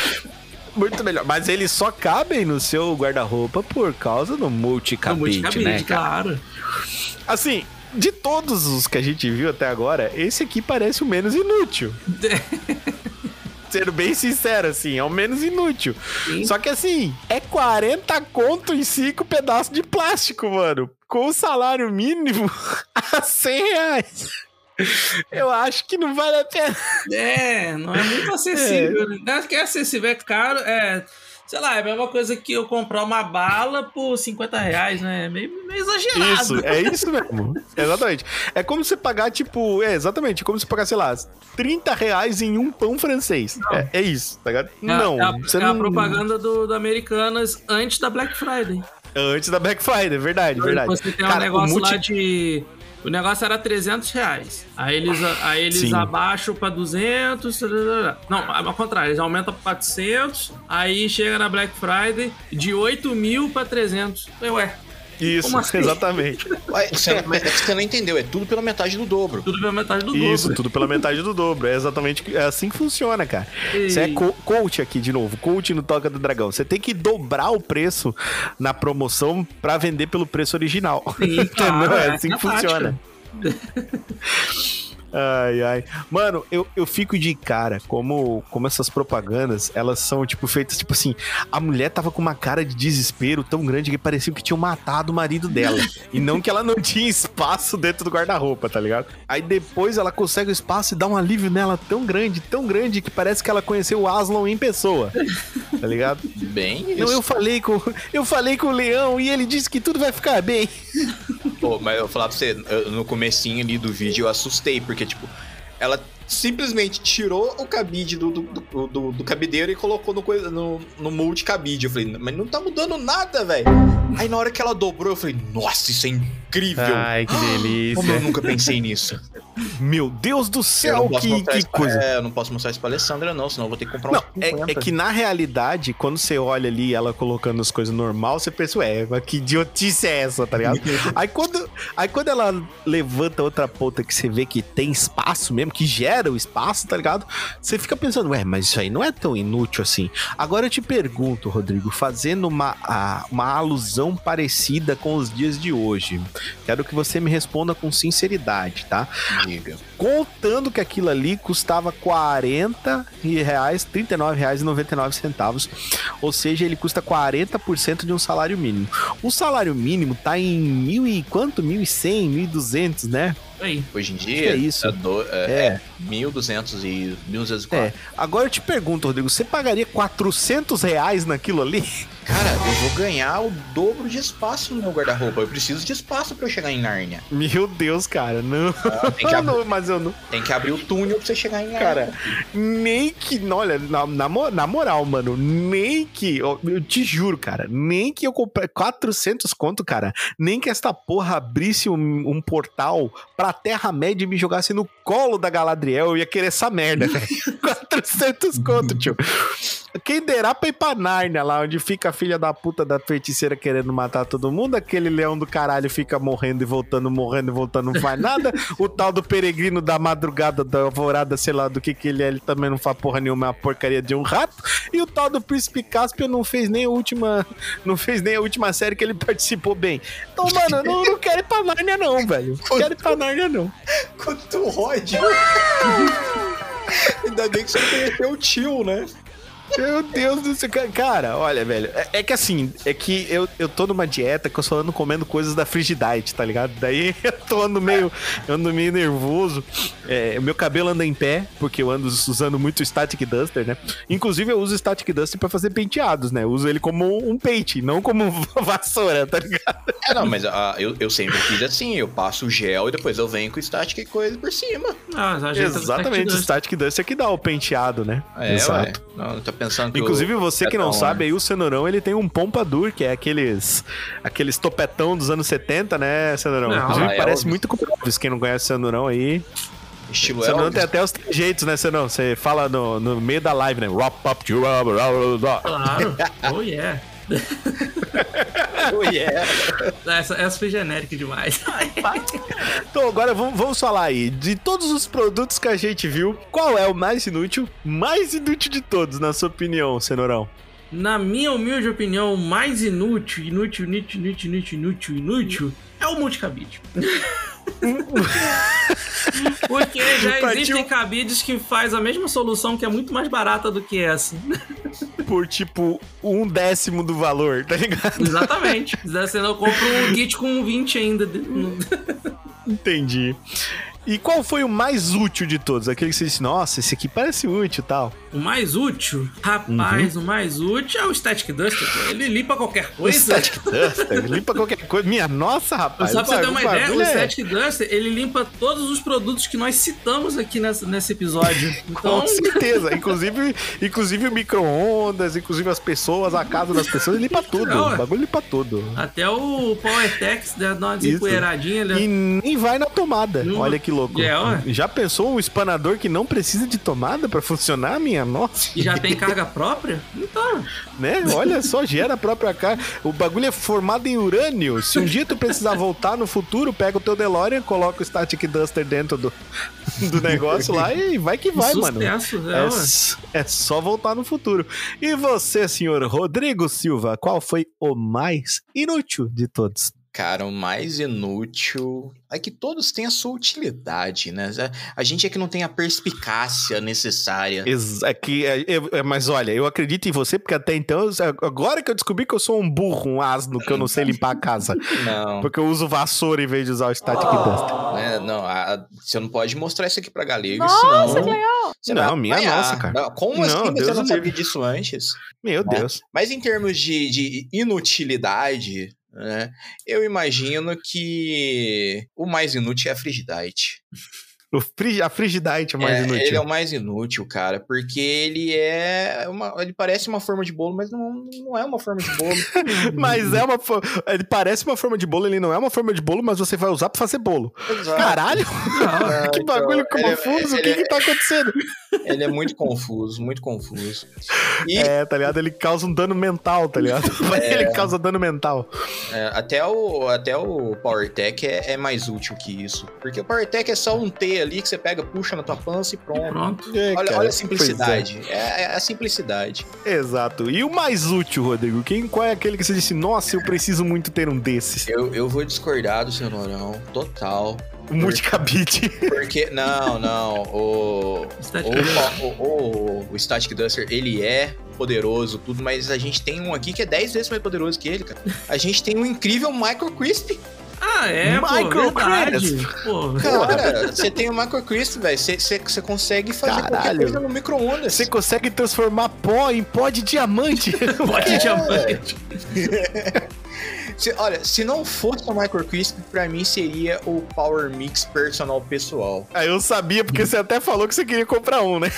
Muito melhor. Mas eles só cabem no seu guarda-roupa por causa do
No
multicabide,
multicabide,
né, cara?
claro.
Assim, de todos os que a gente viu até agora, esse aqui parece o menos inútil. <laughs> Sendo bem sincero, assim, é o menos inútil.
Sim.
Só que assim, é 40 conto em 5 pedaços de plástico, mano. Com o salário mínimo <laughs> a 100 reais. Eu acho que não vale a pena.
É, não é muito acessível. né? Não é que é acessível, é caro. É, sei lá, é a mesma coisa que eu comprar uma bala por 50 reais, né? É meio, meio exagerado.
Isso, é isso mesmo. <laughs> exatamente. É como você pagar, tipo, é exatamente, como você pagar, sei lá, 30 reais em um pão francês. É, é isso, tá ligado?
É,
não,
é a,
você
é a
não.
propaganda do, do Americanas antes da Black Friday.
Antes da Black Friday, verdade, verdade.
Você tem um
Cara, o
negócio
multi-
lá de. O negócio era 300 reais. Aí eles, aí eles
Sim.
abaixam pra 200. Não, ao contrário, eles aumentam pra 400. Aí chega na Black Friday de 8 mil pra 300. Eu, Ué,
Isso,
assim?
exatamente.
Ué, Você, mas é que você não entendeu, é tudo pela metade do dobro.
tudo pela metade do
Isso,
dobro.
tudo pela metade do dobro. É exatamente é assim que funciona, cara.
E-
Você é co- coach aqui de novo, coach no Toca do Dragão. Você tem que dobrar o preço na promoção pra vender pelo preço original.
Sim, claro, <laughs>
Entendeu? É
essa
assim
é
que funciona. <laughs> Ai, ai. Mano, eu, eu fico de cara como, como essas propagandas, elas são, tipo, feitas, tipo assim, a mulher tava com uma cara de desespero tão grande que parecia que tinham matado o marido dela. e não que ela não tinha espaço dentro do guarda-roupa, tá ligado? Aí depois ela consegue o espaço e dá um alívio nela tão grande, tão grande, que parece que ela conheceu o Aslan em pessoa. Tá ligado?
Bem
Não,
isso.
eu falei com eu falei com o Leão e ele disse que tudo vai ficar bem.
Pô, mas eu vou falar pra você, eu- no comecinho ali do vídeo eu assustei, porque, tipo, ela simplesmente tirou o cabide do, do, do, do- cabideiro e colocou no, no, no multicabide. Eu falei, mas não tá mudando nada, velho. Aí na hora que ela dobrou, eu falei, nossa, isso é incrível.
Ai, que delícia.
Como eu nunca pensei nisso.
Meu Deus do céu, que, que
isso
coisa.
É, eu não posso mostrar isso pra Alessandra, não, senão eu vou ter que comprar
Não,
uns
é,
50.
é que na realidade, quando você olha ali ela colocando as coisas normal, você pensa, ué, mas que idiotice é essa, tá ligado? <laughs> aí, quando, aí quando ela levanta outra ponta que você vê que tem espaço mesmo, que gera o espaço, tá ligado? Você fica pensando, ué, mas isso aí não é tão inútil assim. Agora eu te pergunto, Rodrigo, fazendo uma, a- uma alusão parecida com os dias de hoje, quero que você me responda com sinceridade, tá?
Diga.
Contando que aquilo ali custava 40 reais, 39 reais e 99 centavos, ou seja, ele custa 40% de um salário mínimo. O salário mínimo tá em mil e quanto? 1.100, 1.200, né?
Aí.
Hoje em dia,
é isso?
É, do, é,
É.
é 1.200 e 1.204.
É. Agora eu te pergunto, Rodrigo, você pagaria 400 reais naquilo ali?
Cara, eu vou ganhar o dobro de espaço no meu guarda-roupa. Eu preciso de espaço pra eu chegar em Nárnia.
Meu Deus, cara, não.
tem que <laughs> abrir-
não mas eu não.
Tem que abrir o túnel pra você chegar em Nárnia.
Cara, nem que. Olha, na, na, na moral, mano, nem que. Eu te juro, cara, nem que eu comprei 400 conto, cara. Nem que esta porra abrisse um, um portal pra Terra-média e me jogasse no colo da Galadriel, eu ia querer essa merda, velho. <laughs> 400 conto, tio. Quem derá pra ir pra Nárnia, lá onde fica a filha da puta da feiticeira querendo matar todo mundo, aquele leão do caralho fica morrendo e voltando, morrendo e voltando, não faz nada. <laughs> O tal do peregrino da madrugada, da alvorada, sei lá do que que ele é, ele também não faz porra nenhuma, é uma porcaria de um rato. E o tal do príncipe Caspian não fez nem a última, não fez nem a última série que ele participou bem. Então, mano, eu não, não quero ir pra Nárnia não, velho. Não quero ir pra Nárnia não.
Quanto ódio! Ainda bem que você conheceu o tio, né?
Meu Deus do céu. Ca- Cara, olha, velho. É, é que assim, é que eu, eu tô numa dieta que eu só ando comendo coisas da Frigidiet, tá ligado? Daí <laughs> eu tô ando meio, eu ando meio nervoso. É, meu cabelo anda em pé, porque eu ando usando muito o Static Duster, né? Inclusive, eu uso o Static Duster pra fazer penteados, né? Eu uso ele como um pente, não como <laughs> vassoura, tá ligado?
É, não, mas ah, eu, eu sempre fiz assim, eu passo o gel e depois eu venho com static e coisa por cima.
Ah,
Exatamente, o
Static
Static Duster que dá o penteado, né?
É, ué. Não, tô pensando que
Inclusive,
o-
você que
é
não sabe, aí o Cenourão, ele tem um pompadour, que é aqueles aqueles topetão dos anos 70, né, Cenourão?
Não,
Inclusive,
é
parece
Elvis.
muito com o Elvis. Quem não conhece o Cenourão aí...
Estilo
O Cenourão
Elvis.
tem até os jeitos, né, Cenourão? Você fala no, no meio da live, né? Rub, rub.
Claro. <laughs> Oh, yeah. <laughs>
Oh, yeah.
Essa, essa foi genérica demais.
Então, agora vamos, vamos falar aí. De todos os produtos que a gente viu, qual é o mais inútil? Mais inútil de todos, na sua opinião, Cenourão?
Na minha humilde opinião, o mais inútil, inútil, inútil, inútil, inútil, inútil, inútil, é o multicabide. <laughs> Porque já existem cabides que faz a mesma solução que é muito mais barata do que essa.
Por, tipo, um décimo do valor, tá ligado?
Exatamente. Se você não compra um kit com 20 ainda.
Entendi. E qual foi o mais útil de todos? Aquele que você disse, nossa, esse aqui parece útil e tal.
O mais útil? Rapaz, o mais útil é o Static Duster. Ele limpa qualquer
O
coisa.
Static Duster, limpa qualquer <laughs> coisa. Minha nossa, rapaz.
Só pra você ter
o
uma ideia, o
é-
Static Duster, ele limpa todos os produtos que nós citamos aqui nessa, nesse episódio. <laughs> Então,
Com certeza. <laughs> Inclusive, inclusive o micro-ondas, inclusive as pessoas, a casa das pessoas, ele limpa tudo.
Não,
o bagulho limpa tudo.
até o PowerTex dá uma desempoeiradinha. Ele...
E nem vai na tomada.
Não-
Olha que louco.
É.
Já pensou um espanador que não precisa de tomada pra funcionar, minha nossa?
E já tem carga própria? Então,
Né? Olha só, gera a própria carga. O bagulho é formado em urânio. Se um dia tu precisar voltar no futuro, pega o teu DeLorean, coloca o Static Duster dentro do, do negócio lá e vai que vai, mano.
sucesso, é,
É, é só voltar no futuro. E você, senhor Rodrigo Silva, qual foi o mais inútil de todos?
Cara, o mais inútil é que todos têm a sua utilidade, né? A gente é que não tem a perspicácia necessária.
Ex- É que, é- é- é- mas olha, eu acredito em você, porque até então, eu- agora que eu descobri que eu sou um burro, um asno, que eu não sei limpar a casa. <laughs>
Não.
Porque eu uso vassoura em vez de usar o Static Duster.
né? Não, a- você não pode mostrar isso aqui pra galego,
Nossa,
senão...
que legal!
você
Não, minha
apanhar.
nossa, cara.
Como
Não,
assim
Deus
você não sabia disso antes?
Meu
né?
Deus.
Mas em termos de, de inutilidade, né? Eu imagino que o mais inútil é a Frigidite. <laughs>
O frig- a Frigidite é mais
É,
inútil.
Ele é o mais inútil, cara, porque ele é uma, ele parece uma forma de bolo, mas não, não é uma forma de bolo. <laughs>
Mas é uma. Ele parece uma forma de bolo, ele não é uma forma de bolo, mas você vai usar pra fazer bolo.
Exato.
Caralho!
Ah, <laughs>
que bagulho
então, ele é-
confuso, o que
é-
que tá acontecendo? <laughs>
Ele é muito confuso, muito confuso. E
É, tá ligado? Ele causa um dano mental, tá ligado? Ele causa dano mental.
é, até o, até o PowerTech é, é mais útil que isso. Porque o PowerTech é só um T ali que você pega, puxa na tua pança e pronto.
pronto.
É,
Olha,
cara,
olha a simplicidade. É, é a simplicidade.
Exato. E o mais útil, Rodrigo? Quem, qual é aquele que você disse, nossa, eu preciso muito ter um desses?
Eu, eu vou discordar do seu Norão, total.
O multicabite.
Porque, não, não, o,
Static
o, o, o, o Static Duster, ele é poderoso, tudo, mas a gente tem um aqui que é 10 vezes mais poderoso que ele, cara. A gente tem um incrível Micro Crisp.
Ah, é.
Crisp.
Pô,
Cara, você tem o Micro Crisp, velho, você- consegue fazer qualquer
Caralho.
coisa no micro-ondas.
Você consegue transformar pó em pó de diamante. <laughs>
pode diamante.
Se- olha, se não fosse o Micro Crisp, pra mim seria o Power Mix personal pessoal.
Aí eu sabia, porque você até falou que você queria comprar um, né?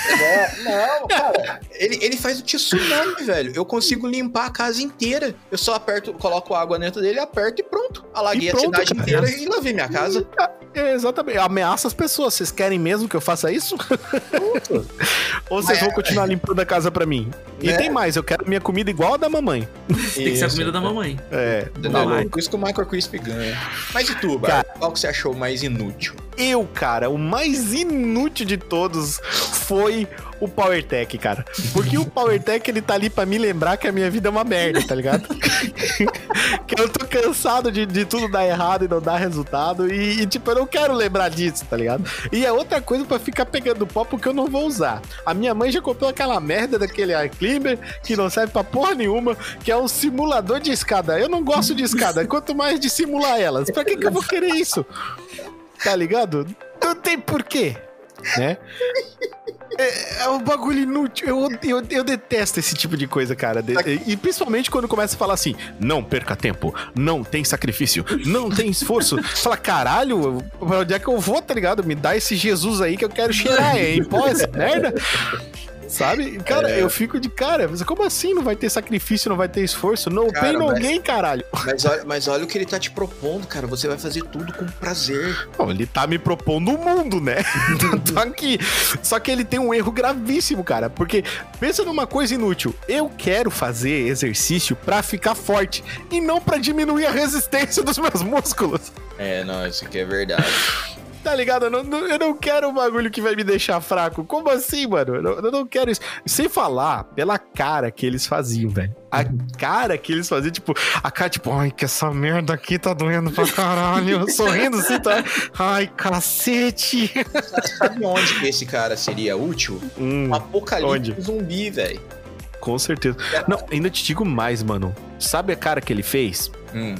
Não, não, cara. Ele, ele faz o tsunami, velho. Eu consigo limpar a casa inteira. Eu só aperto, coloco água dentro dele, aperto e pronto. Alaguei
E
a
pronto,
cidade
cara.
inteira e lavei minha casa.
É, exatamente. Ameaça as pessoas. Vocês querem mesmo que eu faça isso? Ou vocês
Mas-
vão continuar limpando a casa pra mim? E
É.
tem mais, eu quero minha comida igual a da mamãe.
Tem que ser a comida da mamãe.
É.
Tá
Vai.
louco. Por isso que o Micro Crisp ganha. Mas e tu, Bar? Qual que você achou mais inútil?
Eu, cara, o mais inútil de todos foi o PowerTech, cara. Porque o PowerTech, ele tá ali pra me lembrar que a minha vida é uma merda, tá ligado? <laughs> que eu tô cansado de, de tudo dar errado e não dar resultado. E, e, tipo, eu não quero lembrar disso, tá ligado? E é outra coisa pra ficar pegando pó porque eu não vou usar. A minha mãe já comprou aquela merda daquele Air Climber que não serve pra porra nenhuma, que é um simulador de escada. Eu não gosto de escada, quanto mais de simular elas. Pra que, que eu vou querer isso? Tá ligado? Não tem porquê. né? É, é um bagulho inútil. Eu, eu, eu detesto esse tipo de coisa, cara. De- e principalmente quando começa a falar assim: não perca tempo, não tem sacrifício, não tem esforço. <laughs> Fala, caralho, pra onde é que eu vou, tá ligado? Me dá esse Jesus aí que eu quero cheirar, é em pó essa <laughs> merda. Sabe? Cara,
É.
eu fico de cara. Mas como assim não vai ter sacrifício, não vai ter esforço? No
Cara, mas-
gain, caralho.
Mas olha, mas olha o que ele tá te propondo, cara. Você vai fazer tudo com prazer.
Bom, ele tá me propondo o mundo, né? <laughs> Tô aqui. Só que ele tem um erro gravíssimo, cara. Porque pensa numa coisa inútil. Eu quero fazer exercício pra ficar forte e não pra diminuir a resistência dos meus músculos.
É, não, isso aqui é verdade. <laughs>
Tá ligado? Eu não, eu não quero um bagulho que vai me deixar fraco. Como assim, mano? Eu não, eu não quero isso. Sem falar pela cara que eles faziam, velho. A cara que eles faziam, tipo, a cara, tipo, ai, que essa merda aqui tá doendo pra caralho. Sorrindo assim, tá? Ai, cacete.
Sabe onde que esse cara seria útil?
Hum,
Um apocalipse
onde?
zumbi, velho.
Com certeza. Não, ainda te digo mais, mano. Sabe a cara que ele fez?
Hum.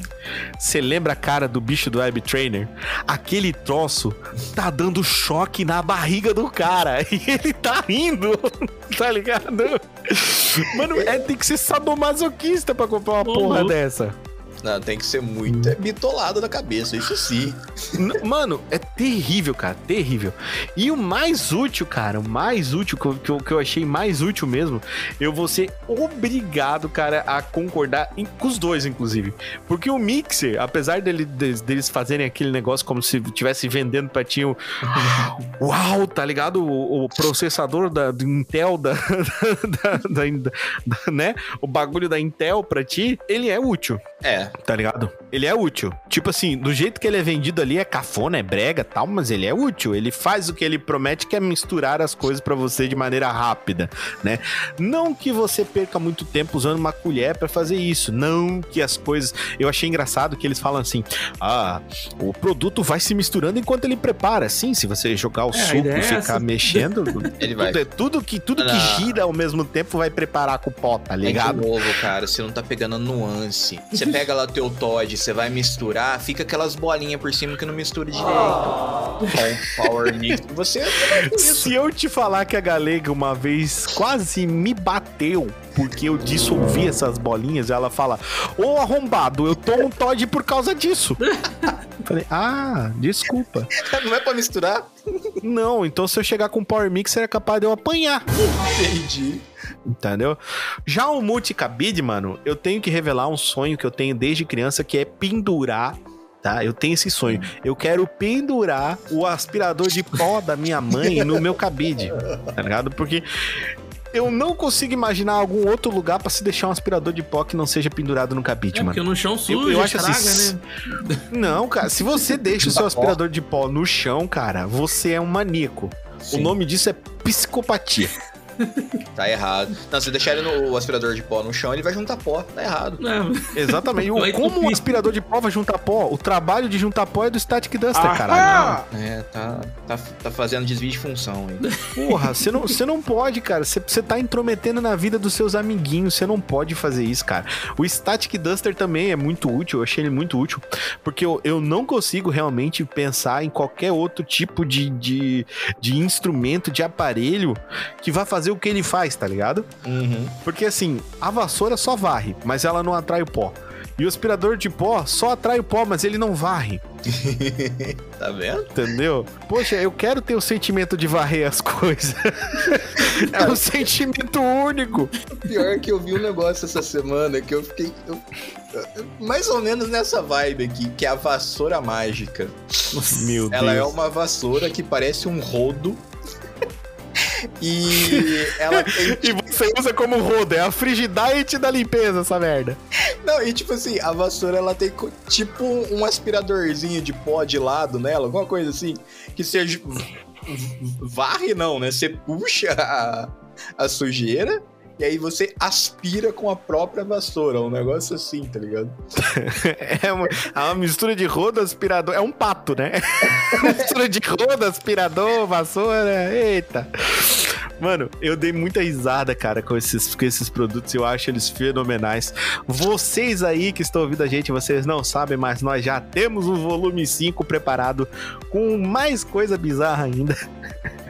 Você lembra a cara do bicho do Web Trainer? Aquele troço tá dando choque na barriga do cara <laughs> e ele tá rindo, <laughs> tá ligado? Mano, é, tem que ser sadomasoquista pra comprar uma porra
Uhum.
dessa.
Não, tem que ser muito é bitolado da cabeça, isso sim.
Mano, é terrível, cara, terrível. E o mais útil, cara, o mais útil, que eu, que eu, achei mais útil mesmo, eu vou ser obrigado, cara, a concordar em- com os dois, inclusive. Porque o Mixer, apesar dele, deles fazerem aquele negócio como se estivesse vendendo pra ti o. Uau, tá ligado? O, o processador da, do Intel, da, <laughs> da, da- da- da- né? O bagulho da Intel pra ti, ele é útil
É,
tá ligado? Ele é útil. Tipo assim, do jeito que ele é vendido ali é cafona, é brega tal, mas ele é útil. Ele faz o que ele promete, que é misturar as coisas pra você de maneira rápida, né? Não que você perca muito tempo usando uma colher pra fazer isso. Não que as coisas. Eu achei engraçado que eles falam assim: ah, o produto vai se misturando enquanto ele prepara. Sim, se você jogar o
É, a
suco e
é
ficar
essa.
mexendo, <laughs>
Ele vai.
tudo, é- tudo que, tudo que gira ao mesmo tempo vai preparar com o pó, tá
é de
ligado?
novo, cara, você não tá pegando nuance. Você pega lá teu Todd, você vai misturar, fica aquelas bolinhas por cima que não mistura direito. Com Power Mix, você
Se eu te falar que a Galega uma vez quase me bateu porque eu dissolvi essas bolinhas, ela fala: Ô arrombado, eu tomo um Todd por causa disso. Falei, ah, desculpa. <laughs>
não é pra misturar?
Não, então se eu chegar com Power Mixer é capaz de eu apanhar.
Entendi.
Entendeu? Já o multicabide, mano, eu tenho que revelar um sonho que eu tenho desde criança, que é pendurar. Tá? Eu tenho esse sonho. Eu quero pendurar o aspirador de pó da minha mãe no meu cabide. Tá ligado? Porque eu não consigo imaginar algum outro lugar pra se deixar um aspirador de pó que não seja pendurado no cabide,
É,
mano.
porque no chão sujo,
Eu- eu acho
estraga,
assim,
né?
Não, cara, se você <laughs> deixa o seu aspirador de pó no chão, cara, você é um maníaco. O nome disso é psicopatia.
Tá errado. Não, se deixar ele no o aspirador de pó no chão, ele vai juntar pó. Tá errado.
É,
Exatamente. O- como um
entupir.
aspirador de pó vai juntar pó? O trabalho de juntar pó é do Static Duster,
Aham!
caralho.
É, tá, tá, tá fazendo desvio de função aí.
Porra, você não, você não pode, cara. Você, você tá intrometendo na vida dos seus amiguinhos. Você não pode fazer isso, cara. O Static Duster também é muito útil. Eu achei ele muito útil. Porque eu, eu não consigo realmente pensar em qualquer outro tipo de, de, de instrumento, de aparelho que vai fazer o que ele faz, tá ligado?
Uhum.
Porque assim, a vassoura só varre, mas ela não atrai o pó. E o aspirador de pó só atrai o pó, mas ele não varre. <laughs>
Tá vendo?
Entendeu? Poxa, eu quero ter o sentimento de varrer as <laughs> coisas. é um sentimento único.
Pior é que eu vi um negócio essa semana que eu fiquei. eu- mais ou menos nessa vibe aqui, que é a vassoura mágica.
Meu
Ela é
Deus.
uma vassoura que parece um rodo. E ela <laughs> tem.
E você usa como rodo, é a Frigidite da limpeza, essa merda.
Não, e tipo assim, a vassoura ela tem tipo um aspiradorzinho de pó de lado nela, alguma coisa assim, que seja. Varre não, né? Você puxa a, a sujeira e aí você aspira com a própria vassoura. Um negócio assim, tá ligado? <laughs>
É uma, é uma mistura de rodo, aspirador. É um pato, né? <laughs> mistura de rodo, aspirador, vassoura. Eita. Mano, eu dei muita risada, cara, com esses, com esses produtos. Eu acho eles fenomenais. Vocês aí que estão ouvindo a gente, vocês não sabem, mas nós já temos um volume 5 preparado com mais coisa bizarra ainda. <laughs>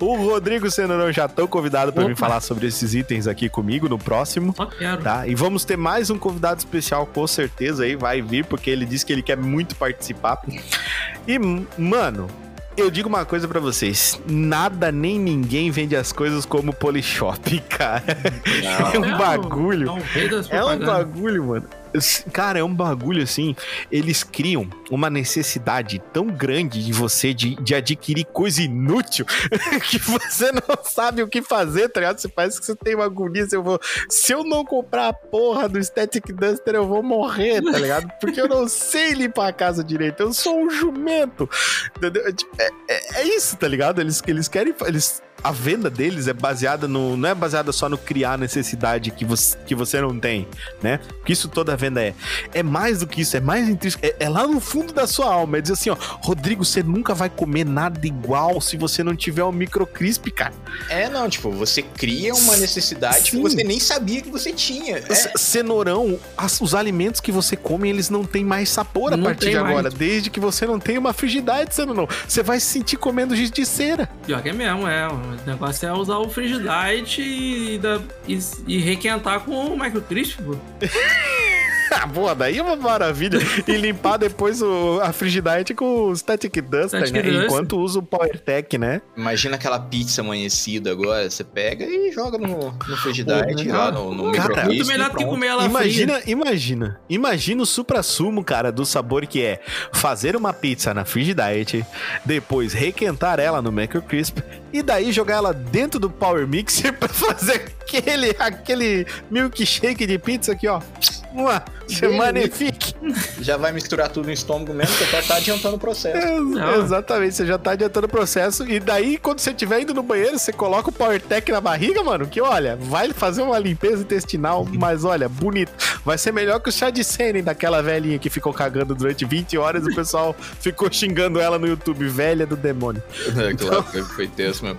O Rodrigo Cenourão já estão convidado para vir falar sobre esses itens aqui comigo no próximo.
Só quero.
Tá? E vamos ter mais um convidado especial, com certeza aí vai vir, porque ele disse que ele quer muito participar. E, mano, eu digo uma coisa pra vocês: nada nem ninguém vende as coisas como Polishop, <laughs> cara. É um
Não,
bagulho.
não,
É um bagulho, mano. Cara, é um bagulho assim. Eles criam uma necessidade tão grande de você de, de adquirir coisa inútil <laughs> que você não sabe o que fazer, tá ligado? Você parece que você tem uma agonia. Eu, vou, se eu não comprar a porra do Static Duster, eu vou morrer, tá ligado? Porque eu não sei limpar a casa direito. Eu sou um jumento. Entendeu? É, tipo, é- é- é isso, tá ligado? Eles, eles querem. Eles, a venda deles é baseada no. Não é baseada só no criar necessidade que você, que você não tem, né? Porque isso toda venda é. É mais do que isso, é mais intrínseco. É, é lá no fundo da sua alma. É dizer assim, ó, Rodrigo, você nunca vai comer nada igual se você não tiver o microcrisp, cara.
É, não, tipo, você cria uma necessidade que
Sim.
você nem sabia que você tinha. É,
Cenourão, as- os alimentos que você come, eles não têm mais sabor a
Não
partir de
mais.
agora. Desde que você não tenha uma frigidaire, Cenourão. Você vai se sentir comendo giz de cera.
Pior que é mesmo, é. O negócio é usar o Frigidite e, e, e requentar com o microcrisp, pô. <laughs> <laughs>
Ah, boa, daí é uma maravilha. e limpar depois o, a frigidaire com o Static Duster,
Static
né?
Duster.
Enquanto usa o PowerTech, né?
Imagina aquela pizza amanhecida agora, você pega e joga no, no frigidaire,
Pô,
lá no, no
cara,
Muito melhor do que comer ela
Imagina,
fria.
imagina. Imagina o supra-sumo, cara, do sabor que é fazer uma pizza na frigidaire, depois requentar ela no microcrisp e daí jogar ela dentro do Power Mixer <laughs> pra fazer aquele, aquele milkshake de pizza aqui, ó. Uma, você
Delícia.
magnifique.
Já vai misturar tudo no estômago mesmo, você só tá adiantando o processo.
Ex- Exatamente, você já tá adiantando o processo. E daí, quando você estiver indo no banheiro, você coloca o PowerTech na barriga, mano. Que olha, vai fazer uma limpeza intestinal, mas olha, bonito. Vai ser melhor que o chá de Senen daquela velhinha que ficou cagando durante 20 horas e o pessoal <laughs> ficou xingando ela no YouTube, velha do demônio. <laughs>
É, claro, foi, foi tenso mesmo.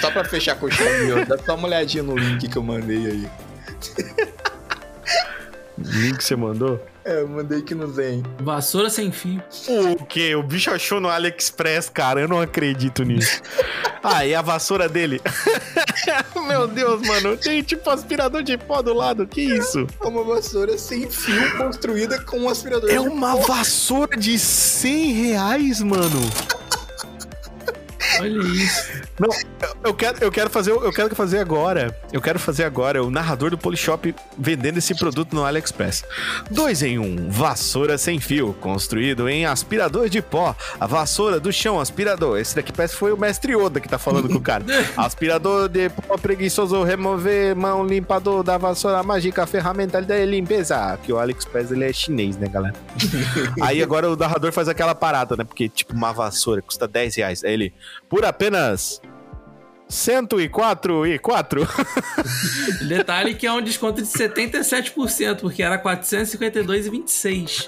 Só pra fechar com o chave, dá só uma olhadinha no link que eu mandei aí. <laughs>
Link que você mandou?
É, eu mandei aqui no Zen.
Vassoura sem fio.
O quê? O bicho achou no AliExpress, cara. Eu não acredito nisso. <laughs> Ah, e a vassoura dele? <laughs> Meu Deus, mano. Tem tipo aspirador de pó do lado. Que isso?
É uma vassoura sem fio construída com um aspirador.
É
de
uma
pó.
vassoura de 100 reais, mano.
Olha isso.
Não, eu- eu quero, eu quero fazer, eu quero fazer agora. Eu quero fazer agora o narrador do Polishop vendendo esse produto no AliExpress. Dois em um, vassoura sem fio, construído em aspirador de pó. A vassoura do chão aspirador. Esse daqui parece que foi o mestre Oda que tá falando com o cara. <laughs> Aspirador de pó preguiçoso, remover mão limpador da vassoura mágica, ferramenta de limpeza. Que o AliExpress ele é chinês, né, galera? <laughs> Aí agora o narrador faz aquela parada, né? Porque, tipo, uma vassoura custa 10 reais. Aí ele, por apenas 104 e 4. <laughs>
Detalhe que é um desconto de 77%, porque era 452,26.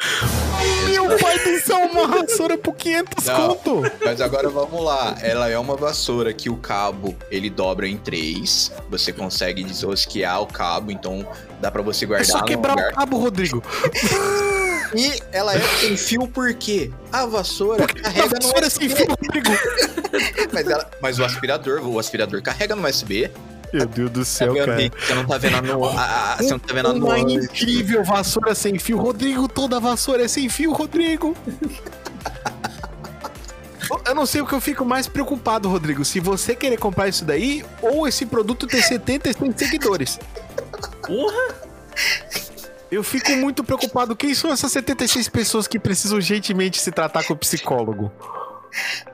Meu pai do céu, uma vassoura por 500
Não.
conto.
Mas agora vamos lá. Ela é uma vassoura que o cabo ele dobra em três. Você consegue desrosquear o cabo, então dá pra você
É
guardar
só
no
quebrar
lugar.
o cabo, Rodrigo. <laughs>
E ela é sem fio por quê? A vassoura
A
carrega no
vassoura sem
USB.
fio, Rodrigo. <laughs>
Mas, ela, mas o aspirador, o aspirador carrega no USB.
Meu Deus do
Tá
céu, cara.
Você não tá vendo a no, a, a- você não tá vendo a
Uma
no,
incrível vassoura sem fio. Rodrigo, toda vassoura é sem fio, Rodrigo. <laughs> Eu não sei o que eu fico mais preocupado, Rodrigo. Se você querer comprar isso daí, ou esse produto ter 76 seguidores.
Porra!
Eu fico muito preocupado. Quem são essas 76 pessoas que precisam urgentemente se tratar com o psicólogo?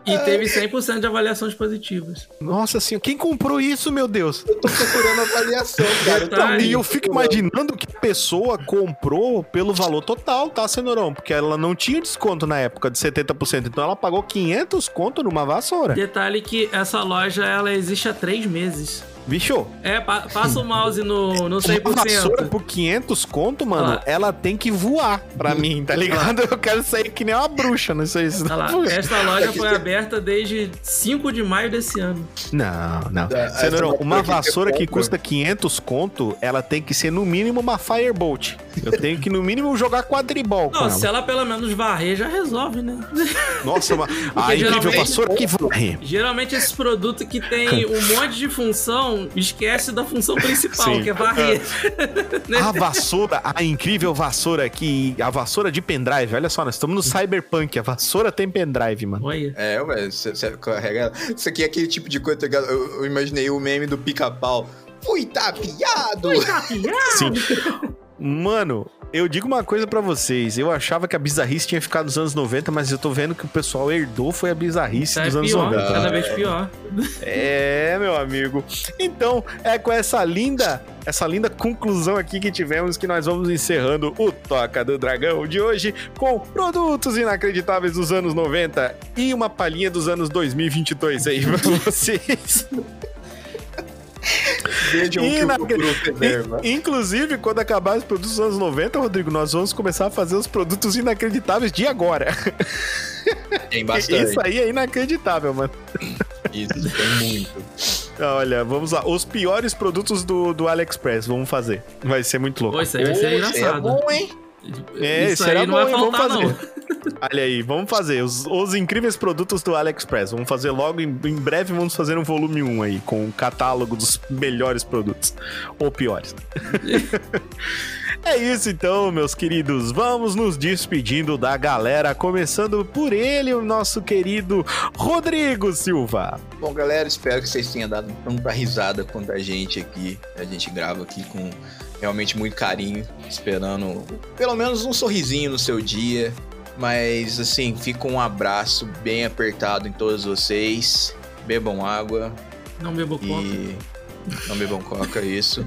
E teve 100% de avaliações positivas.
Nossa senhora, quem comprou isso, meu Deus?
tô procurando avaliação, cara. Eu
Detalhe.
E eu fico imaginando que pessoa comprou pelo valor total, tá, Cenourão? Porque ela não tinha desconto na época de 70%. Então ela pagou 500 conto numa vassoura.
Detalhe que essa loja ela existe há três meses.
Bicho,
É, pa- passa o mouse no, no
uma vassoura
100%.
por 500 conto, mano,
Ah.
ela tem que voar pra mim, tá ligado? Eu quero sair que nem uma bruxa, não sei se
Olha lá, esta loja foi aberta desde 5 de maio desse ano.
Não, não.
Ah,
Cenourão,
essa
uma
vassoura aqui
vassoura
que é
custa 500 conto, ela tem que ser no mínimo uma Firebolt. Eu tenho que no mínimo jogar quadribol com
Não,
ela.
se ela pelo menos varrer, já resolve, né?
Nossa, uma... <laughs> a incrível vassoura que varre.
Geralmente esses produtos que tem um monte de função, esquece da função principal,
Sim.
que é varrer. <laughs> Né?
A vassoura, a incrível vassoura que... A vassoura de pendrive, olha só, nós estamos no Cyberpunk, a vassoura tem pendrive, mano.
Olha.
É, ué, você carrega ela. Isso aqui é aquele tipo de coisa, tá? Eu, eu imaginei o meme do pica-pau. Fui tapeado!
Sim. Mano, eu digo uma coisa pra vocês. Eu achava que a bizarrice tinha ficado nos anos 90, mas eu tô vendo que o pessoal herdou foi a bizarrice
Tá
dos anos
pior,
90.
cada vez pior.
É, meu amigo. Então, é com essa linda, essa linda conclusão aqui que tivemos que nós vamos encerrando o Toca do Dragão de hoje com produtos inacreditáveis dos anos 90 e uma palhinha dos anos 2022 aí pra <laughs> vocês.
Vejam o que o
Inclusive, quando acabar os produtos dos anos 90, Rodrigo, nós vamos começar a fazer os produtos inacreditáveis de agora. <laughs>
Tem bastante.
Isso aí é inacreditável, mano.
Isso, tem muito.
Olha, vamos lá. Os piores produtos do, do AliExpress, vamos fazer. Vai ser muito louco.
Pô, isso aí vai ser
Poxa,
engraçado.
É bom, hein?
É,
isso
isso
aí
era
não
bom,
vai faltar,
fazer.
não.
Olha aí, vamos fazer. Os, os incríveis produtos do AliExpress. Vamos fazer logo, em, em breve vamos fazer um volume 1 aí, com o catálogo dos melhores produtos. Ou piores. <laughs> é isso então, meus queridos. Vamos nos despedindo da galera, começando por ele, o nosso querido Rodrigo Silva.
Bom, galera, espero que vocês tenham dado tanta risada quanto a gente aqui. A gente grava aqui com realmente muito carinho, esperando pelo menos um sorrisinho no seu dia. Mas, assim, fica um abraço bem apertado em todos vocês. Bebam água
Não coca.
e. Não bebam coca, isso.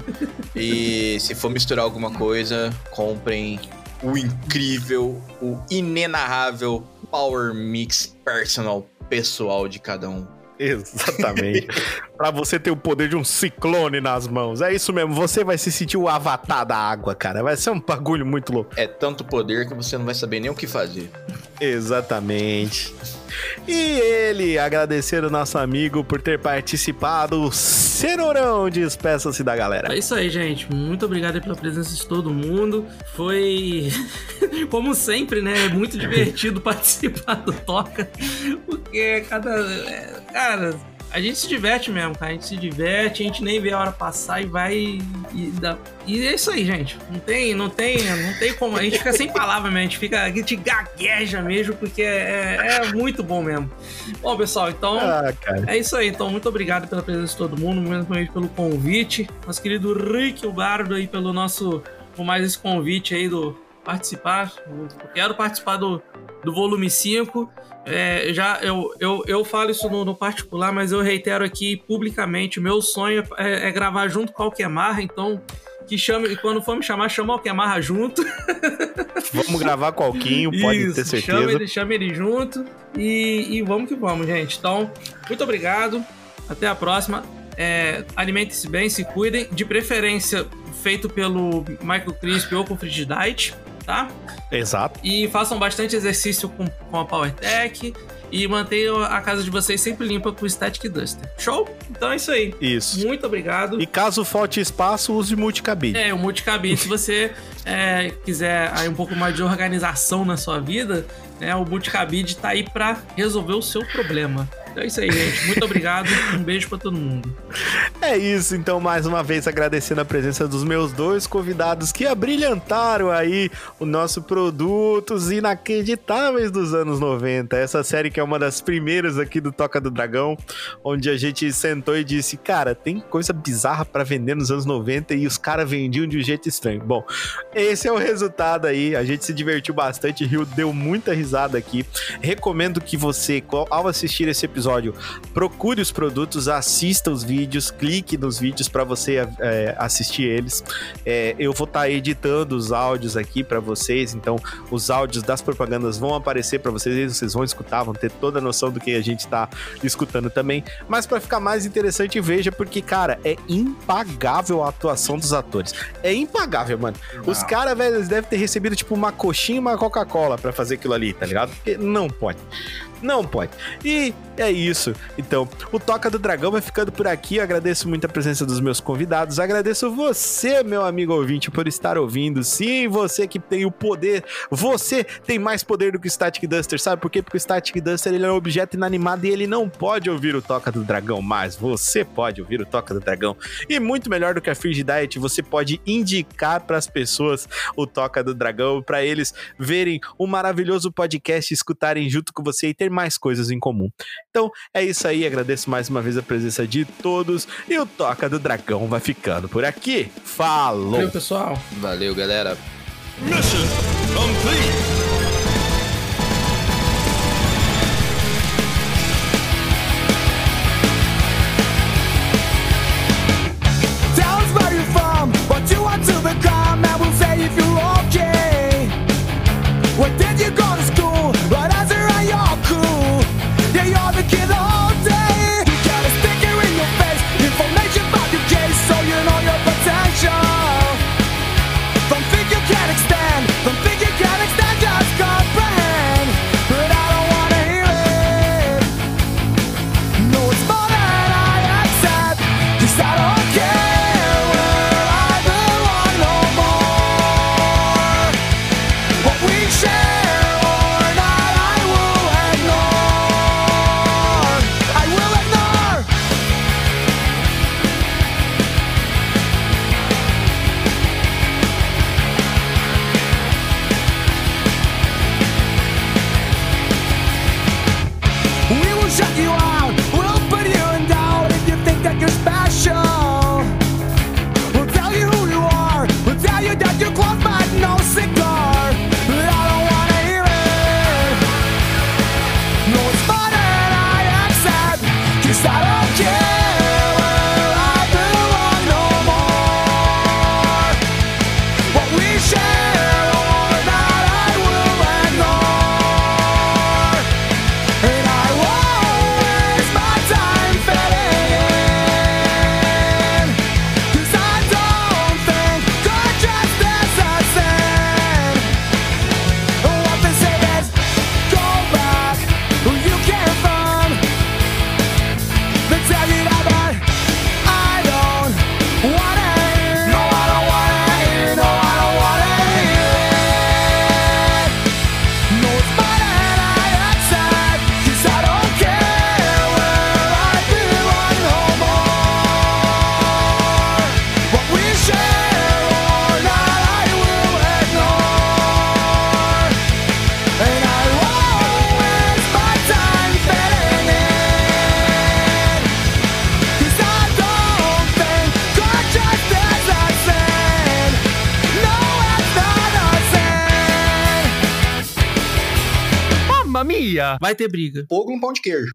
E se for misturar alguma coisa, comprem o incrível, o inenarrável Power Mix Personal pessoal de cada um.
Exatamente. <laughs> pra você ter o poder de um ciclone nas mãos. É isso mesmo, você vai se sentir o avatar da água, cara. Vai ser um bagulho muito louco.
É tanto poder que você não vai saber nem o que fazer.
Exatamente. E ele, agradecer o nosso amigo por ter participado. Cenourão, despeça-se da galera.
É isso aí, gente. Muito obrigado pela presença de todo mundo. Foi, <laughs> como sempre, né? Muito divertido <laughs> participar do Toca. Porque cada. é, Cara, a gente se diverte mesmo, cara. A gente se diverte, a gente nem vê a hora passar e vai. E, dá- e é isso aí, gente. Não tem, não tem, não tem como. A gente fica sem palavras mesmo. A gente fica. A gente gagueja mesmo, porque é, é muito bom mesmo. Bom, pessoal, então.
Ah, cara.
É isso aí, então muito obrigado pela presença de todo mundo, pelo convite. Nosso querido Rick, o Bardo aí pelo nosso, por mais esse convite aí do participar. Eu quero participar do, do volume 5. É, já eu, eu, eu falo isso no, no particular, mas eu reitero aqui publicamente, o meu sonho é, é gravar junto com o Alquemarra, então que chame, quando for me chamar, chama o Alquemarra junto. <laughs>
Vamos gravar com o Alquinho, pode
Isso,
ter certeza.
Chama ele, chama ele junto e, e vamos que vamos, gente. Então, muito obrigado. Até a próxima. É, Alimentem-se bem, se cuidem. De preferência, feito pelo Michael Crisp ou com Frigidite, tá?
Exato.
E façam bastante exercício com, com a PowerTech. E mantenham a casa de vocês sempre limpa com o Static Duster. Show? Então é isso aí.
Isso.
Muito obrigado.
E caso falte espaço, use multicabine.
É, o multicabine, se você é, quiser aí um pouco mais de organização na sua vida, né, o multicabide tá aí pra resolver o seu problema. Então é isso aí, gente. Muito obrigado. Um beijo pra todo mundo.
É isso, então, mais uma vez agradecendo a presença dos meus dois convidados que abrilhantaram aí o nosso produtos inacreditáveis dos anos 90. Essa série que é uma das primeiras aqui do Toca do Dragão, onde a gente sentou e disse, cara, tem coisa bizarra pra vender nos anos 90 e os caras vendiam de um jeito estranho. Bom, esse é o resultado aí. A gente se divertiu bastante, Rio deu muita risada aqui. Recomendo que você, ao assistir esse episódio, episódio, procure os produtos, assista os vídeos, clique nos vídeos para você é, assistir eles. É, eu vou estar tá editando os áudios aqui para vocês, então os áudios das propagandas vão aparecer para vocês, vocês vão escutar, vão ter toda a noção do que a gente tá escutando também. Mas para ficar mais interessante, veja, porque, cara, é impagável a atuação dos atores. É impagável, mano. Não. Os caras, velho, eles devem ter recebido, tipo, uma coxinha e uma Coca-Cola para fazer aquilo ali, tá ligado? Porque não pode. Não pode. E é isso. Então, o Toca do Dragão vai ficando por aqui. Eu agradeço muito a presença dos meus convidados. Agradeço você, meu amigo ouvinte, por estar ouvindo. Sim, você que tem o poder. Você tem mais poder do que o Static Duster. Sabe por quê? Porque o Static Duster ele é um objeto inanimado e ele não pode ouvir o Toca do Dragão mais. Você pode ouvir o Toca do Dragão. E muito melhor do que a Free Diet, você pode indicar para as pessoas o Toca do Dragão, para eles verem o maravilhoso podcast, escutarem junto com você e ter mais coisas em comum. Então é isso aí, agradeço mais uma vez a presença de todos e o Toca do Dragão vai ficando por aqui. Falou!
Valeu, pessoal!
Valeu, galera!
Mission complete!
Vai ter briga.
Fogo no pão de queijo.